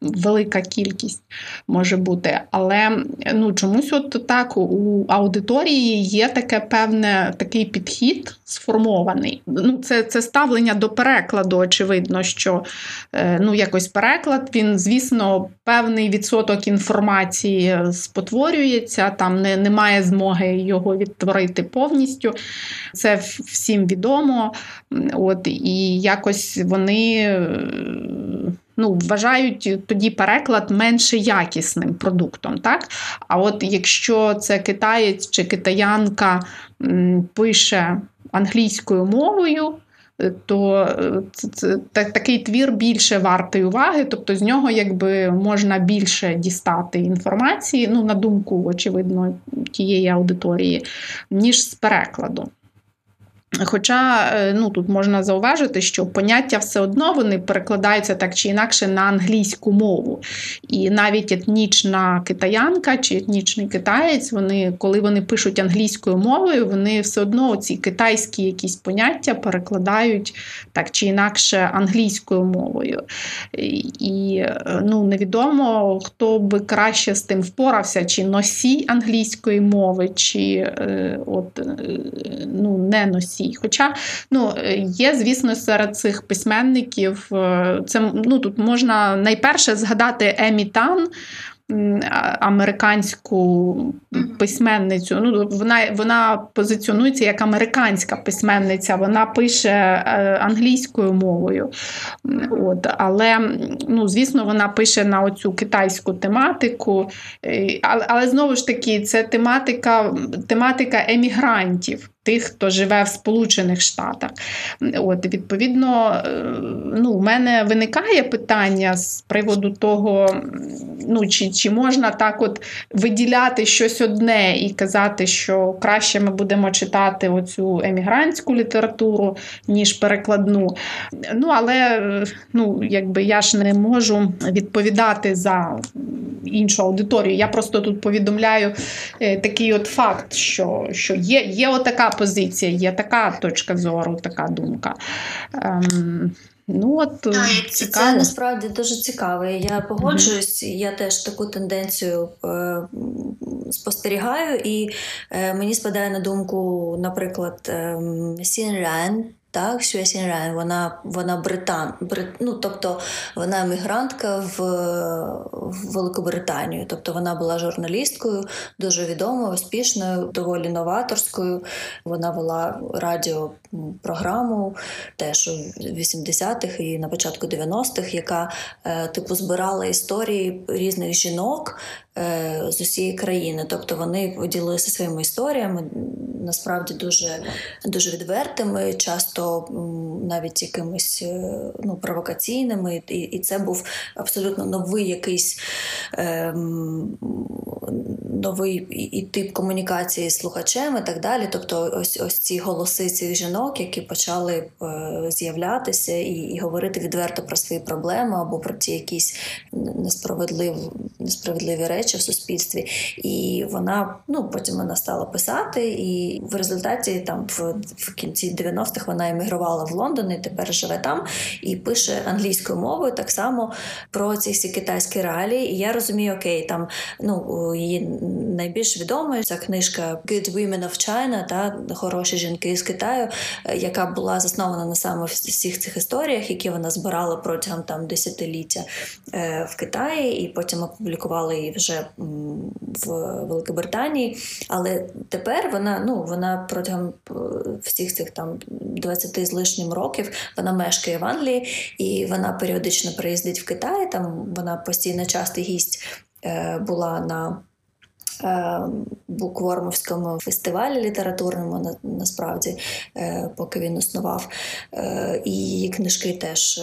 велика кількість може бути. Але ну, чомусь от так у аудиторії є таке певне такий підхід сформований. Ну, Це це ставлення до перекладу, очевидно, що е, ну, якось переклад, він, звісно, певний відсоток інформації спотворюється, там не, немає змоги його відтворити повністю. Це всім відомо. От, І якось вони ну, вважають тоді переклад менше якісним продуктом. Так? А от якщо це китаєць чи китаянка пише англійською мовою, то це, це, такий твір більше вартий уваги, тобто з нього якби можна більше дістати інформації, ну, на думку, очевидно, тієї аудиторії, ніж з перекладу. Хоча е, ну, тут можна зауважити, що поняття все одно вони перекладаються так чи інакше на англійську мову. І навіть етнічна китаянка чи етнічний китаєць, вони, коли вони пишуть англійською мовою, вони все одно ці китайські якісь поняття перекладають так чи інакше англійською мовою. І е, ну, невідомо, хто би краще з тим впорався, чи носій англійської мови, чи е, от, ну, не носій всі. Хоча ну, є, звісно, серед цих письменників, е, це ну, тут можна найперше згадати Емі Тан. американську письменницю. Ну, Вона вона позиціонується як американська письменниця, вона пише е, англійською мовою. От, Але, ну, звісно, вона пише на оцю китайську тематику. Але, але знову ж таки, це тематика, тематика емігрантів тих, хто живе в Сполучених Штатах. От, Відповідно, е, ну, у мене виникає питання з приводу того, ну, чи чи можна так от виділяти щось одне і казати, що краще ми будемо читати оцю емігрантську літературу, ніж перекладну. Ну, Але ну, якби я ж не можу відповідати за іншу аудиторію. Я просто тут повідомляю е, такий от факт, що що є є отака позиція, є така точка зору, така думка. Ем, Ну, от, е, Це, це насправді дуже цікаво. Я погоджуюсь, mm-hmm. я теж таку тенденцію е, спостерігаю, і е, мені спадає на думку, наприклад, е, Сін Рен, так, Сюя Сінрен, вона вона британ, брит, ну, тобто вона емігрантка в, в Великобританію. Тобто вона була журналісткою, дуже відомою, успішною, доволі новаторською. Вона вела радіопрограму теж у 80-х і на початку 90-х, яка е, типу збирала історії різних жінок. Е, з усієї країни, тобто вони поділилися своїми історіями, насправді дуже дуже відвертими, часто навіть якимись е, ну, провокаційними, і і це був абсолютно новий якийсь е, новий і тип комунікації з слухачем і так далі. Тобто, ось ось ці голоси цих жінок, які почали е, з'являтися і і говорити відверто про свої проблеми або про ті якісь несправедливі, несправедливі речі в суспільстві. І вона ну потім вона стала писати, і в результаті там в, в кінці 90-х вона емігрувала в Лондон і тепер живе там і пише англійською мовою так само про ці всі китайські реалії. І я розумію, окей, там ну її найбільш відомою ця книжка Good Women of China, та хороші жінки з Китаю, е, яка була заснована на саме всіх цих історіях, які вона збирала протягом там десятиліття е, в Китаї, і потім опублікувала її вже в Великобританії. Але тепер вона ну вона протягом е, всіх цих там 20 з лишнім років вона мешкає в Англії і вона періодично приїздить в Китай. Там вона постійно частий гість була на Е, буквормовському фестивалі літературному насправді, е, поки він існував. Е, і її книжки теж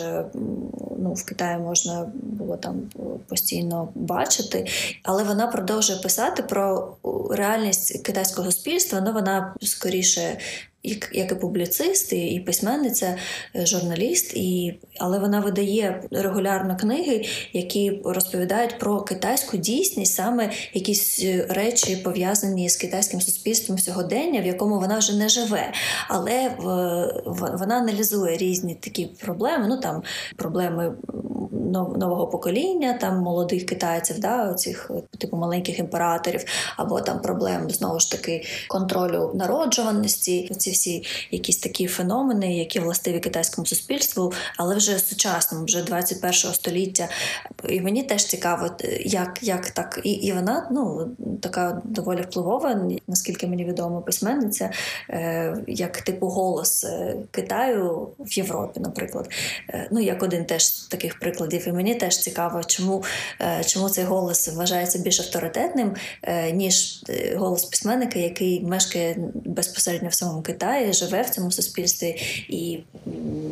ну, в Китаї можна було там постійно бачити, але вона продовжує писати про реальність китайського суспільства. Ну вона скоріше як і публіцист, і, і письменниця, е, журналіст, і, але вона видає регулярно книги, які розповідають про китайську дійсність, саме якісь е, речі пов'язані з китайським суспільством сьогодення, в якому вона вже не живе. Але в, в, вона аналізує різні такі проблеми. Ну там проблеми нового покоління, там молодих китайців, да, оцих типу маленьких імператорів, або там проблем знову ж таки контролю народжуваності. Ці всі якісь такі феномени, які властиві китайському суспільству, але вже сучасному, вже 21 століття. І мені теж цікаво, як як так, і і вона ну така доволі впливова, наскільки мені відомо, письменниця, е, як типу голос е, Китаю в Європі, наприклад. Е, ну як один теж з таких прикладів. І мені теж цікаво, чому е, чому цей голос вважається більш авторитетним, е, ніж е, голос письменника, який мешкає безпосередньо в самому Китаї, живе в цьому суспільстві, і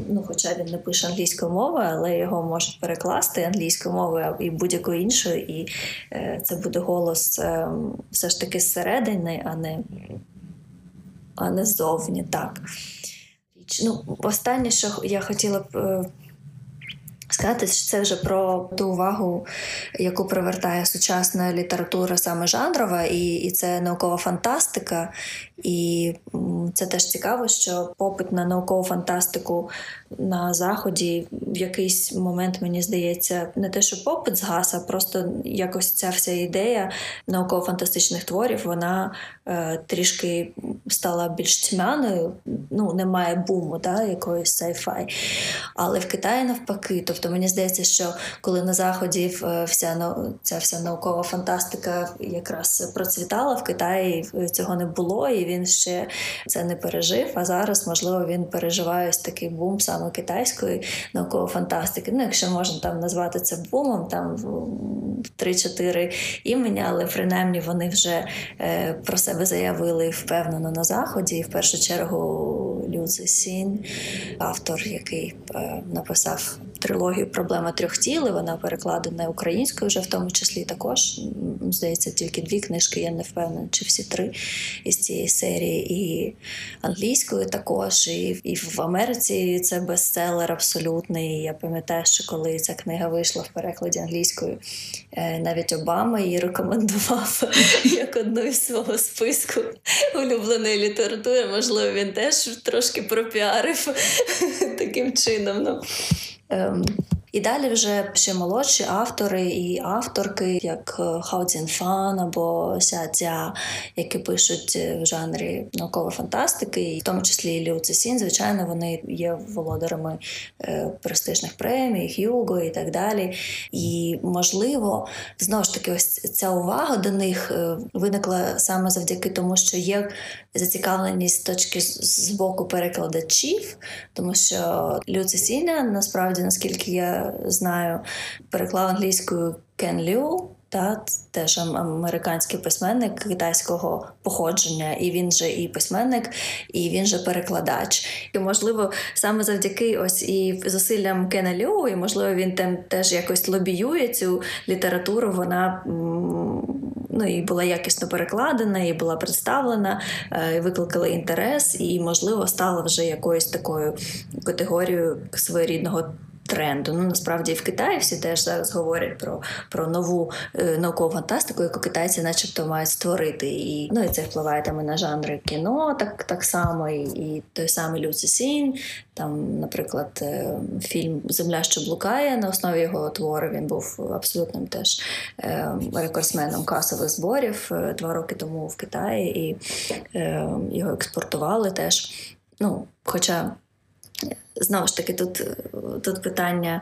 ну, хоча він не пише англійською мовою, але його можуть перекласти англійською мовою і будь-якою іншою, і це буде голос все ж таки зсередини, а не а не ззовні. так. Ну, Останнє, що я хотіла б Сказати, що це вже про ту увагу, яку привертає сучасна література саме жанрова, і і це наукова фантастика. І це теж цікаво, що попит на наукову фантастику на заході в якийсь момент, мені здається, не те, що попит згас, а просто якось ця вся ідея науково-фантастичних творів вона е, трішки стала більш тьмяною, ну немає буму, да, якоїсь sci-fi. Але в Китаї навпаки. Тобто мені здається, що коли на заході вся ця вся наукова фантастика якраз процвітала в Китаї, цього не було, і він ще це не пережив. А зараз, можливо, він переживає ось такий бум саме китайської наукової фантастики. Ну, якщо можна там назвати це бумом, там 3-4 імені, але принаймні вони вже е, про себе заявили впевнено на заході. І в першу чергу Лю Сін, автор, який е, написав трилогію Проблема трьох тіл. Вона перекладена українською вже в тому числі також. Здається, тільки дві книжки, я не впевнена, чи всі три із цієї серії, і англійською також, і і в Америці це бестселер абсолютний. Я пам'ятаю, що коли ця книга вийшла в перекладі англійською, е, навіть Обама її рекомендував як одну із свого списку улюбленої літератури. Можливо, він теж трошки пропіарив таким чином. Ну. І далі вже ще молодші автори і авторки, як е, Хао Цзінфан або Ся Цзя, які пишуть е, в жанрі наукової фантастики, і в тому числі і Лю Цесін, звичайно, вони є володарами е, престижних премій, Х'юго і так далі. І можливо, знову ж таки, ось ця увага до них виникла саме завдяки тому, що є зацікавленість точки з боку перекладачів, тому що Лю Цесіня, насправді, наскільки я знаю, переклав англійською Кен Лю. Та теж американський письменник китайського походження, і він же і письменник, і він же перекладач. І можливо, саме завдяки ось і зусиллям Кена Лю, і можливо, він там теж якось лобіює цю літературу. Вона ну і була якісно перекладена, і була представлена, е, і викликала інтерес, і можливо стала вже якоюсь такою категорією своєрідного тренду. Ну насправді в Китаї всі теж зараз говорять про про нову е, наукову фантастику, яку китайці, начебто, мають створити. І ну і це впливає там і на жанри кіно, так так само, і, і той самий Лю Цесінь, Там, наприклад, е, фільм Земля, що блукає на основі його твору. Він був абсолютним теж е, рекордсменом касових зборів е, два роки тому в Китаї, і е, його експортували теж. Ну, Хоча Знову ж таки, тут тут питання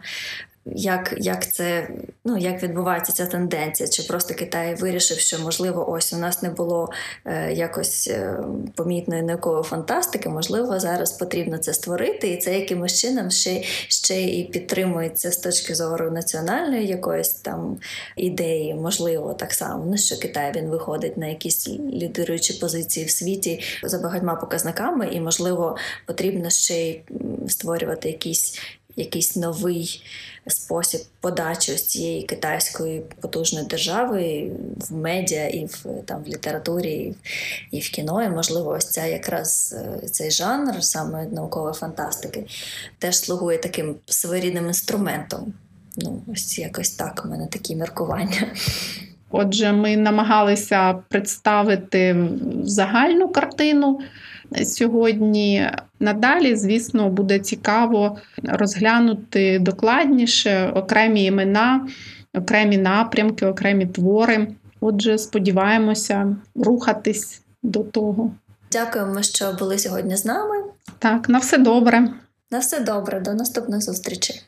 як як це ну як відбувається ця тенденція? Чи просто Китай вирішив, що можливо, ось у нас не було е, якось е, помітної наукової фантастики, можливо, зараз потрібно це створити, і це якимось чином ще ще і підтримується з точки зору національної якоїсь там ідеї, можливо, так само. Ну що Китай він виходить на якісь лідируючі позиції в світі за багатьма показниками, і можливо потрібно ще й створювати якісь якийсь новий спосіб подачі ось цієї китайської потужної держави в медіа, і в там в літературі, і в кіно. І можливо, ось ця якраз е, цей жанр, саме наукової фантастики, теж слугує таким своєрідним інструментом. Ну, ось якось так у мене такі міркування. Отже, ми намагалися представити загальну картину сьогодні. Надалі, звісно, буде цікаво розглянути докладніше окремі імена, окремі напрямки, окремі твори. Отже, сподіваємося рухатись до того. Дякуємо, що були сьогодні з нами. Так, на все добре. На все добре, до наступних зустрічей.